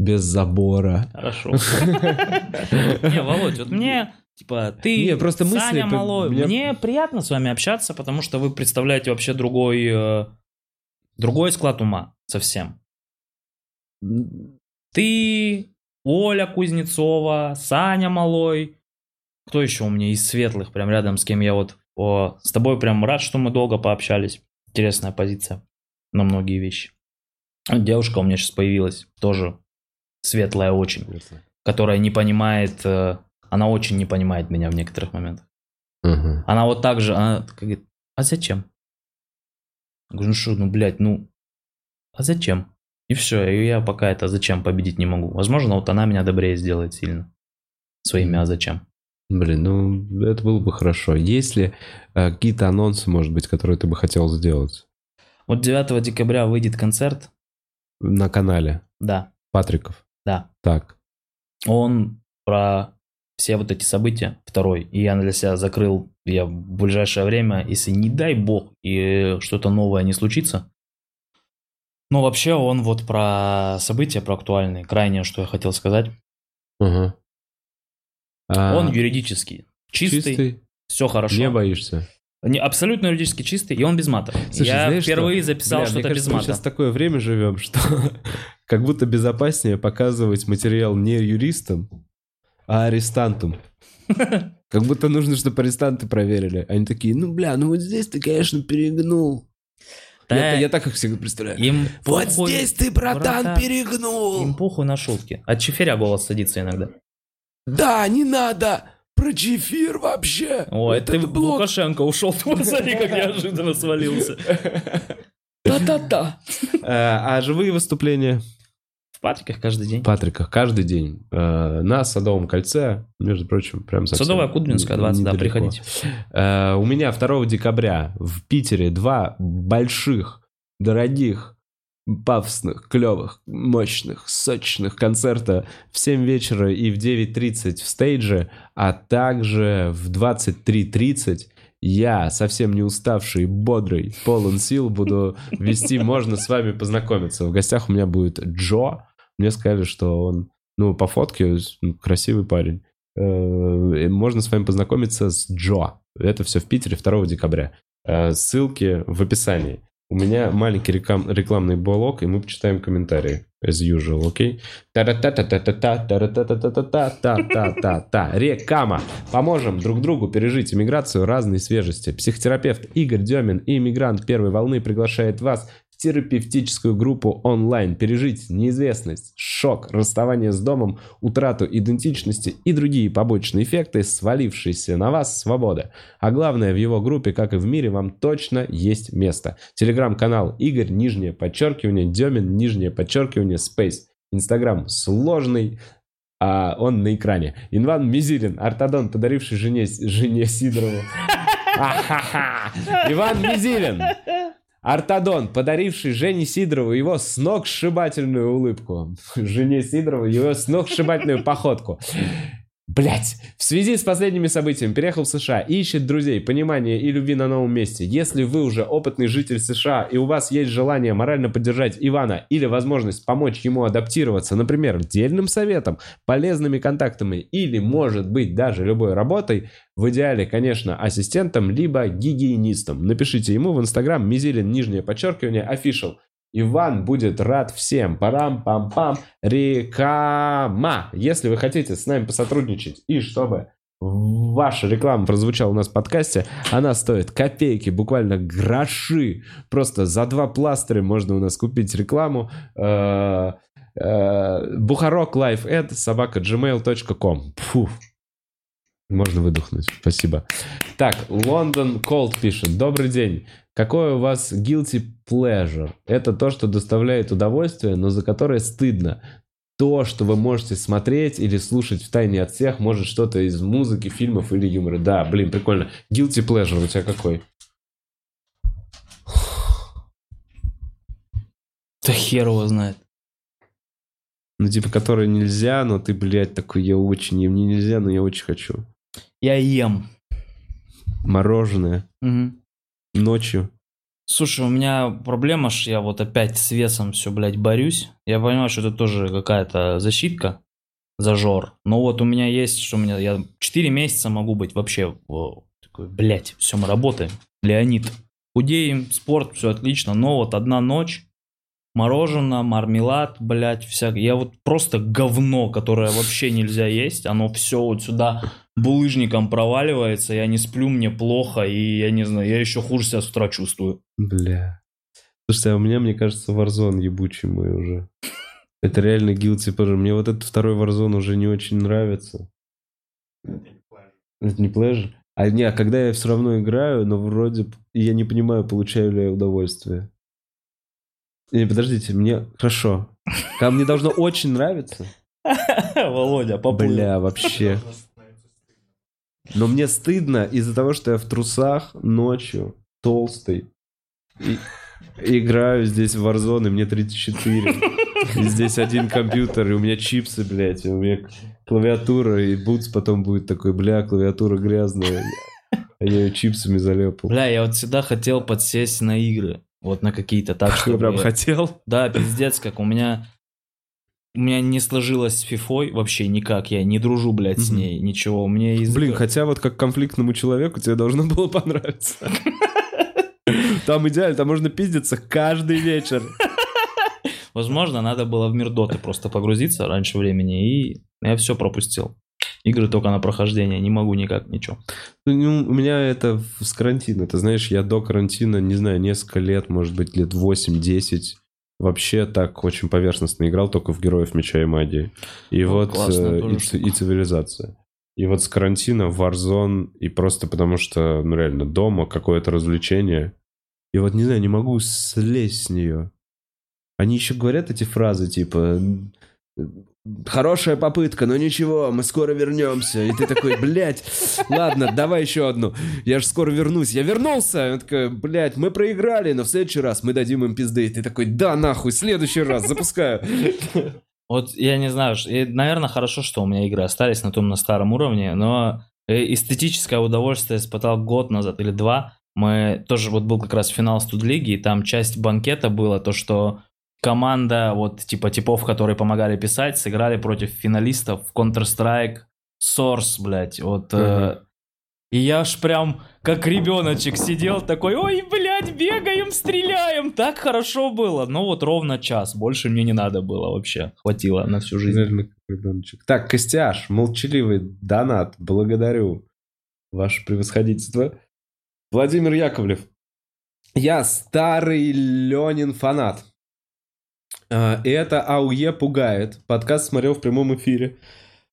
Без забора. Хорошо. Не, Володь, вот мне, типа, ты, Не, просто мысли Саня Малой, меня- мне приятно с вами общаться, потому что вы представляете вообще другой, э, другой склад ума совсем. Ты, Оля Кузнецова, Саня Малой. Кто еще у меня из светлых, прям рядом с кем я вот... о, с тобой прям рад, что мы долго пообщались. Интересная позиция на многие вещи. Девушка у меня сейчас появилась, тоже светлая очень, которая не понимает... э, Она очень не понимает меня в некоторых моментах. Ага. Она вот так же, она такая говорит, а зачем? Я говорю, ну что, ну, блядь, ну, а зачем? И все, и я пока это зачем победить не могу. Возможно, вот она меня добрее сделает сильно. Своими а зачем? Блин, ну это было бы хорошо. Есть ли э, какие-то анонсы, может быть, которые ты бы хотел сделать Вот 9 декабря выйдет концерт, на канале да, Патриков? Да. Так. Он про все вот эти события, второй, и я для себя закрыл, я в ближайшее время, если не дай бог, и что-то новое не случится, Но вообще он вот про события, про актуальные, крайнее, что я хотел сказать. Ага. А, Он юридический, чистый, все хорошо. Не боишься? Не- абсолютно юридически чистый, и он без мата. Слушай, я знаешь что? впервые записал Бля, мне что-то без кажется, мы сейчас такое время живем, что как будто безопаснее показывать материал не юристам, а арестантам. Как будто нужно, чтобы арестанты проверили. Они такие, ну, бля, ну вот здесь ты, конечно, перегнул. Да, Я, я так их всегда представляю. им Вот похуй- здесь ты, братан, братан, перегнул. Им похуй на шутки. От чефиря голос садится иногда. Да, не надо про чефир вообще. О, Вот это ты в блок. Лукашенко ушел, ты посмотри, как неожиданно свалился. Та-та-та. Э, А живые выступления В патриках каждый день. в Патриках каждый день э, на Садовом кольце, между прочим, прям совсем Садовая, Кудбинская, 20, да, недалеко. приходите. Э, У меня 2 декабря в Питере два больших, дорогих, пафосных, клевых, мощных, сочных концерта в 7 вечера и в 9.30 в стейдже, а также в 23.30 я, совсем не уставший, бодрый, полон сил, буду вести «Можно с вами познакомиться». В гостях у меня будет Джо. Мне сказали, что он, ну, по фотке ну, красивый парень. Э, Можно с вами познакомиться с Джо. Это все в Питере 2 декабря. Э, Ссылки в описании. У меня маленький реклам- рекламный блок, и мы почитаем комментарии. As usual, окей? Та-ра-та-та-та-та-та, та-ра-та-та-та-та-та-та-та-та. Рекама. Поможем друг другу пережить иммиграцию разной свежести. Психотерапевт Игорь Демин и иммигрант первой волны приглашает вас терапевтическую группу онлайн. Пережить неизвестность, шок, расставание с домом, утрату идентичности и другие побочные эффекты, свалившиеся на вас свобода. А главное, в его группе, как и в мире, вам точно есть место. Телеграм-канал Игорь, нижнее подчеркивание, Демин, нижнее подчеркивание, Space. Инстаграм сложный, а он на экране. Инван Мизилин, ортодон, подаривший жене, жене Сидорову. Иван Мизилин, ортодон, подаривший Жене Сидорову его сногсшибательную улыбку. Жене Сидорову его сногсшибательную походку. Блять, в связи с последними событиями переехал в США ищет друзей, понимания и любви на новом месте. Если вы уже опытный житель США и у вас есть желание морально поддержать Ивана или возможность помочь ему адаптироваться, например, дельным советом, полезными контактами или, может быть, даже любой работой, в идеале, конечно, ассистентом, либо гигиенистом. Напишите ему в Инстаграм мизилин, нижнее подчеркивание, official. Иван будет рад всем. Парам-пам-пам. Реклама. Если вы хотите с нами посотрудничать и чтобы ваша реклама прозвучала у нас в подкасте, она стоит копейки, буквально гроши. Просто за два пластыря можно у нас купить рекламу. Э, э, Бухарок Life Ad собака gmail.com. Фу. Можно выдохнуть. Спасибо. Так, Лондон Колд пишет. Добрый день. Какой у вас guilty pleasure? Это то, что доставляет удовольствие, но за которое стыдно. То, что вы можете смотреть или слушать в тайне от всех, может что-то из музыки, фильмов или юмора. Да, блин, прикольно. Guilty pleasure у тебя какой? Да хер его знает. Ну, типа, который нельзя, но ты, блядь, такой, я очень, мне нельзя, но я очень хочу. Я ем. Мороженое. Мгм. Ночью. Слушай, у меня проблема, что я вот опять с весом все, блядь, борюсь. Я понимаю, что это тоже какая-то защитка, зажор. Но вот у меня есть, что у меня, я 4 месяца могу быть вообще о, такой, блядь, все, мы работаем. Леонид. Худеем, спорт, все отлично, но вот одна ночь, мороженое, мармелад, блядь, всякое. Я вот просто говно, которое вообще нельзя есть, оно все вот сюда булыжником проваливается, я не сплю, мне плохо, и я не знаю, я еще хуже себя с утра чувствую. Бля. Слушайте, а у меня, мне кажется, Warzone ебучий мой уже. Это реально guilty pleasure. Мне вот этот второй Warzone уже не очень нравится. Это не pleasure? А не, а когда я все равно играю, но вроде я не понимаю, получаю ли я удовольствие. Не, подождите, мне хорошо. Когда мне должно очень нравиться. Володя, поплыл. Бля, вообще. Но мне стыдно из-за того, что я в трусах ночью, толстый, и играю здесь в Warzone, и мне 34. И здесь один компьютер, и у меня чипсы, блядь, и у меня клавиатура, и бутс потом будет такой, бля, клавиатура грязная. Я ее чипсами залепал. Бля, я вот всегда хотел подсесть на игры. Вот на какие-то так, что... прям хотел? Да, пиздец, как у меня... У меня не сложилось с фифой вообще никак, я не дружу, блядь, с ней, ничего. У меня язык... Блин, хотя вот как конфликтному человеку тебе должно было понравиться. Там идеально, там можно пиздиться каждый вечер. Возможно, надо было в мир доты просто погрузиться раньше времени, и я все пропустил. Игры только на прохождение, не могу никак, ничего. Ну, у меня это с карантина. Ты знаешь, я до карантина, не знаю, несколько лет, может быть, лет 8-10, вообще так очень поверхностно играл только в Героев Меча и Магии. И Ну, вот э, и, штука. и Цивилизация. И вот с карантина Warzone, и просто потому что, ну реально, дома какое-то развлечение. И вот, не знаю, не могу слезть с нее. Они еще говорят эти фразы, типа... Хорошая попытка, но ничего, мы скоро вернемся. И ты такой, блядь, ладно, давай еще одну. Я же скоро вернусь. Я вернулся. Он такой, блядь, мы проиграли, но в следующий раз мы дадим им пизды. И ты такой, да, нахуй, следующий раз, запускаю. Вот я не знаю, наверное, хорошо, что у меня игры остались на том на старом уровне, но э, эстетическое удовольствие испытал год назад или два. Мы тоже вот был как раз финал студлиги, и там часть банкета было то, что команда вот типа типов, которые помогали писать, сыграли против финалистов в Counter-Strike Source, блядь, вот. э, Ага. и я ж прям как ребеночек сидел такой, ой, блядь, бегаем, стреляем, так хорошо было. Ну вот ровно час, больше мне не надо было вообще, хватило на всю жизнь. Как ребеночек. Так, Костяш, молчаливый донат, благодарю. Ваше превосходительство. Владимир Яковлев. Я старый Ленин фанат. А, и это АУЕ пугает. Подкаст смотрел в прямом эфире.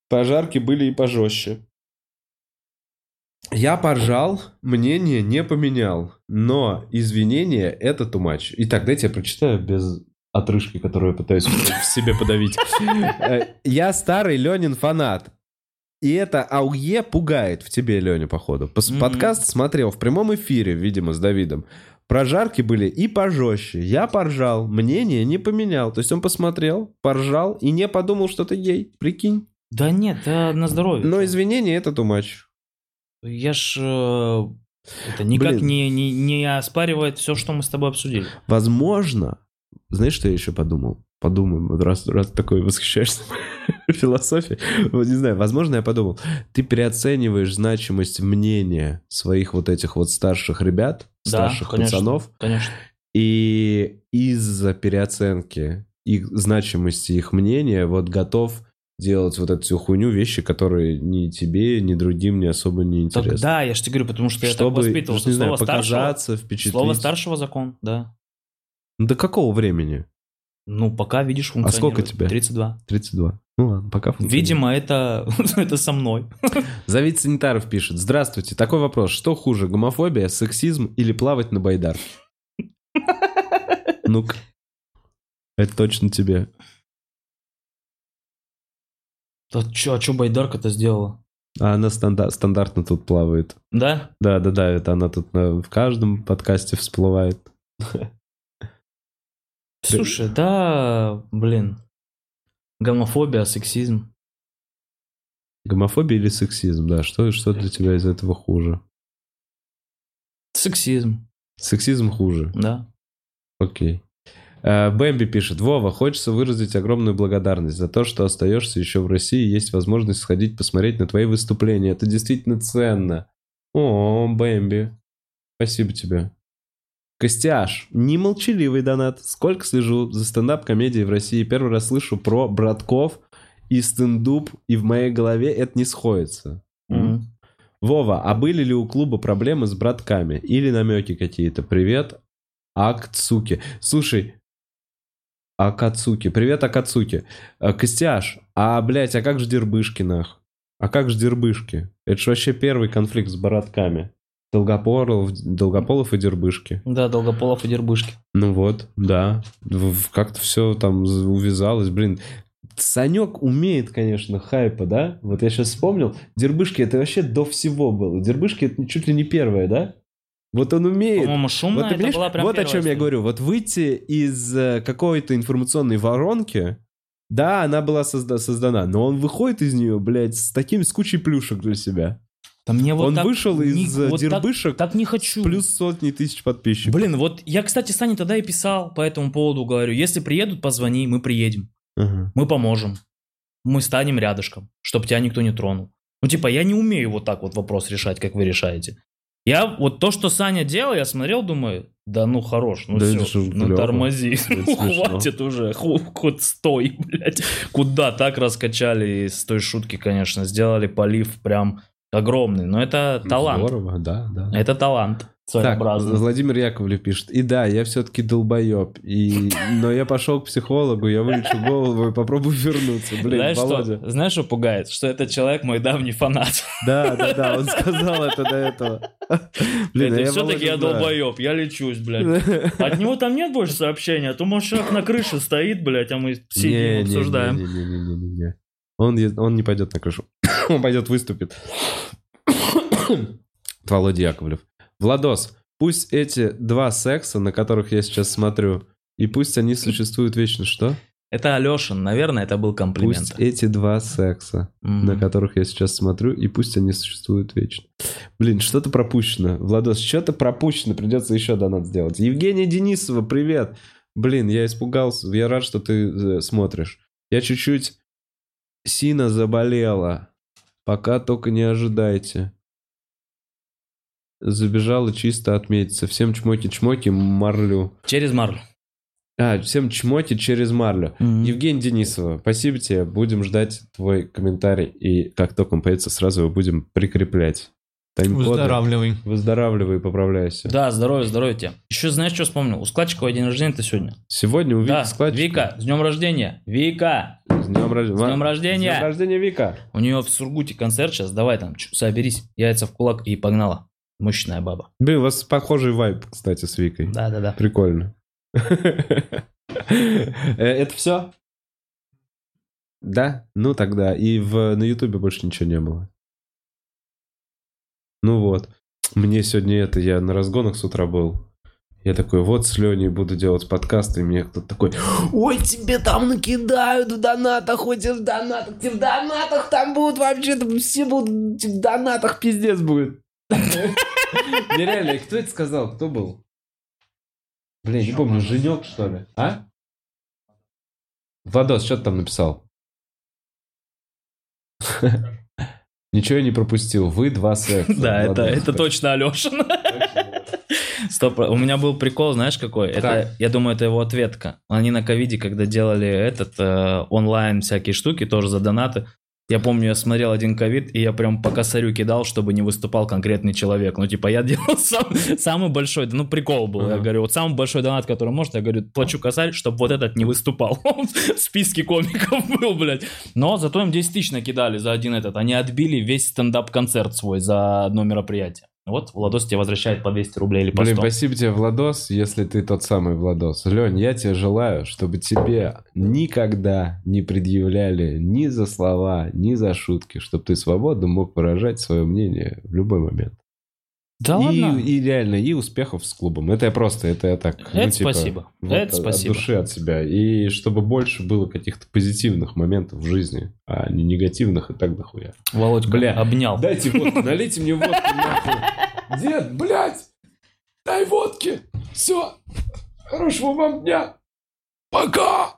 Пожарки были и пожестче. Я поржал, мнение не поменял. Но извинения — это much. Итак, дайте я прочитаю без отрыжки, которую я пытаюсь в себе подавить. Э, Я старый Ленин фанат. И это АУЕ пугает в тебе, Леня, походу. Подкаст смотрел в прямом эфире, видимо, с Давидом. Прожарки были и пожестче. Я поржал, мнение не поменял. То есть он посмотрел, поржал и не подумал, что ты гей. Прикинь. Да нет, да на здоровье. Но извинения это тумач. Я ж... э, это никак Блин. не, не, не оспаривает все, что мы с тобой обсудили. Возможно, знаешь, что я еще подумал? Подумаем, вот раз, раз такой восхищаешься философией. Вот не знаю, возможно, я подумал, ты переоцениваешь значимость мнения своих вот этих вот старших ребят, Да, старших конечно. пацанов, Конечно. и из-за переоценки их значимости их мнения вот готов делать вот эту всю хуйню, вещи, которые ни тебе, ни другим не особо не Так, интересны. да, я же тебе говорю, потому что я так Чтобы, воспитывался. не знаю, Слово старшего, показаться, впечатлить. слово старшего закон, да. До какого времени? Ну, пока видишь А сколько функционирует. тебе? 32. 32. Ну ладно, пока функционирует. Видимо, это, это со мной. Завид Санитаров пишет. Здравствуйте. Такой вопрос. Что хуже, гомофобия, сексизм или плавать на байдарке? Ну-ка. Это точно тебе. Да чё, а чё Байдарка-то сделала? А она стандар- стандартно тут плавает. Да? Да, да, да, это она тут на- в каждом подкасте всплывает. Слушай, да, блин. Гомофобия, сексизм. Гомофобия или сексизм, да. Что, что для тебя из этого хуже? Сексизм, Сексизм хуже. да. Окей. Э, Бэмби пишет. Вова, хочется выразить огромную благодарность за то, что остаешься еще в России и есть возможность сходить посмотреть на твои выступления. Это действительно ценно. О, Бэмби. Спасибо тебе. Костяш, немолчаливый донат. Сколько слежу за стендап-комедией в России, первый раз слышу про братков и стендуп, и в моей голове это не сходится. Мгм. Вова, а были ли у клуба проблемы с братками? Или намеки какие-то? Привет, Акцуки. Слушай, Акацуки. Привет, Акацуки. Э, Костяш, а, блядь, а как же дербышки, нах? А как же дербышки? Это же вообще первый конфликт с братками. Долгополов, Долгополов и дербышки. Да, Долгополов и Дербышки. Ну вот, да. Как-то все там увязалось. Блин, Санек умеет, конечно, хайпа, да? Вот я сейчас вспомнил. Дербышки это вообще до всего было. Дербышки это чуть ли не первое, да? Вот он умеет. По-моему, шумно, Вот, ты это была прям вот о чем я история. говорю. Вот выйти из э, какой-то информационной воронки, да, она была созда- создана, но он выходит из нее, блядь, с таким, с кучей плюшек для себя. Да мне вот Он так вышел из э, вот так- дербышек Так не хочу. плюс сотни тысяч подписчиков. Блин, вот я, кстати, Сане тогда и писал по этому поводу, говорю, если приедут, позвони, мы приедем, Ага. мы поможем, мы станем рядышком, чтобы тебя никто не тронул. Ну, типа, я не умею вот так вот вопрос решать, как вы решаете. Я вот то, что Саня делал, я смотрел, думаю, да ну хорош, ну Да все, ну клёво. тормози, Это ну смешно. хватит уже, хоть стой, блядь. Куда так раскачали и с той шутки, конечно, сделали полив прям огромный, но это талант, Здорово, да, да. это талант Так, своеобразный. Владимир Яковлев пишет. И да, я все-таки долбоеб. И... Но я пошел к психологу, я вылечу голову и попробую вернуться. Блин, знаешь, Володя. что, знаешь, что пугает? Что этот человек мой давний фанат. Да, да, да, он сказал это до этого. Блин, а я все-таки я долбоеб, я лечусь, блядь. От него там нет больше сообщений, а то, может, человек на крыше стоит, блядь, а мы сидим, не, обсуждаем. не, не, не, не, не, не. Он, он не пойдет на крышу. Он пойдет выступит. Володя Яковлев. Владос, пусть эти два секса, на которых я сейчас смотрю, и пусть они существуют вечно. Что? Это Алешин, наверное, это был комплимент. Пусть эти два секса, М. на которых я сейчас смотрю, и пусть они существуют вечно. Блин, что-то пропущено. Владос, что-то пропущено, придется еще донат сделать. Евгения Денисова, привет. Блин, я испугался. Я рад, что ты э, смотришь. Я чуть-чуть сина заболела. Пока только не ожидайте. Забежала чисто отметиться. Всем чмоки-чмоки, марлю. Через Марлю. А, всем чмоки через марлю. Евгений Денисова, спасибо тебе. Будем ждать твой комментарий. И как только он появится, сразу его будем прикреплять. Тайм-коды. Выздоравливай. Выздоравливай и поправляйся. Да, здоровья, здоровья тебе. Еще знаешь, что вспомнил? У Складчикова день рождения-то сегодня. Сегодня у Вики да, складчика. Вика, с днем рождения. Вика, С днем рождения. с днем рождения. С днем рождения, Вика. У нее в Сургуте концерт сейчас. Давай там, соберись. Яйца в кулак и погнала. Мощная баба. Блин, у вас похожий вайб, кстати, с Викой. Да-да-да. Прикольно. Э, Это все? Да? Ну тогда. И в, на Ютубе больше ничего не было. Ну вот. Мне сегодня это, я на разгонах с утра был. Я такой, вот с Леней буду делать подкаст, и мне кто-то такой, ой, тебе там накидают в донатах, и в донатах, тебе в донатах там будут вообще, там все будут в донатах, пиздец будет. Нереально, кто это сказал, кто был? Блин, не помню, Женек, что ли? А? Владос, что ты там написал? Ничего я не пропустил. Вы два секса. Да, это, это точно Алешин. Стоп, у меня был прикол, знаешь какой? Это, я думаю, это его ответка. Они на ковиде, когда делали этот э, онлайн всякие штуки, тоже за донаты. Я помню, я смотрел один ковид, и я прям по косарю кидал, чтобы не выступал конкретный человек. Ну, типа, я делал сам- самый большой, ну, прикол был. Я Ага. говорю, вот самый большой донат, который может, я говорю, плачу косарь, чтобы вот этот не выступал. Он в списке комиков был, блядь. Но зато им 10 тысяч накидали за один этот. Они отбили весь стендап-концерт свой за одно мероприятие. Вот Владос тебе возвращает по 200 рублей или по Блин, 100. спасибо тебе, Владос, если ты тот самый Владос. Лень, я тебе желаю, чтобы тебе никогда не предъявляли ни за слова, ни за шутки, чтобы ты свободно мог выражать свое мнение в любой момент. Да и, ладно? и реально, и успехов с клубом. Это я просто, это я так. ну, Это типа, спасибо. вот Это от- спасибо. От души от себя. И чтобы больше было каких-то позитивных моментов в жизни, а не негативных и так дохуя. Володька Бля, обнял. Дайте водку, налейте мне водку нахуй. Дед, блядь, дай водки. Все. Хорошего вам дня. Пока.